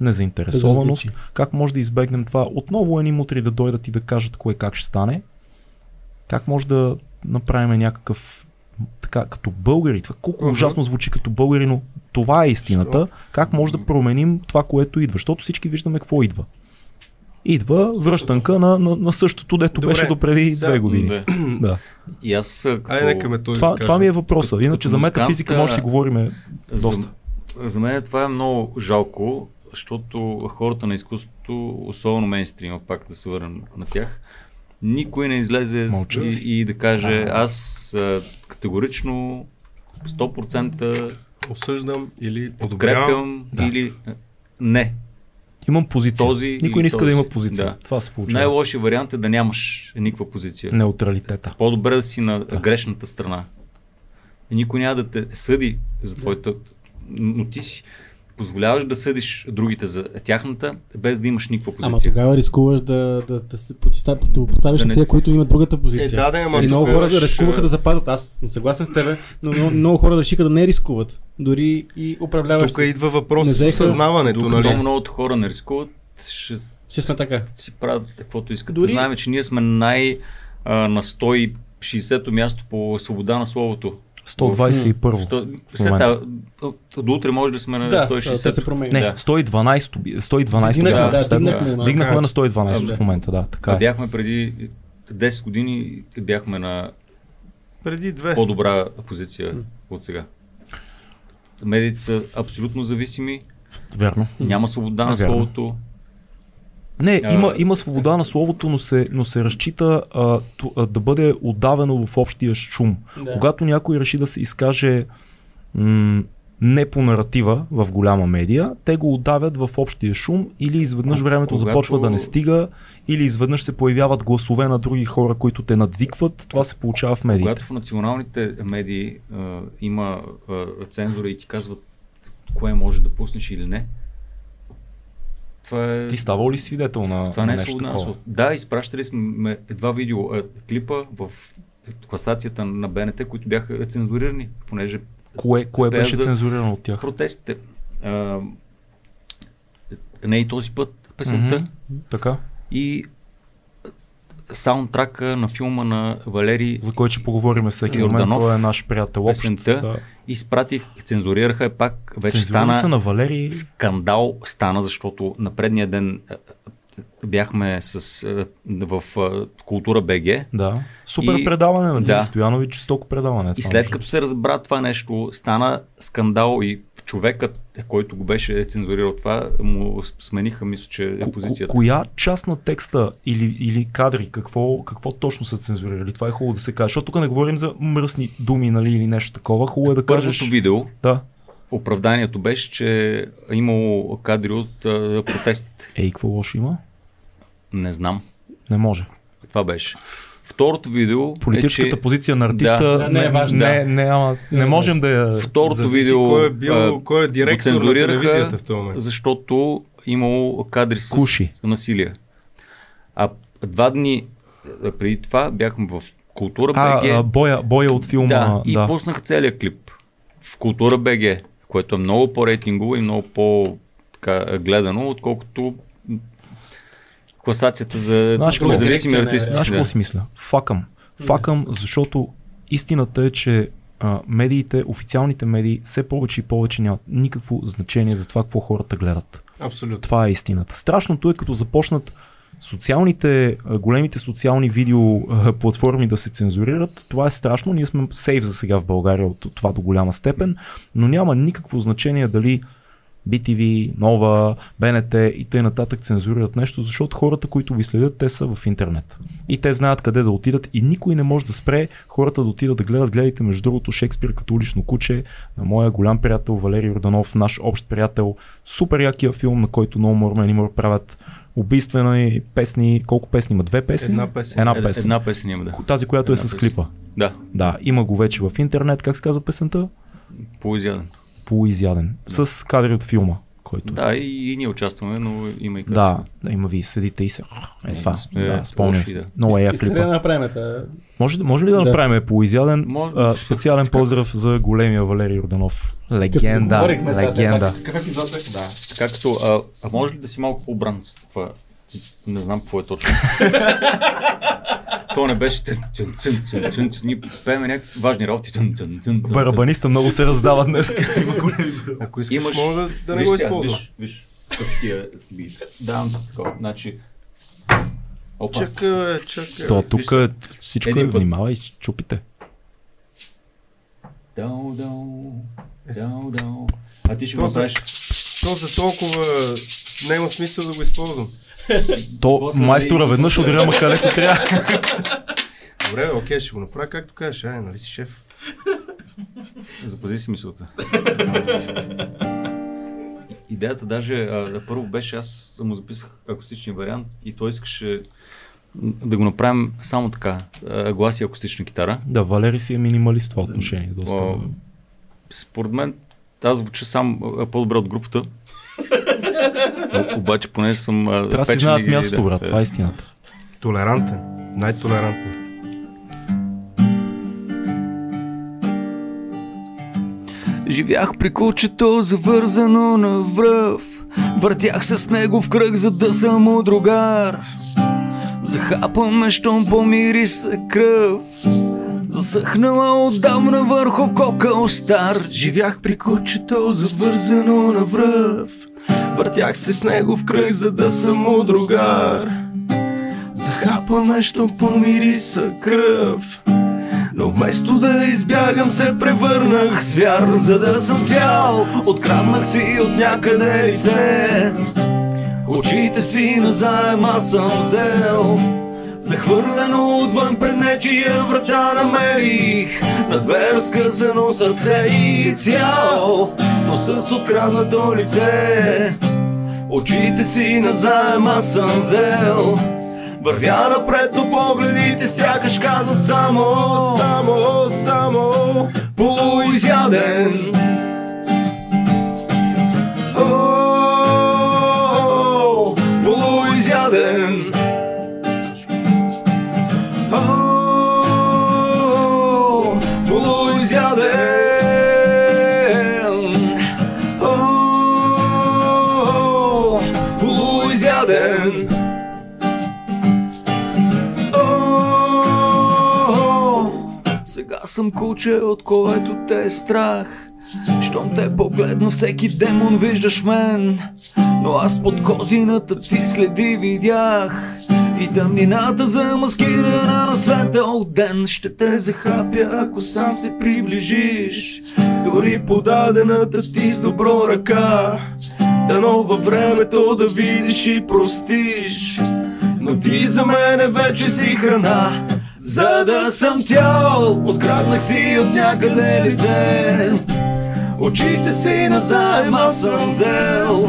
незаинтересованост, как може да избегнем това отново едни мутри да дойдат и да кажат кое как ще стане, как може да направим някакъв така, като българи, това колко Мгм. ужасно звучи като българи, но това е истината. Как може да променим това, което идва? Защото всички виждаме какво идва. Идва връщанка на, на, на същото, дето Добре, беше до преди сега- две години. Да. [clears throat] Да. И аз като... Айде, нека ме той Това, да това ми е въпроса. Иначе за метафизика може да си говорим доста. За, за мен това е много жалко, защото хората на изкуството, особено мейнстрима, пак да се върнем на тях, никой не излезе Мълчат и, и да каже аз категорично 100% Осъждам или подкрепям Да. или не. Имам позиция. Този Никой не иска този. да има позиция. Да. Това се получава. Най-лошият вариант е да нямаш никаква позиция. Неутралитета. По-добре да си на Да. грешната страна. Никой няма да те съди за твоята... Но ти си... позволяваш да съдиш другите за тяхната, без да имаш никаква Ама позиция. тогава рискуваш да, да, да се противопоставиш Да на не- тия, които имат другата позиция. Е, да, да, ама и много хора рискуваха да запазят. Аз съм съгласен с тебе, но много, много хора решиха да не рискуват. Дори и управляващи. Тук идва въпрос Не с взеха- осъзнаването, Докато нали? многото хора не рискуват, ще Ще сме така. си правят каквото искат. Дори-. Знаем, че ние сме най на 160-то място по свобода на словото. 121. Сто... в След момента. това, до утре може да сме на Да, 160. те се променят. Не, Да. 112, би- 112 Дигнахме, да, дигнахме малко. Дигнахме на 112 Да. в момента, да, така А е. бяхме преди 10 години бяхме на Преди две. по-добра позиция от сега. Медиите са абсолютно зависими, Верно. няма свобода на Вярно. словото. Не, А- има, има свобода на словото, но се, но се разчита а, ту, а, да бъде отдавено в общия шум. Да. Когато някой реши да се изкаже м- не по наратива в голяма медия, те го отдавят в общия шум или изведнъж Ко- времето когато- започва да не стига, или изведнъж се появяват гласове на други хора, които те надвикват. Това се получава в медиите. Когато в националните медии а, има а, цензура и ти казват кое може да пуснеш или не, това е... Ти ставал ли свидетел на, Това не е нещо. Да, изпращали сме два видео а, клипа в класацията на БНТ, които бяха цензурирани, понеже Кое, кое беше цензурирано от тях? протестите. А, не и този път песента. Мгм, Така, И саундтрака на филма на Валери за който ще поговорим всеки момент. Йорданов, Той е наш приятел. песента. Да. изпратих, цензурираха я пак, вече Цензурирани стана на Валери. скандал, стана, защото на предния ден бяхме с, в Култура БГ Да. Супер И- предаване на Дими да. Стоянови, жестоко предаване. и след като се разбра това нещо, стана скандал и човекът, който го беше цензурирал това, му смениха, мисля, че е позицията. ко- коя част на текста или, или кадри, какво, какво точно са цензурирали? Това е хубаво да се каже. Защото тук не говорим за мръсни думи нали, или нещо такова. Хубаво е да кажеш. Първото видео, Да. оправданието беше, че е имало кадри от а, протестите. Ей, какво лошо има? Не знам. Не може. Това беше. Второто видео Политическата е, че... позиция на артиста Да, не е важно. Не, Да. не, ама, не можем да я... Второто Зависи видео кой е бил, а, кой е директор на телевизията в този момент. защото имало кадри с Куши. насилие. А два дни преди това бяхме в Култура А, БГ. а, боя, боя от филма. да, и да. пуснах целият клип в Култура БГ, което е много по-рейтингово и много по така, гледано, отколкото класацията за независими артисти. Знаеш какво си мисля? Факъм. Факъм, защото истината е, че а, медиите, официалните медии, все повече и повече нямат никакво значение за това какво хората гледат. Абсолютно. Това е истината. Страшното е като започнат социалните, големите социални видео платформи да се цензурират. Това е страшно. Ние сме сейф за сега в България от това до голяма степен, но няма никакво значение дали BTV, Нова, БНТ и т.н. нататък цензурират нещо, защото хората, които ви следят, те са в интернет. И те знаят къде да отидат и никой не може да спре хората да отидат да гледат. Гледайте между другото Шекспир като улично куче на моя голям приятел Валерий Орданов, наш общ приятел. Супер якия филм, на който много Мормен и Мор правят убийствени песни. Колко песни има? Две песни? Една песен. Една Е, песен. Една песен има, да. Тази, която е Една с песен. клипа. Да, Да, има го вече в интернет. Как се казва песента? по-изяден. Полуизяден. С кадри от филма. Който е. Да, и, и ние участваме, но има и Да, качество. да, има ви, седите и се. Е, това. сме да, спомням се. да. Много е Искате да клипа. направим та... Може, може ли да Да. направим полуизяден Може. а, специален поздрав за големия Валерий Орданов? Легенда, легенда. как- епизод беше? Да. Така като, а, а може ли да си малко по-бран с това? Не знам какво е точно. То не беше тън, тън, тън, тън, тън, тън. Ние пееме някакви важни работи. Тън, тън, тън, тън, Барабаниста много се раздава днес. Ако искаш, Имаш- мога да, да не го сега, използвам. Виж, виж, как ти е бит. Давам ти такова. Значи, опа. Чакай, чакай. То тук е всичко е, внимавай, чупите. Дау, дау, дау, дау. А ти ще То го правиш. То за толкова няма смисъл да го използвам. То майстора веднъж удря ма където трябва. Добре, окей, ще го направя както кажеш. Ай, нали си шеф? Запази си мисълта. Идеята даже а, първо беше, аз му записах акустичния вариант и той искаше да го направим само така, глас и акустична китара. Да, Валери си е минималист в това отношение. Доста. А, според мен аз звуча сам по-добре от групата. О- Обаче, понеже съм... Трябва да си знаят да, брат. Това е истината. Толерантен. Най-толерантен. Живях при кучето, завързано на връв. Въртях се с него в кръг, за да съм му другар. Захапаме, щом помири се кръв. Засъхнала отдавна върху кокъл стар. Живях при кучето, завързано на връв. Въртях се с него в кръг, за да съм му другар. Захапаме, щом помири се кръв. Но вместо да избягам се превърнах звяр За да съм цял Откраднах си от някъде лице Очите си назаем аз съм взел Захвърлено отвън пред нечия врата намерих. На две разкъсано сърце и цял Но с откраднато лице. Очите си назаем аз съм взел. Вървя напред, но погледите сякаш казват само, само, само полуизяден. О, Сега съм куче, от което те е страх. Щом те погледна, всеки демон виждаш мен. Но аз под козината ти следи видях. И тъмнината замаскирана на светъл ден Ще те захапя, ако сам се приближиш Дори подадената ти с добро ръка Дано във времето да видиш и простиш но ти за мене вече си храна За да съм цял Откраднах си от някъде лице. Очите си назаем аз съм взел.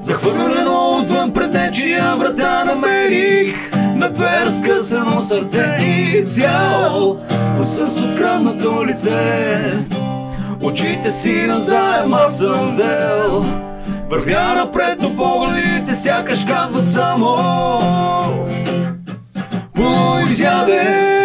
Захвърлено отвън пред нечия врата намерих. На две разкъсано сърце и цял Но с откраднато лице. Очите си назаем аз съм взел. Вървя напред, но погледите сякаш казват само Полуизяден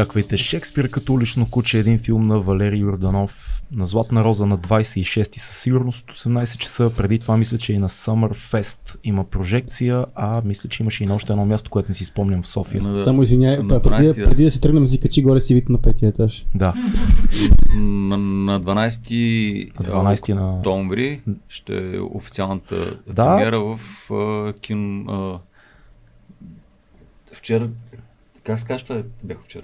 Очаквайте Шекспир като улично куче, един филм на Валерий Йорданов на Златна роза на 26 със сигурност от 18 часа. Преди това мисля, че и на Summer Fest има прожекция, а мисля, че имаше и на още едно място, което не си спомням в София. На- Само извиняй, на преди, 12, да. преди да си тръгнем, си качи горе си вид на петия етаж. Да, На, на 12, на 12 на... октомври ще е официалната Да. премиера в а, кин... А, вчера... Как се казва? Бях вчера.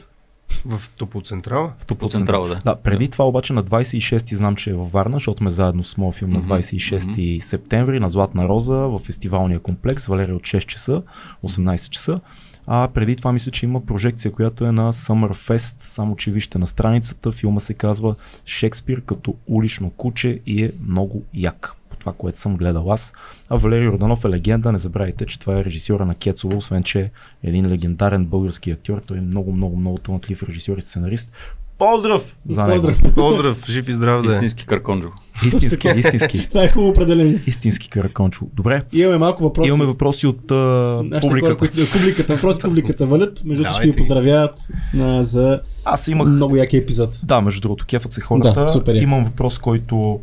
В Топоцентрала? В По Централа, да. Да, преди това обаче на 26 знам, че е във Варна, защото сме заедно с моят филм на Мгм, 26 септември на Златна роза в фестивалния комплекс, Валерия от 6 часа, 18 часа. А преди това мисля, че има прожекция, която е на Summer Fest, само че вижте на страницата, филма се казва Шекспир като улично куче и е много як. Това, което съм гледал аз. А Валерий Орданов е легенда, не забравяйте, че това е режисьора на Кецова, освен че е един легендарен български актьор. Той е много, много, много талантлив режисьор и сценарист. Поздрав за него! Поздрав. Поздрав, жив и здрав да е. Истински карконджо. Истински, истински, [laughs] Това е хубаво определение. истински каракончо. Добре, Имаме малко въпроси. имаме въпроси от а, Нашите публиката. Хора, които, публиката, въпроси от публиката валят. Между другото, ще ви поздравяват а, за Аз имах много яки епизод. Да, между другото, кефът се хората. Да, супер е. Имам въпрос, който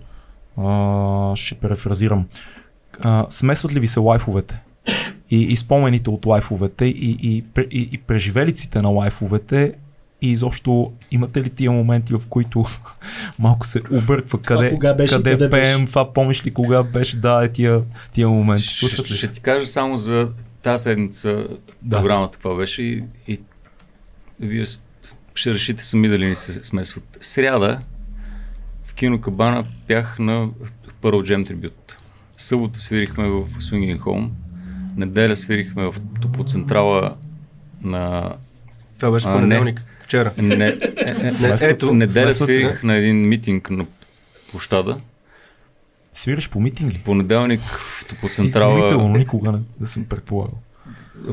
а, ще префразирам. А, смесват ли ви се лайфовете? И, и спомените от лайфовете и, и, и, и преживелиците на лайфовете и изобщо имате ли тия моменти, в които [laughs] малко се обърква къде, кога беше, къде, къде пеем, беше? това помниш ли кога беше, да, е тия, тия моменти. Ще, ще се? ти кажа само за тази седмица Да. програмата каква беше и, и вие ще решите сами дали ни се смесват. Сряда в кино Кабана бях на Pearl Jam трибют. Събота свирихме в Swinging Home. Неделя свирихме в Топоцентрала на... Това беше А, понеделник. Вчера. Не, не, не, ето, неделя свирих на един митинг на площада. Свириш по митинг ли? Понеделник в Топоцентрала... никога не, не съм предполагал.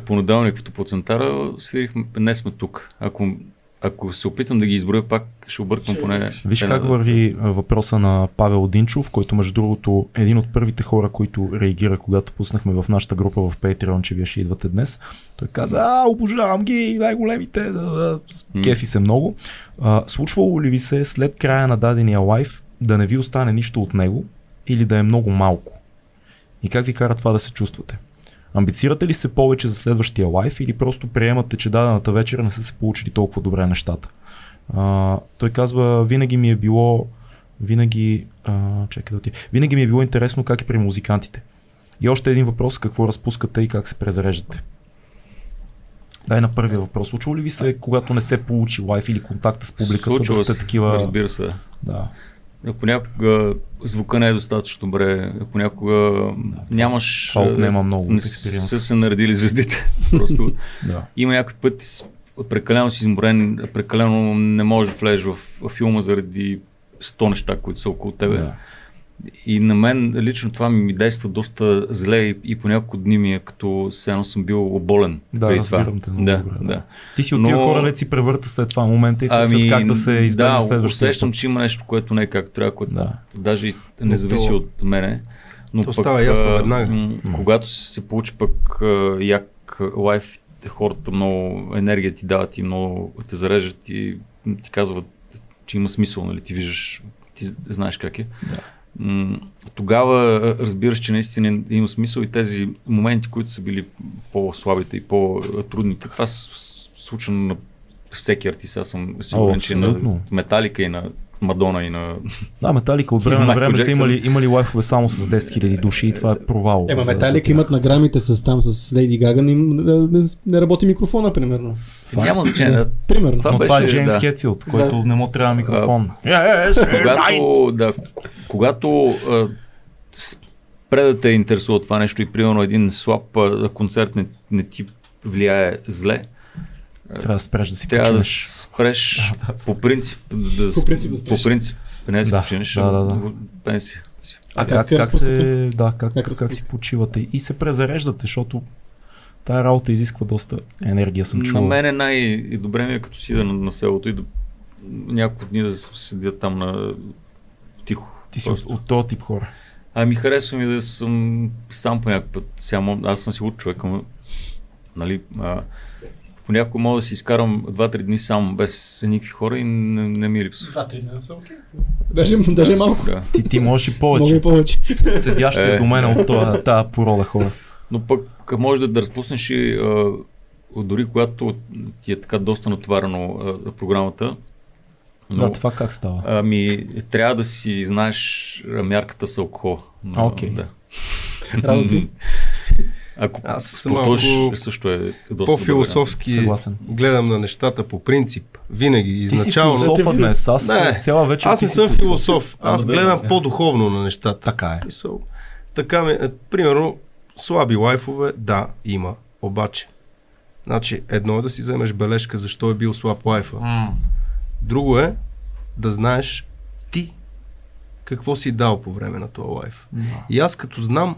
понеделник в Топоцентара свирихме, днес сме тук. Ако, ако се опитам да ги изброя пак, ще объркам поне... Виж как върви а, въпроса на Павел Динчов, който между другото е един от първите хора, които реагира, когато пуснахме в нашата група в Patreon, че вие ще идвате днес. Той каза, а, обожавам ги, най-големите, да, да, кефи се много. А, случвало ли ви се след края на дадения лайф да не ви остане нищо от него или да е много малко? И как ви кара това да се чувствате? Амбицирате ли се повече за следващия лайф или просто приемате, че дадената вечер не са се получили толкова добре нещата? А, той казва, винаги ми е било, винаги, а, чакай да отида, винаги ми е било интересно как е при музикантите. И още един въпрос, какво разпускате и как се презареждате? Дай на първия въпрос. Случва ли ви се, когато не се получи лайф или контакта с публиката, Случва да сте такива... Разбира се. Да. Понякога звука не е достатъчно добре, понякога нямаш... това отнема е, много Не са се наредили звездите. [laughs] Просто да. има някакви пъти прекалено си изморен, прекалено не можеш да влезеш в, в филма заради 100 неща, които са около тебе. да. И на мен лично това ми, действа доста зле и, и по няколко дни ми е като все едно съм бил оболен. Да, преди това. разбирам те много да, добре, да. да. Ти си от тия Но- хора, да си превърта след това момента и ами, как да се избегне да, следващия усещам, че има нещо, което не е както трябва, което Да. даже и не зависи то- от мене. Но то пък, става ясно веднага. м, Когато се получи пък а, як лайф, хората много енергия ти дават и много те зареждат и ти казват, че има смисъл, нали? Ти виждаш, ти знаеш как е. Да. Тогава разбираш, че наистина има смисъл и тези моменти, които са били по-слабите и по-трудните, това се случва на всеки артист. Аз съм сигурен, О, че и на. Металика и на Мадона и на... Да, Металика от време на време са имали, имали лайфове само с 10 000 души и това е провал. Ема за- за Металик тях. имат на грамите с там с Лейди Гага, не, не, не, работи микрофона, примерно. Факт. Няма значение. да. Примерно. Това Но това е беше, Джеймс да. Хетфилд, който не му трябва микрофон. когато, да, когато а, спре да те интересува това нещо и примерно един слаб а, концерт не, не ти влияе зле, Трябва да спреш да си трябва да починеш. спреш [laughs] по принцип да, По принцип да спреш. по принцип не да си Да, починеш, да, да, да. пенсия. А А как, как как, се, да, как, Как как, си почивате и се презареждате, защото тая работа изисква доста енергия, съм На чувал. мен е най-добре ми е като си да на, на селото и да няколко дни да седя там на тихо. Ти си от, Просто. от този тип хора. Ами харесва ми да съм сам по някакъв път. Сега, аз съм си от човек, ама, нали, а, понякога мога да си изкарам 2-3 дни сам без никакви хора и не, не ми липсва. Два-три дни са окей. Даже, даже малко. Да. Ти, ти можеш и Може повече. и повече. Седящия Е. до мен от това, тази порода хора. Но пък може да, да разпуснеш и а, дори когато ти е така доста натоварено а, програмата, но, Да, това как става? ами трябва да си знаеш мярката с алкохол. А, окей. Да. Работи. Ако Аз съм спортуваш, малко също е доста По-философски Съгласен. гледам на нещата по принцип. Винаги, Ти си изначално. философа днес. Аз Не, цяла вечер Аз не съм философ. Аз Ама да, гледам да. по-духовно на нещата. Така е. Мисъл, Така ми, е, примерно, слаби лайфове, да, има. Обаче, значи, едно е да си вземеш бележка защо е бил слаб лайфа. Друго е да знаеш ти какво си дал по време на този лайф. И аз като знам,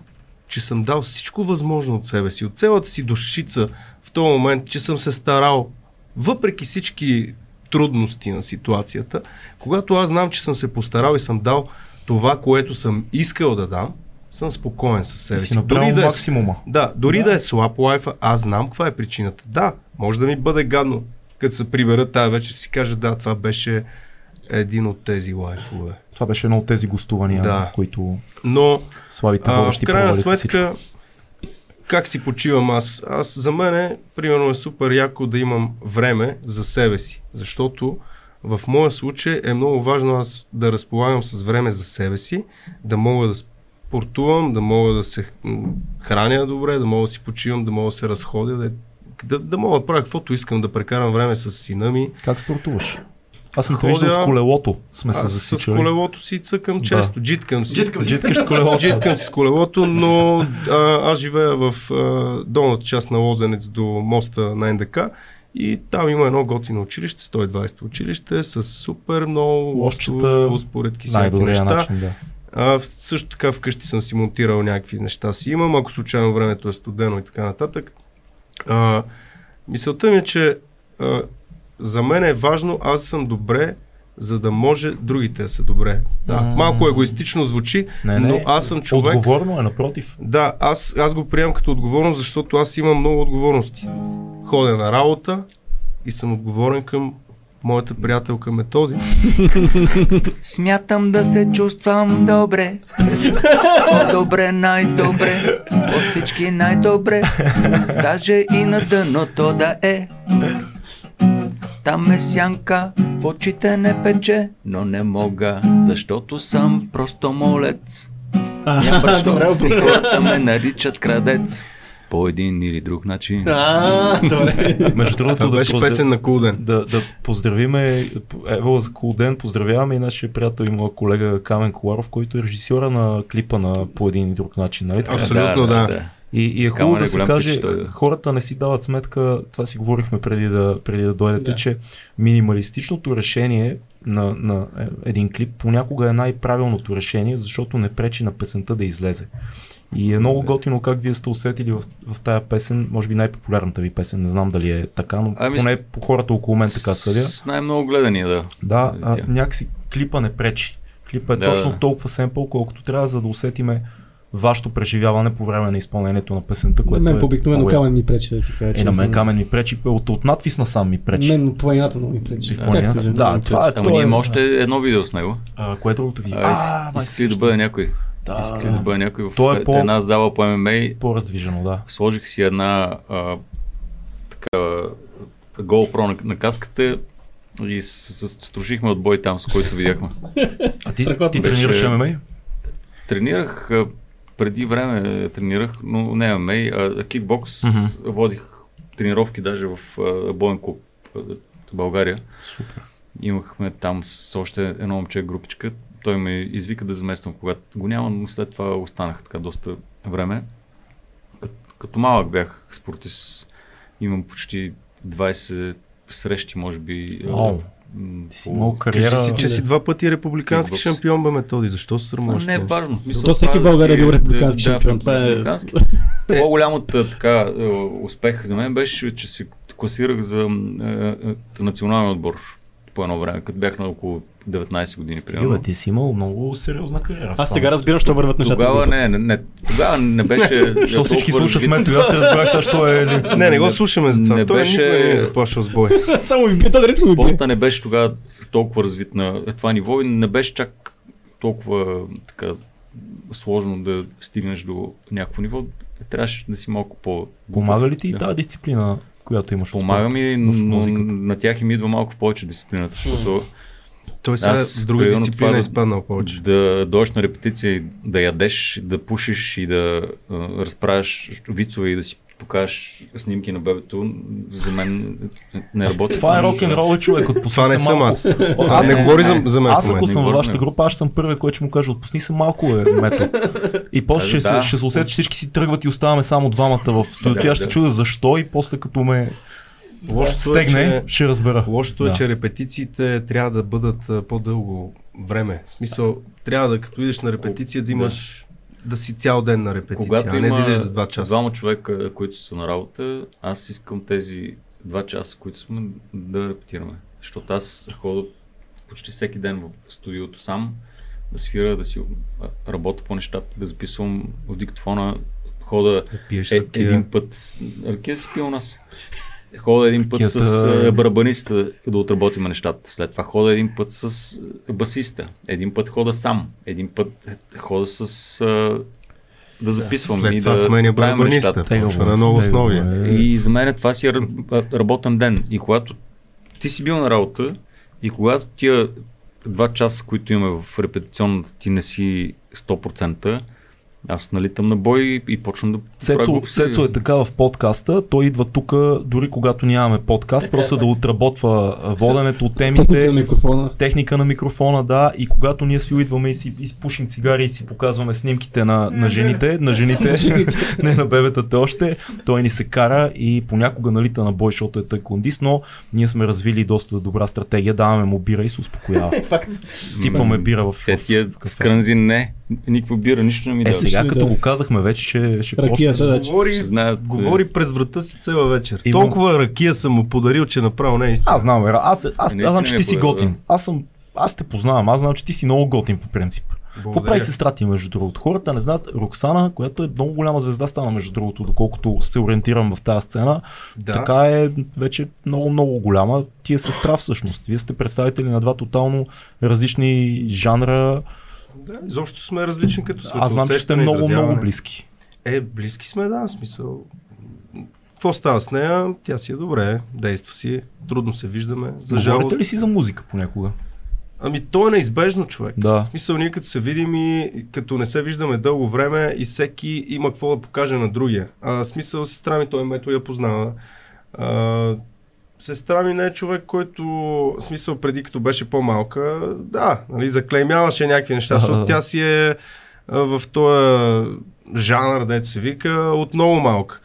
че съм дал всичко възможно от себе си, от цялата си душица в този момент, че съм се старал, въпреки всички трудности на ситуацията, когато аз знам, че съм се постарал и съм дал това, което съм искал да дам, съм спокоен със себе си си. направил да е, максимума. да, дори да. да е слаб лайфа, аз знам каква е причината. Да, може да ми бъде гадно, като се прибера тази вечер си кажа, да, това беше един от тези лайфове. Това беше едно от тези гостувания, Да. в които Но славите а, в крайна сметка, как си почивам аз? Аз за мен е, примерно е супер яко да имам време за себе си, защото в моя случай е много важно аз да разполагам с време за себе си, да мога да спортувам, да мога да се храня добре, да мога да си почивам, да мога да се разходя, да, да, да мога да правя каквото искам, да прекарам време с сина ми. Как спортуваш? Аз съм те Ходя- виждал с колелото. Сме се Аз с засичали. колелото си цъкам Да. често, джиткам си. Джиткаш с [laughs] колелото. Джиткам си с колелото, но а, аз живея в а, долната част на Лозенец до моста на НДК и там има едно готино училище, 120 училище, с супер много Лошчета, всякакви Най-добрия неща. начин, да. А, също така вкъщи съм си монтирал някакви неща си имам, ако случайно времето е студено и така нататък. А, мисълта ми е, че а, за мен е важно аз съм добре, за да може другите да са добре. Да, М. малко егоистично звучи, Не, не, но аз съм човек. Отговорно е, напротив. Да, аз, аз го приемам като отговорност, защото аз имам много отговорности. Ходя на работа и съм отговорен към моята приятелка Методи. [laughs] Смятам да се чувствам добре. По-добре, най-добре. От всички най-добре. Даже и на дъното да е. Там е сянка, в очите не пече, но не мога, защото съм просто молец. Нямам А, [laughs] добре, и хората ме наричат крадец. По един или друг начин. А, добре. Между другото, да, беше поздрав... песен на Кулден. да, да поздравиме, ево за Cool ден, поздравяваме и нашия приятел и моя колега Камен Коларов, който е режисьора на клипа на по един и друг начин. Нали? Абсолютно, да. И, и е хубаво да се каже, да. хората не си дават сметка, това си говорихме преди да, преди да дойдете, Да. че минималистичното решение на, на един клип понякога е най-правилното решение, защото не пречи на песента да излезе. И е много готино как вие сте усетили в, в тая песен, може би най-популярната ви песен, не знам дали е така, но Ами, поне по хората около мен така съдя. С най-много гледания, да. Да, а, някакси клипа не пречи. Клипа е Да, точно да. толкова семпъл, колкото трябва, за да усетиме вашето преживяване по време на изпълнението на песента, На което мен е обикновено камен ми пречи да ти кажа. е, на мен камен ми пречи, от, от надвис насам ми пречи. Мен планината много ми пречи. Как планината? Да, ми това е-. Ама ние е- има още едно видео с него. А, кое е другото ви? А, А, май иска се ли да бъде някой? Да, Иска ли да бъде някой в е по- една зала по ММА. По-раздвижено, да. Сложих си една а, така, GoPro на, на каската и с, с, струшихме отбой там, с който видяхме. А ти, ти тренираш ММА? Тренирах а, преди време тренирах, но не ММА, а кикбокс. Мгм. Водих тренировки даже в боен клуб в България. Супер. Имахме там с още едно момче групичка. Той ме извика да замествам, когато го няма, но след това останах така доста време. Като, като малък бях спортист. Имам почти 20 срещи, може би. м, Ти си имал кариера. Кажи си, че си два пъти републикански шампион, бе Методи. Защо се срамуваш? не е важно. В смисъл, То всеки да България е бил републикански да, шампион, това е- републикански. По-голямата така е, успех за мен беше, че се класирах за е, е, национален отбор по едно време, като бях на около 19 години, Стига, примерно. ти си имал много сериозна кариера. Аз сега разбирам, що върват нещата. Тогава не, не, не, тогава не беше. [laughs] Що всички толкова слушат и аз се разбрах сега, що е... Не, не го слушаме за това. Не Той беше- не е с бой. [laughs] Само ви бита, дали. Спорта не беше тогава толкова развит на това ниво и не беше чак толкова така сложно да стигнеш до някакво ниво. Трябваше да си малко по... Помага ли ти и Да. тази дисциплина, която имаш? от Помага спорта ми, в но на тях им идва малко повече дисциплината, защото Той сега Аз, друга дисциплина това е да- изпаднал повече. да дойдеш на репетиция и да ядеш, да пушиш и да а, разправяш вицове и да си покажеш снимки на бебето, за мен не работи. Това е рок н рол човек, отпусни Това не се съм аз. О, А, не говори за, за мен. Аз ако съм във вашата група, аз съм първият, който ще му каже, отпусни се малко, е, мето. И после ще, Да. се, ще се усети, че всички си тръгват и оставаме само двамата в студиото. Аз ще Да, се чудя защо и после като ме Лошото е, стегне, че- ще разбера. Лошото е, Да. че репетициите трябва да бъдат по-дълго време. В смисъл, трябва да като идеш на репетиция да имаш да си цял ден на репетиция, Когато а не да идеш за 2 часа. двама човека, които са на работа, аз искам тези два часа, които сме, да репетираме. Защото аз хода почти всеки ден в студиото сам, да свира, да си работя по нещата, да записвам в диктофона, хода Да пиеш е, един път. Ракия си пил у нас. Хода един път с Ракията- а, барабаниста да отработим нещата. След това хода един път с басиста. Един път хода сам. Един път хода с да записвам След и това да сменя барабаниста. Почва е, на ново основи. И за мен това си е работен ден. И когато ти си бил на работа и когато тия два часа, които имаме в репетиционната, ти не си 100%, аз налитам на бой и почвам да Цецо. Цецо е така в подкаста, той идва тук, дори когато нямаме подкаст, просто да отработва воденето от Техника на темите, микрофона. техника на микрофона, да, и когато ние с Фил идваме и си изпушим цигари и си показваме снимките на, на жените, на жените, [laughs] не на бебетата още, той ни се кара и понякога налита на бой, защото е тъй кондис, но ние сме развили доста добра стратегия, даваме му бира и се успокоява. [laughs] Сипваме бира в, Те в тия кафе. с крънзин не, никаква бира, нищо не ми Е, дава. Сега Да. като го казахме вече, ще, ще Ракията, да. Говори, Ще знаят, говори през врата си цела вечер. Имам- Толкова ракия съм му подарил, че направо не е истина. Аз знам, бе, аз, аз, аз, Наистина знам, че ми ти е си готин. Аз съм, аз те познавам, аз знам, че ти си много готин по принцип. Какво прави сестра ти, между другото? Хората не знаят. Роксана, която е много голяма звезда стана, между другото, доколкото се ориентирам в тази сцена. Да. Така е вече много, много голяма. Ти е сестра всъщност. Вие сте представители на два тотално различни жанра. Да, изобщо сме различни като света. Аз знам, че сте много, много близки. Е, близки сме, да, смисъл. Какво става с нея? Тя си е добре, действа си, трудно се виждаме. За жалост. Говорите ли си за музика понякога? Ами то е неизбежно, човек. Да. В смисъл, ние като се видим и като не се виждаме дълго време и всеки има какво да покаже на другия. А, смисъл, сестра ми, той мето я познава. А, сестра ми не е човек, който, в смисъл, преди като беше по-малка, да, нали, заклеймяваше някакви неща, защото тя си е в този жанр, дето се вика, от много малка.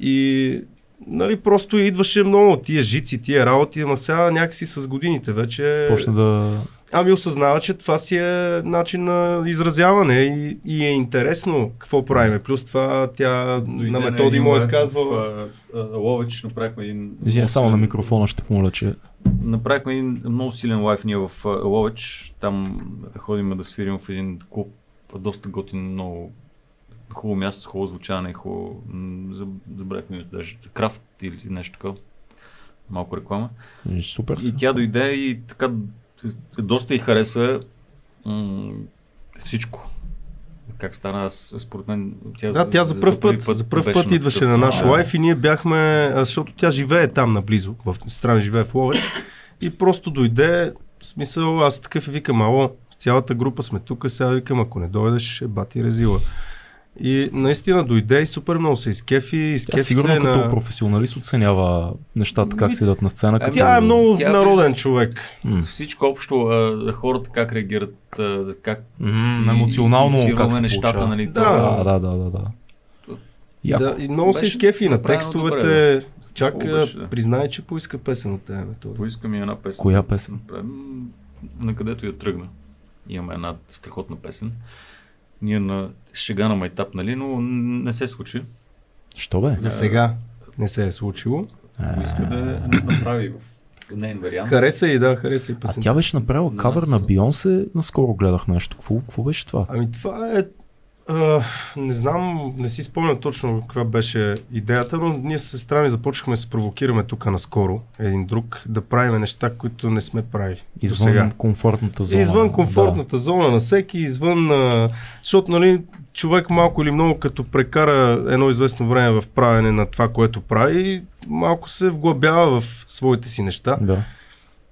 И нали, просто идваше много тия жици, тия работи, ама сега някакси с годините вече... Почна да. Ами осъзнава, че това си е начин на изразяване и, и е интересно какво правиме. Плюс това тя на методи му е казвала. Лович направихме един... Извиня, само на микрофона ще помоля, че. Направихме един много силен лайф ние в а, Лович. Там ходим да свирим в един клуб, доста готин, много хубаво място, с хубаво звучане, хубаво... Забравихме даже. Крафт или нещо такова. Малко реклама. е, Супер. И тя дойде и така доста й хареса м- всичко. Как стана, аз, според мен, тя, Да, тя за първ път, за първ беше път идваше на наш лайф и ние бяхме, защото тя живее там наблизо, в страна живее в Ловеч и просто дойде, в смисъл, аз такъв и викам, ало, цялата група сме тук, сега викам, ако не дойдеш, бати резила. И наистина дойде и супер много се изкефи, Тя изкефи сигурно се като на... професионалист оценява нещата как Ми, седят на сцена. Като... Тя е много Тя народен вижда- човек. М. Всичко общо, а, хората как реагират, а, как М, си емоционално изсвирваме как се нещата, получава. нали? Да. това- Да, да, да, да. да. Яко. Да, и много се изкефи на текстовете. добре, Чак Хубаво беше, да. признай, че поиска песен от тебе. методи. Поискам и една песен. Коя песен? На където я тръгна. Имаме една страхотна песен. Ние на шега на майтап, нали, но не се случи. Що бе? За сега не се е случило. Поиска да направи в нейн вариант. Хареса и да, хареса и А песен. тя беше направила На кавър на Бионсе, наскоро гледах нещо. Какво, какво беше това? Ами това е... Не знам, не си спомням точно каква беше идеята, но ние с сестра ми започнахме да се провокираме тук наскоро, един друг, да правим неща, които не сме правили Извън сега. комфортната зона. Извън комфортната зона на всеки, извън... А, защото, нали, човек малко или много като прекара едно известно време в правене на това, което прави, малко се вглъбява в своите си неща. Да.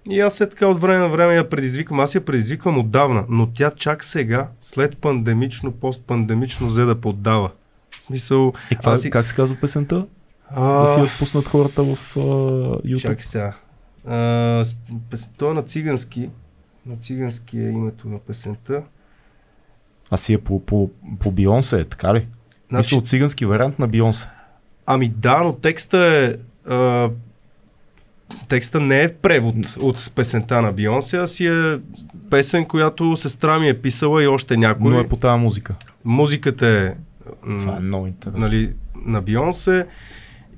И аз след така от време на време я предизвиквам. Аз я предизвиквам отдавна, но тя чак сега, след пандемично, постпандемично, взе да поддава. В смисъл, И каква, аз как се казва песента? а, Да си я пуснат хората в YouTube. чакай сега. А, с- пес- то е на цигански. На цигански е името на песента. А си е по, по, по Бионсе, така ли? Значи... Мисля, от цигански вариант на Бионсе. Ами да, но текста е... А, текста не е превод от песента на Бионсе, а си е песен, която сестра ми е писала и още някой. Но е по тази музика. Музиката е, Това е много интересно. нали, на Бионсе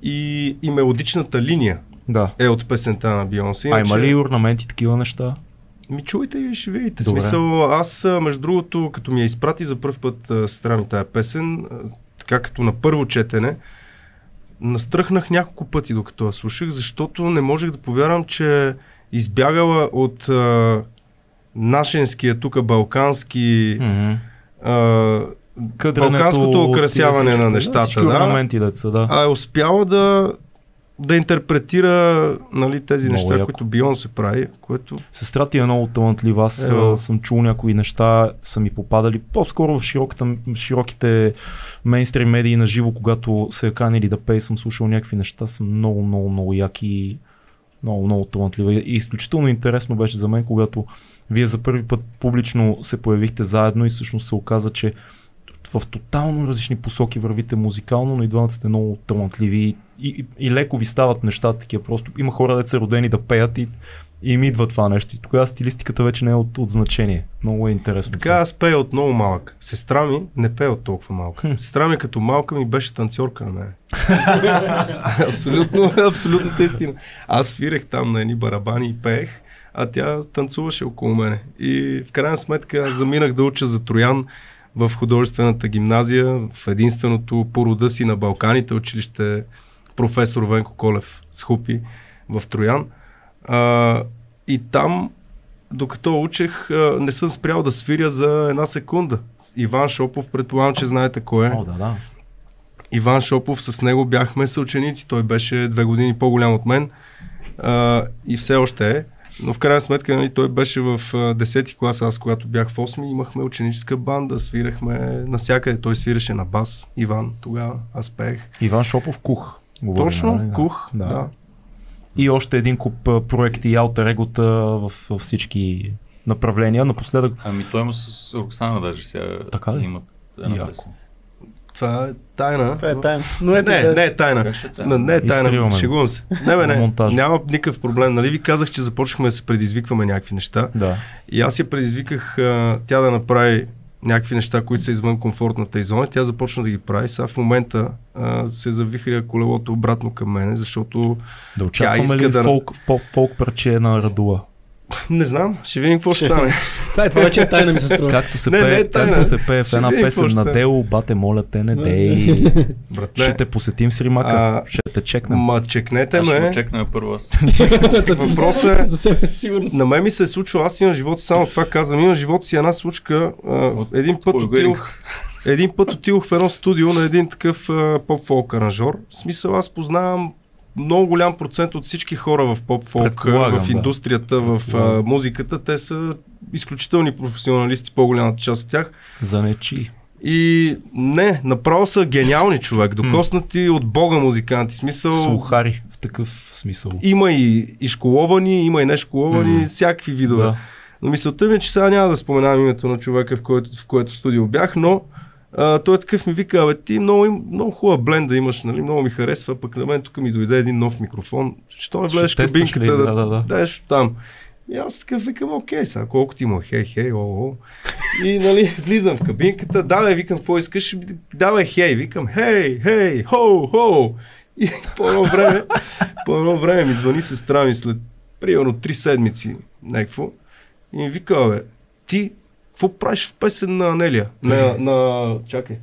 и, и мелодичната линия Да. е от песента на Бионсе. А има ли орнаменти такива неща? Ми чуйте и ще видите. Добре. Смисъл, аз между другото, като ми я изпрати за първ път сестра ми тая песен, така като на първо четене, настръхнах няколко пъти докато я слушах, защото не можех да повярвам, че избягала от а, нашенския, тук балкански Мгм. а, Къдренето, Балканското украсяване на нещата, да. орнаменти, деца, да. а е успяла да, да интерпретира нали, тези Много неща, яко. които Бион се прави, което Сестра ти е много талантлива. Аз Ева. съм чул някои неща, са ми попадали по-скоро в широката, широките мейнстрим медии на живо, когато се е канили да пее, съм слушал някакви неща, са много, много, много яки много, много талантлива. И изключително интересно беше за мен, когато вие за първи път публично се появихте заедно и всъщност се оказа, че в тотално различни посоки вървите музикално, но и двамата сте много талантливи и, и, и леко ви стават нещата такива. Просто има хора, деца родени да пеят и, и им идва това нещо. И тогава стилистиката вече не е от, от значение. Много е интересно. Така аз пея от много малък. Сестра ми не пее от толкова малка. Хм. Сестра ми като малка ми беше танцорка на мен. [laughs] абсолютно, абсолютно истина. Аз свирех там на едни барабани и пеех, а тя танцуваше около мене. И в крайна сметка заминах да уча за Троян в художествената гимназия, в единственото по рода си на Балканите училище професор Венко Колев с Хупи в Троян. А, и там докато учех, не съм спрял да свиря за една секунда. Иван Шопов, предполагам, че знаете кой е. О, да, да. Иван Шопов, с него бяхме съученици. Той беше две години по-голям от мен а, и все още е. Но в крайна сметка нали, той беше в а, 10-ти клас, аз когато бях в 8 имахме ученическа банда, свирахме навсякъде. Той свиреше на бас, Иван тогава, аз пеех. Иван Шопов Кух. говорим, Точно, нали? Кух, да. да. И още един куп проекти и алтер егота в, във всички направления. Напоследък Ами той има с Роксана даже сега. Така ли? Имат една Яко. песен. Това е тайна. Това е тайна. Но ето Не, да. не е тайна. Е Не, не е тайна, Изтриваме. шегувам се. Не, бе, не, няма никакъв проблем. Нали ви казах, че започнахме да се предизвикваме някакви неща. да. И аз я предизвиках а, тя да направи някакви неща, които са извън комфортната й зона. Тя започна да ги прави. Сега в момента а, се завихря колелото обратно към мене, защото Да очакваме иска ли да- фолк, фолк, фолк парче на Радула? Не знам, ще видим какво ще стане. [laughs] Това, е, това вече е тайна ми се струва. Както се, Не, не пее, е тайна. както се пее в Ще една песен на ще Дело, бате, моля те, не дей. [laughs] Братле, Ще те посетим с Римака, А, ще те чекнем. ма чекнете Аз ще ме. го чекна първо аз. [laughs] Въпросът е- За себе сигурно. На мен ми се е случва, аз имам живот, само това казвам, имам живот си една случка. А, един път отидох, един път отидох в едно студио на един такъв поп-фолк аранжор. В смисъл аз познавам много голям процент от всички хора в поп-фолк, в да. индустрията, в а, музиката. Те са изключителни професионалисти, по-голямата част от тях. За нечи. И не, направо са гениални човек, докоснати от бога музиканти. Смисъл, Слухари в такъв смисъл. има и, и школовани, има и нешколовани, всякакви видове. Да. Но мисълта ми е, че сега няма да споменавам името на човека, в което, в което студио бях, но а, той е такъв ми вика, абе ти много, много хубава бленда имаш, нали, много ми харесва, пък на мен тук ми дойде един нов микрофон. Що не влезеш кабинката ли? да, Да, да, да. дадеш там. И аз такъв викам, окей, сега колко ти му, е, хей, хей, о, о. И нали, [laughs] влизам в кабинката, давай, викам, какво искаш, давай, хей, викам, хей, хей, хо, хо. И [laughs] по едно време, по едно време ми звъни сестра ми след примерно три седмици, някакво. И ми вика, бе, ти, какво правиш в песен на Анелия? На, на, чакай,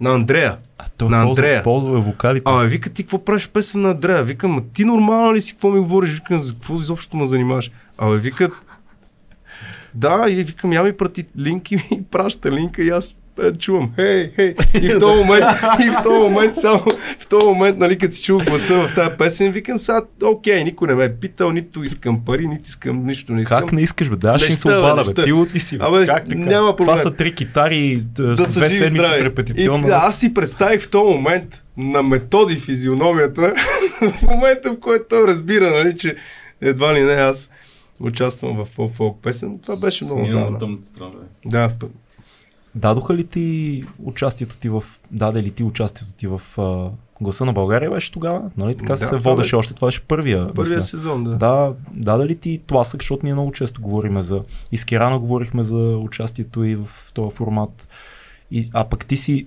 на Андрея. А той На ползва, Андрея. ползва е вокалите. А, вика, ти какво правиш песен на Андрея? Викам, ти нормално ли си, какво ми говориш? Викам, за какво изобщо ме занимаваш? Абе, викат, да, и викам, я ми прати линк и [laughs] ми праща линка и аз чувам, хей, хей. И в [laughs] този момент, и в този момент, само в този момент, нали, като си чул гласа в тази песен, викам, сега, окей, никой не ме е питал, нито искам пари, нито искам, нищо не искам. Как не искаш, бе? Се ще, бе, обада, не бе. Ти от ли си? бе? Абе, как така? няма проблем. Това са три китари, да две седмици здрави. в репетиционна. И, аз си представих в този момент на методи физиономията, [laughs] в момента в който той разбира, нали, че едва ли не аз участвам в поп-фолк песен. Това беше много на тъмната страна. Да, Дадоха ли ти участието ти в... Даде ли ти участието ти в а, гласа на България беше тогава? Нали? Така Да, се водеше беше- още. Това беше първия. Първия мисля. сезон, да. Да, даде ли ти тласък, защото ние много често говориме за... И с Кирана говорихме за участието и в този формат. И, а пък ти си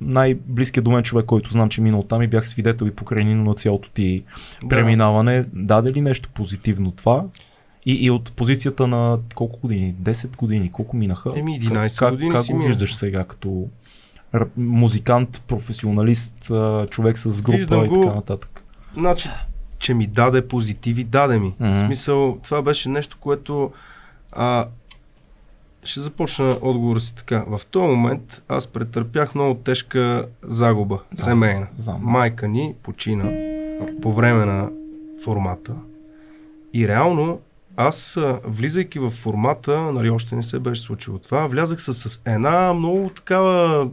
най-близкият до мен човек, който знам, че минал там и бях свидетел и покрай Нино на цялото ти Да. преминаване. Даде ли нещо позитивно това? И, и от позицията на колко години? 10 години? Колко минаха? Еми, 11 как, години Как си го виждаш сега като музикант, професионалист, човек с група Виждам и така нататък? Значи, че ми даде позитиви, даде ми. Мгм. В смисъл, това беше нещо, което а, ще започна отговора си така. В този момент аз претърпях много тежка загуба, Да, семейна. знам. Майка ни почина по време на формата. И реално аз, влизайки в формата, нали, още не се беше случило това, влязах с една много такава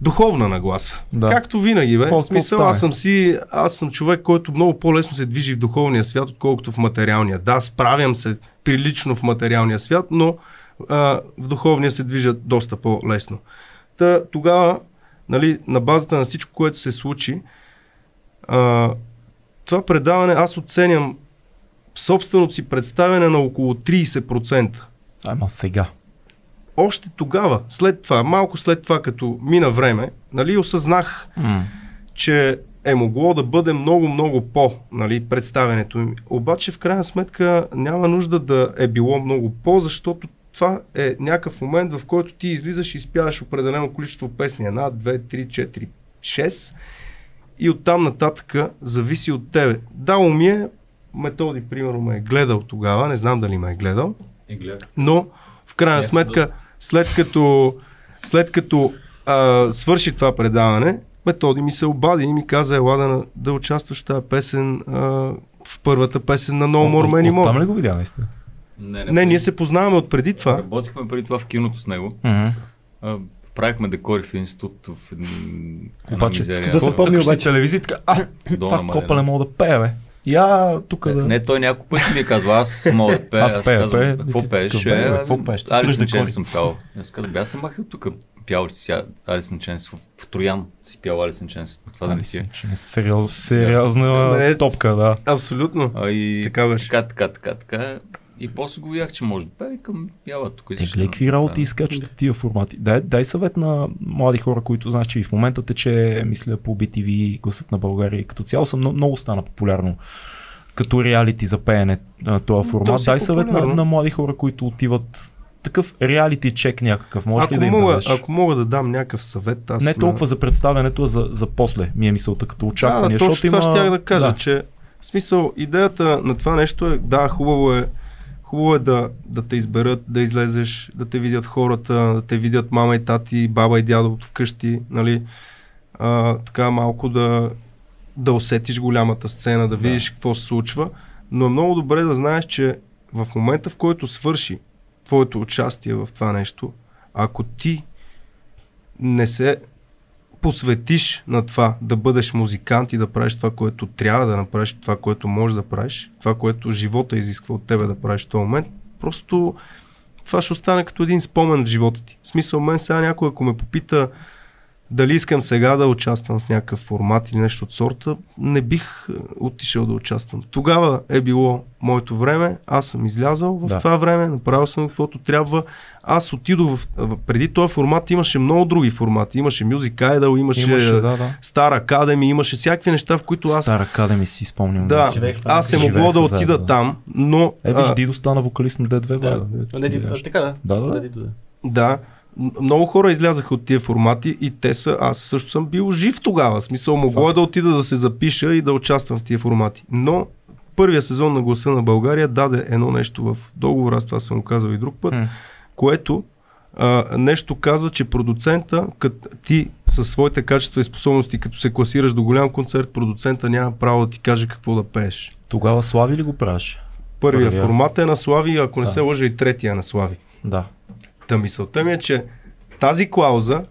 духовна нагласа. Да. Както винаги, бе. В смисъл, аз съм си, аз съм човек, който много по-лесно се движи в духовния свят, отколкото в материалния. Да, справям се прилично в материалния свят, но а, в духовния се движа доста по-лесно. Та, тогава, нали, на базата на всичко, което се случи, а, това предаване аз оценям собственото си представяне на около 30%. Ама сега. Още тогава, след това, малко след това, като мина време, нали, осъзнах, М. че е могло да бъде много, много по, нали, представянето ми. Обаче в крайна сметка няма нужда да е било много по, защото това е някакъв момент, в който ти излизаш и изпяваш определено количество песни. Една, две, три, четири, шест. И оттам нататък зависи от тебе. Дало ми е, Методи, примерно, ме е гледал тогава, не знам дали ме е гледал, гледах. но в крайна сметка, след като, след като а, свърши това предаване, Методи ми се обади и ми каза, ела да, да участваш в тази песен а, в първата песен на No More Many От- Там ли го видя наистина? Не, Не, ние се познаваме от преди това. Работихме преди това в киното с него. Мгм. А, правихме декори в институт в един, Обаче, да се помни обаче. телевизия така, а, това копа не мога да пее, бе. Я тук Не, да... не, той няколко пъти ми е казва, аз мога да пея. Аз пея, казвам, пея. Какво Ти пееш? какво пееш? Алисън. Ченс съм пял. Аз казвам, аз съм махал тук. Пял ли си сега Алисън Ченс в, в Троян си пял Алисън Ченс. Това да не е. си, сериозна топка, да. Абсолютно. А, и Така беше. Така, така, така, така. И после го видях, че може да и към яла тук. Те, гледай, какви работи изкачат от тия формати. Дай, дай съвет на млади хора, които знаеш, че и в момента тече, мисля, по BTV, гласът на България. и Като цяло съм много, много стана популярно като реалити за пеене този формат. Дай съвет на, популярно. на млади хора, които отиват такъв реалити чек някакъв. Може ли Ако да им мога, дадеш? ако мога да дам някакъв съвет, аз Не на- толкова за представянето, а за, за после, ми е мисълта, като очаквания. Да, точно защото това има... щях да кажа, че в смисъл, идеята на това нещо е, да, хубаво е, хубаво е да, да те изберат, да излезеш, да те видят хората, да те видят мама и тати, баба и дядо от вкъщи, нали, а, така малко да, да усетиш голямата сцена, да видиш какво се случва, но е много добре да знаеш, че в момента, в който свърши твоето участие в това нещо, ако ти не се посветиш на това да бъдеш музикант и да правиш това, което трябва да направиш, това, което можеш да правиш, това, което живота изисква от тебе да правиш в този момент, просто това ще остане като един спомен в живота ти. В смисъл, мен сега някой, ако ме попита дали искам сега да участвам в някакъв формат или нещо от сорта, не бих е, отишъл да участвам. Тогава е било моето време, аз съм излязал в Да. това време, направил съм каквото трябва. Аз отидох в, преди този формат, имаше много други формати. Имаше Music Idol, имаше, Имаше, да, да. Star Academy, имаше всякакви неща, в които аз... Стар Академи си спомням. Да, Живеех в аз е Америка. могло да отида да. там, но... Е, виж, Дидо стана вокалист на D2, бе. Да, Ето, не, ти а, нещо. така да. Да, да, да. Да. Много хора излязаха от тия формати и те са, аз също съм бил жив тогава. В смисъл, могло е да отида да се запиша и да участвам в тия формати. Но първия сезон на Гласа на България даде едно нещо в договора, аз това съм го казал и друг път, М. което а, нещо казва, че продуцента, като ти със своите качества и способности, като се класираш до голям концерт, продуцента няма право да ти каже какво да пееш. Тогава Слави ли го правиш? Първия Първия. формат е на Слави, ако не Да. се лъжа и третия е на Слави. Да. Та мисълта ми е, че тази клауза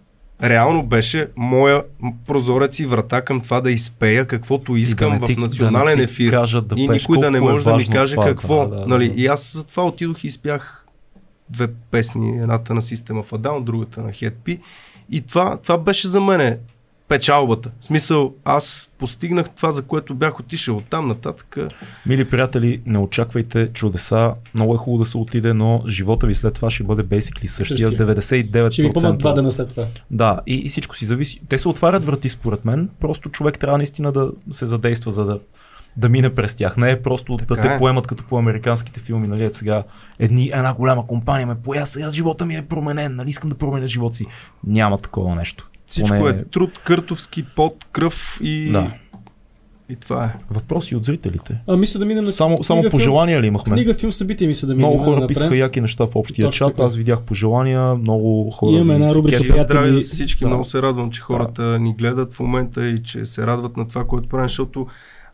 реално беше моя прозорец и врата към това да изпея каквото искам И да ти- в национален да ефир. кажат да и никой да не колко е може да ми каже това, какво. да, да, нали? да. И аз затова отидох и изпях две песни, едната на System of a Down, другата на Head P. И това, това беше за мене печалбата. В смисъл, аз постигнах това, за което бях отишъл от там нататък. Мили приятели, не очаквайте чудеса. Много е хубаво да се отиде, но живота ви след това ще бъде basically същия. Същия. 99%. Ще ви помнят два дена след това. Да, и, и всичко си зависи. Те се отварят врати според мен, просто човек трябва наистина да се задейства, за да, да мине през тях. Не е просто Така да те е. поемат като по американските филми, нали, сега едни, една голяма компания ме поя, сега живота ми е променен, нали, искам да променя живота си. Няма такова нещо. Всичко Поне- е труд, къртовски, пот, кръв и, Да. и това е. Въпроси от зрителите. А мисля да минем на Само, само филм- пожелания ли имахме? Книга, филм, събитие мисля да минем. Много хора напред. писаха яки неща в общия Точно чат. така. Аз видях пожелания, много хора. Имаме една рубрика, приятели- здраве за всички. Да. Много се радвам, че хората ни гледат в момента и че се радват на това, което правим, защото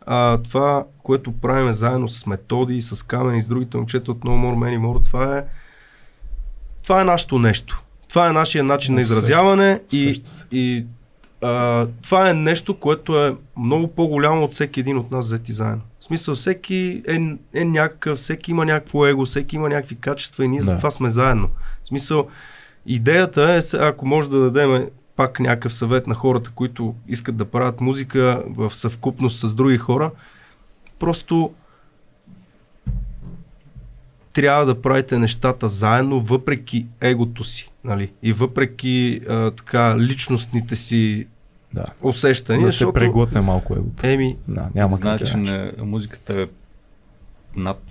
а, това, което правим заедно с методи, с камен и с другите момчета от No More Many More, това е, това е нашето нещо. Това е нашия начин на изразяване и, и а, това е нещо, което е много по-голямо от всеки един от нас взети заедно. В смисъл, всеки е, е някакъв, всеки има някакво его, всеки има някакви качества и ние Да. това сме заедно. В смисъл, идеята е, ако може да дадем пак някакъв съвет на хората, които искат да правят музика в съвкупност с други хора, просто трябва да правите нещата заедно, въпреки егото си, нали? И въпреки а, така личностните си Да. усещания, Да се защото... преглътне малко егото. Еми, Да, няма Знаете, как не, музиката е над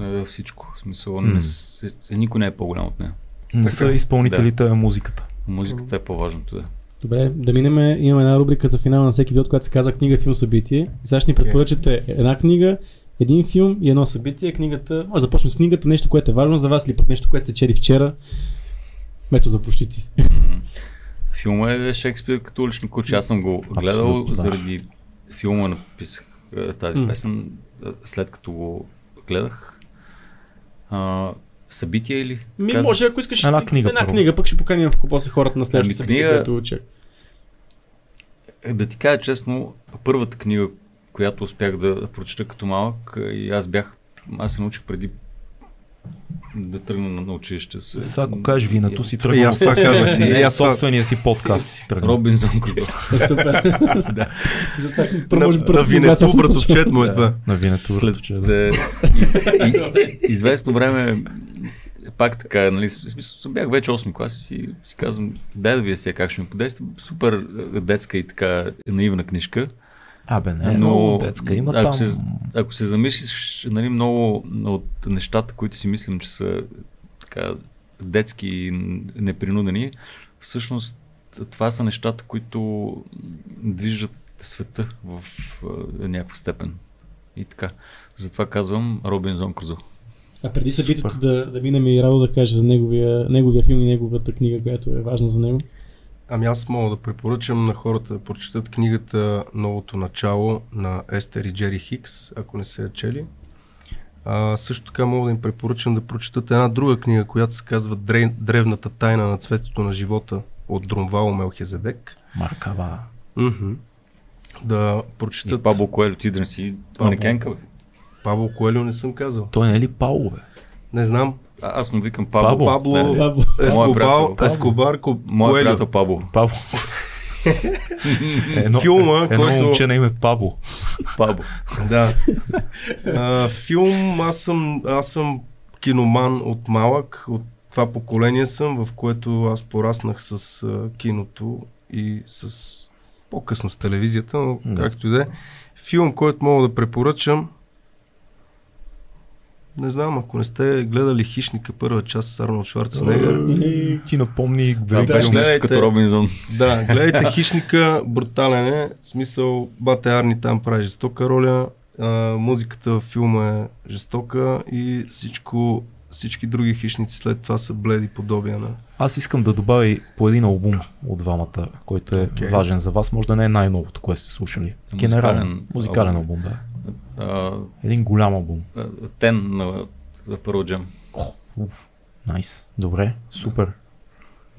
е, всичко. В смисъл, М. не, с- е, никой не е по-голям от нея. Не са изпълнителите, а музиката. Музиката е по-важното. Да. Добре, да минем. Имаме една рубрика за финала на всеки епизод, която се казва книга, филм, събитие. И сега ще ни препоръчате една книга, един филм и едно събитие. Книгата, може да започнем с книгата, нещо, което е важно за вас или пък нещо, което сте чели вчера. Мето започти ти. Филма е Шекспир като улични кучи. Аз съм го гледал Абсолютно, да. заради филма написах е, тази песен, е, след като го гледах. А, събитие или? Ми, Казах- може, ако искаш Една книга една първо. книга, пък ще поканим после хората на следващото Ами, събитие, книга- което уча. Е, Да ти кажа честно, първата книга, която успях да прочета като малък, и аз бях, аз се научих преди да тръгна на, училище. С, Сега ако кажеш виното си и тръгна аз това казах си. Е, аз собствения си подкаст си тръгна. Робинзон Крузо. Супер. [laughs] да. На, на винето, братовчет му е Да. това. На След е, и, и, известно време, пак така, нали, смисъл, бях вече 8 клас и си, си казвам, дай да вие сега как ще ми подейства. Супер детска и така наивна книжка. Абе, не, Но, детска. Има ако там... Се, ако се замислиш, нали, много от нещата, които си мислим, че са така детски и непринудени, всъщност това са нещата, които движат света в някаква степен. И така. Затова казвам Робинзон Крузо. А преди събитието да, да минем и Радо да каже за неговия, неговия филм и неговата книга, която е важна за него. Ами аз мога да препоръчам на хората да прочетат книгата Новото начало на Естер и Джери Хикс, ако не се я чели. А, също така мога да им препоръчам да прочетат една друга книга, която се казва Древ- Древната тайна на цветето на живота от Дромвало Мелхезедек. Маркава. Мгм. Да И прочетат... Пабло Коелho, ти да не си Пабло. манекенка, бе. Павло Коелю не съм казал. Той не е ли Пауло, бе? Не знам. А, аз му викам Пабло. Пабло. Пабло, Не, не. Пабло. Ескобар, Ко- Моя приятел Пабло. Пабло. [laughs] едно, Филма, едно който- момче на име Пабло. Пабло. Да. А, филм, аз съм, аз съм киноман от малък, от това поколение съм, в което аз пораснах с а, киното и с по-късно с телевизията, но да. както и да е. Филм, който мога да препоръчам, не знам, ако не сте гледали Хищника първа част с Арнолд Шварценегър, Е, Ти напомни беше филм. гледайте. като Робинзон. Да, [laughs] гледайте Хищника, брутален е. В смисъл, Бате Арни там прави жестока роля, а, музиката в филма е жестока и всичко, всички други хищници след това са бледи подобия на... Аз искам да добавя и по един албум от двамата, който е Окей. важен за вас. Може да не е най-новото, което сте слушали. Музикален Генерален. Музикален албум. албум, да. А, Един голям албум. Тен на на Pearl Jam. Найс. Добре, супер.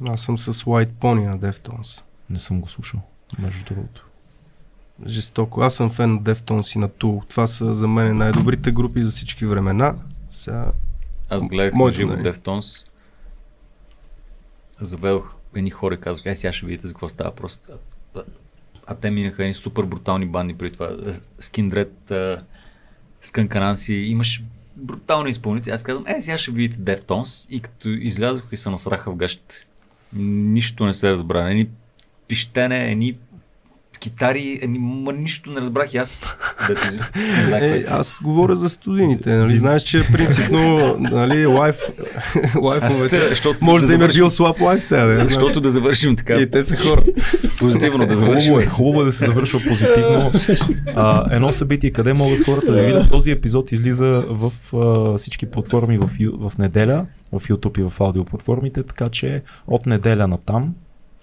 Аз съм с White Pony на Deftones. Не съм го слушал, между другото. Жестоко. Аз съм фен на Deftones и на Tool. Това са за мен най-добрите групи за всички времена. Сега Аз гледах на Моето живо мнение. Deftones. Заведох едни хора и казах, ай сега ще видите за какво става просто. А, те минаха едни супер брутални банди преди това. Скиндред, Сканкананси, имаш брутални изпълнители. Аз казвам, е, сега ще видите Deftones и като излязох и се насраха в гащите. Нищо не се разбра. Едни пищене, едни китари, еми, ма нищо не разбрах и аз. [laughs] Е, става. аз говоря за студените, нали? Знаеш, че принципно, нали, лайф, лайфовете, защото може да им е бил слаб лайф сега, да, Защото да завършим така И те са хора. позитивно да завършим. Хубаво е, хубаво е да се завършва позитивно. А, едно събитие, къде могат хората да видят. Този епизод излиза в а, всички платформи в, в неделя, в YouTube и в аудиоплатформите, така че от неделя на там,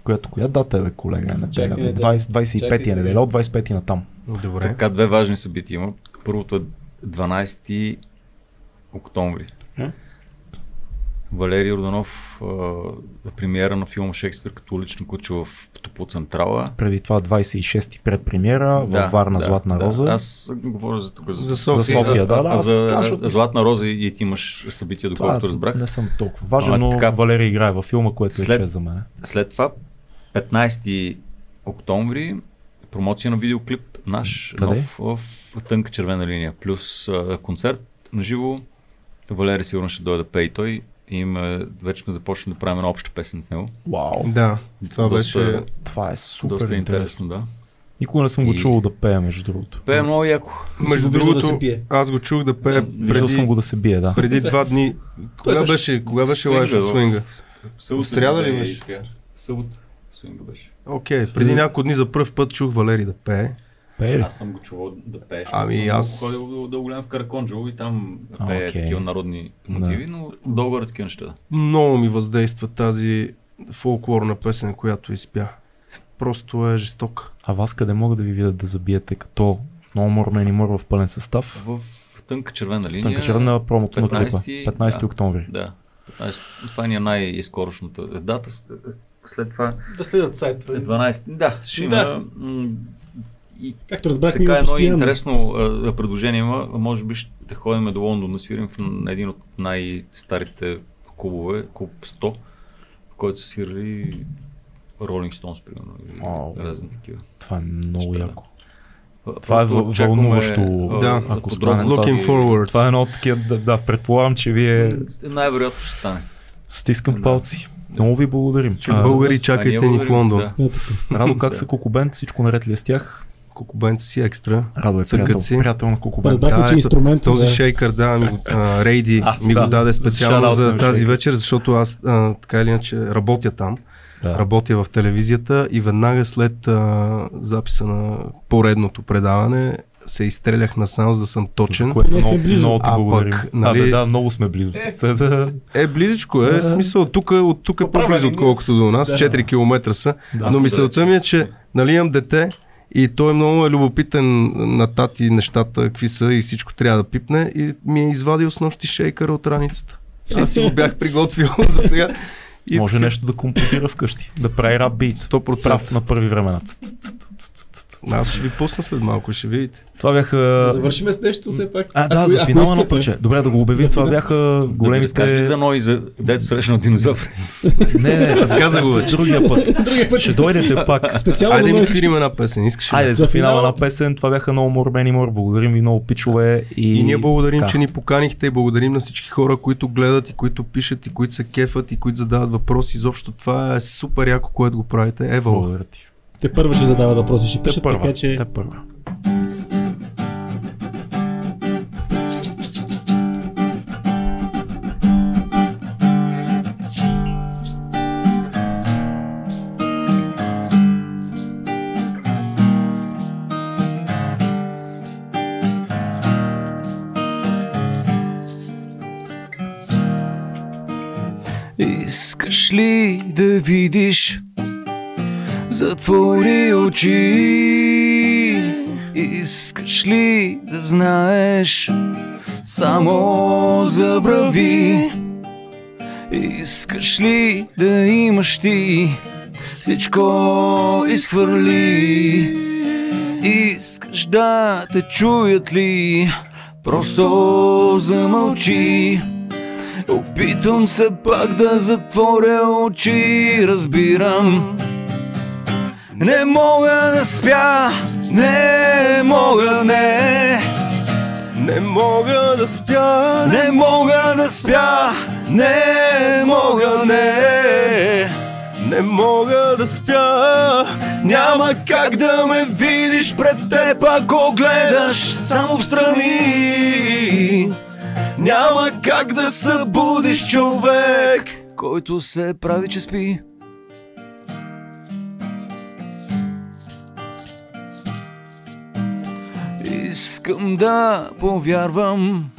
която коя дата е, бе, колега, е неделя? Чакай, бе? да. 20, Чакай 25 е сега. неделя, от 25 на там. Добре. Така, две важни събития има. Първото е 12 октомври. А? Валерий Орданов, а, премиера на филма Шекспир като лично куче в Топо Централа. Преди това 26 предпремиера в Варна Златна роза. Аз говоря за тук. За София. За София, да, да. А за защото- Златна роза и ти имаш събитие, доколкото разбрах. не съм толкова важен, А, но така. Валерий играе във филма, което е След- чест за мен. След това, 15 октомври, промоция на видеоклип наш, Къде? нов в тънка червена линия, плюс а, концерт на живо. Валери сигурно ще дойде да пее и той. И има, вече сме започнали да правим една обща песен с него. Вау, Да, това Доста- беше... това е супер Доста интересно. интересно, да. Никога не съм го И- чувал да пее, между другото. Пее много яко. Между го виждал да другото, се бие. аз го чух да пее Виждал съм преди, го да се бие, да. преди два дни. Кога беше, кога беше лайф в свинга? В сряда ли беше? Събота. Свинга беше. Окей, преди няколко дни за първ път чух Валери да пее. Пее? Аз съм го чувал да пее, защото Ами съм аз- ходил да, да го гледам в Караконджо и там А, пее окей. такива народни мотиви, но долу такива неща. Много ми въздейства тази фолклорна песен, която изпя. Просто е жестока. А вас къде могат да ви видят да забиете като много мормен и мор в пълен състав? В тънка червена линия. Тънка черна промото на клипа. 15 15 да. октомври. Да. 15. Това ни е най-изкорошната дата. След това Да следят сайта. е 12. Да, ще има. Да. И Както разбрахме, така едно постоянно. интересно а, предложение има. Може би ще ходим до Лондон да свирим в един от най-старите клубове, клуб 100, в който са свирили Rolling Stones, примерно, и Вау. разни такива. Това е много Ще, да. яко. Това е вълнуващо, да, ако стане. Looking forward. Това е едно от такива, да, да, предполагам, че вие Най-вероятно ще стане. стискам Да. палци. Много ви благодарим. Че А, българи чакайте ни в Лондон. да. Радо, как са Кокобент? Всичко наред ли е с тях? Кокобент си екстра. Радо е приятел, си. приятел на Кокобент. Да, че инструмент. Този да. шейкър, да, ми, го- а, Рейди А, ми да. го даде специално за тази Шейкър. вечер, защото аз а, така или иначе работя там. Да. Работя в телевизията и веднага след а, записа на поредното предаване се изстрелях насам, за да съм точен. За което много, близо. много ти А пък, нали- Абе, да, много сме близо. Да, Е, близичко е, Да. смисъл, тук, от тук е по-близо, отколкото до нас, Да. 4 км са. Да, Но мисълта ми е, че нали имам дете и той много е любопитен на тати нещата, какви са и всичко трябва да пипне и ми е извадил с нощи шейкъра от раницата. Аз си го [laughs] бях приготвил [laughs] за сега. И Може така, нещо да композира вкъщи, да прави рап бит. 100%. Прав на първи времена. Аз ще ви пусна след малко, ще видите. Това Да бяха... завършим с нещо все пак. А, да, Ако- за финала на пъче. Добре, да го обявим. Това бяха Да разкажеш ли за Ной, за дето срещна динозаври? [laughs] Не, не, разказа го вече. Другия път. [laughs] Другия път Ще дойдете пак. [laughs] Специално Айде да ми свирим една песен, искаш? Айде, за За финала финал. на песен. Това бяха много морбени мор. Благодарим ви много, пичове. И, И ние благодарим, че ни поканихте и благодарим на всички хора, които гледат и които пишат и които се кефат и които задават въпроси. Изобщо това е супер яко, което го правите. Ева. Благодаря ти. Те първа ще задават въпроси, ще пишат, първа. така че... Те първа. Искаш ли да видиш Затвори очи. Искаш ли да знаеш? Само забрави. Искаш ли да имаш ти? Всичко изхвърли. Искаш да те чуят ли? Просто замълчи. Опитвам се пак да затворя очи, разбирам Не мога да спя, не мога, не Не мога да спя, Не мога да спя, не мога, не не мога да спя. Няма как да ме видиш пред теб, ако гледаш само в страни. Няма как да събудиш човек, който се прави, че спи. Искам да повярвам,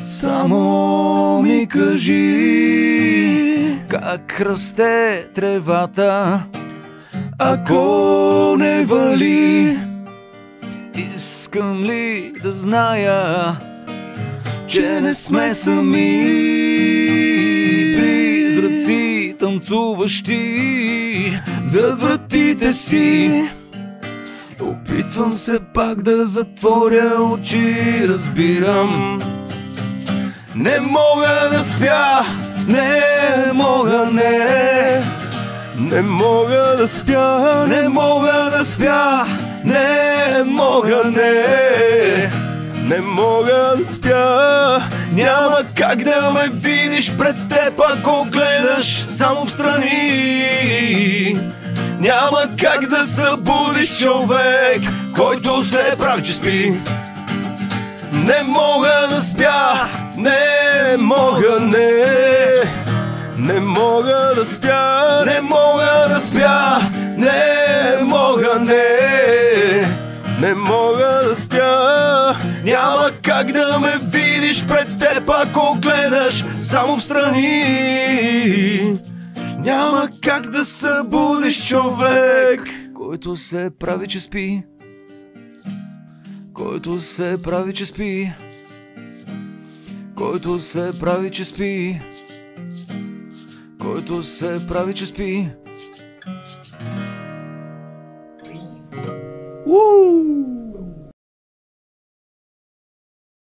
само ми кажи как расте тревата, ако не вали. Искам ли да зная, че не сме сами призраци танцуващи зад вратите си. Опитвам се пак да затворя очи, разбирам. Не мога да спя, не мога, не. Не мога да спя, Не мога да спя, не мога, не. не мога да спя. Няма как да ме видиш пред теб, ако гледаш само в страни. Няма как да събудиш човек, който се прави, че спи. Не мога да спя, не мога, не. Не мога да спя, Не мога да спя, не мога, не. не мога да спя. Няма как да ме видиш пред теб, ако гледаш само в страни. Няма как да събудиш човек, който се прави, че спи. Който се прави, че спи. Който се прави, че спи. Който се прави, че спи. Уу!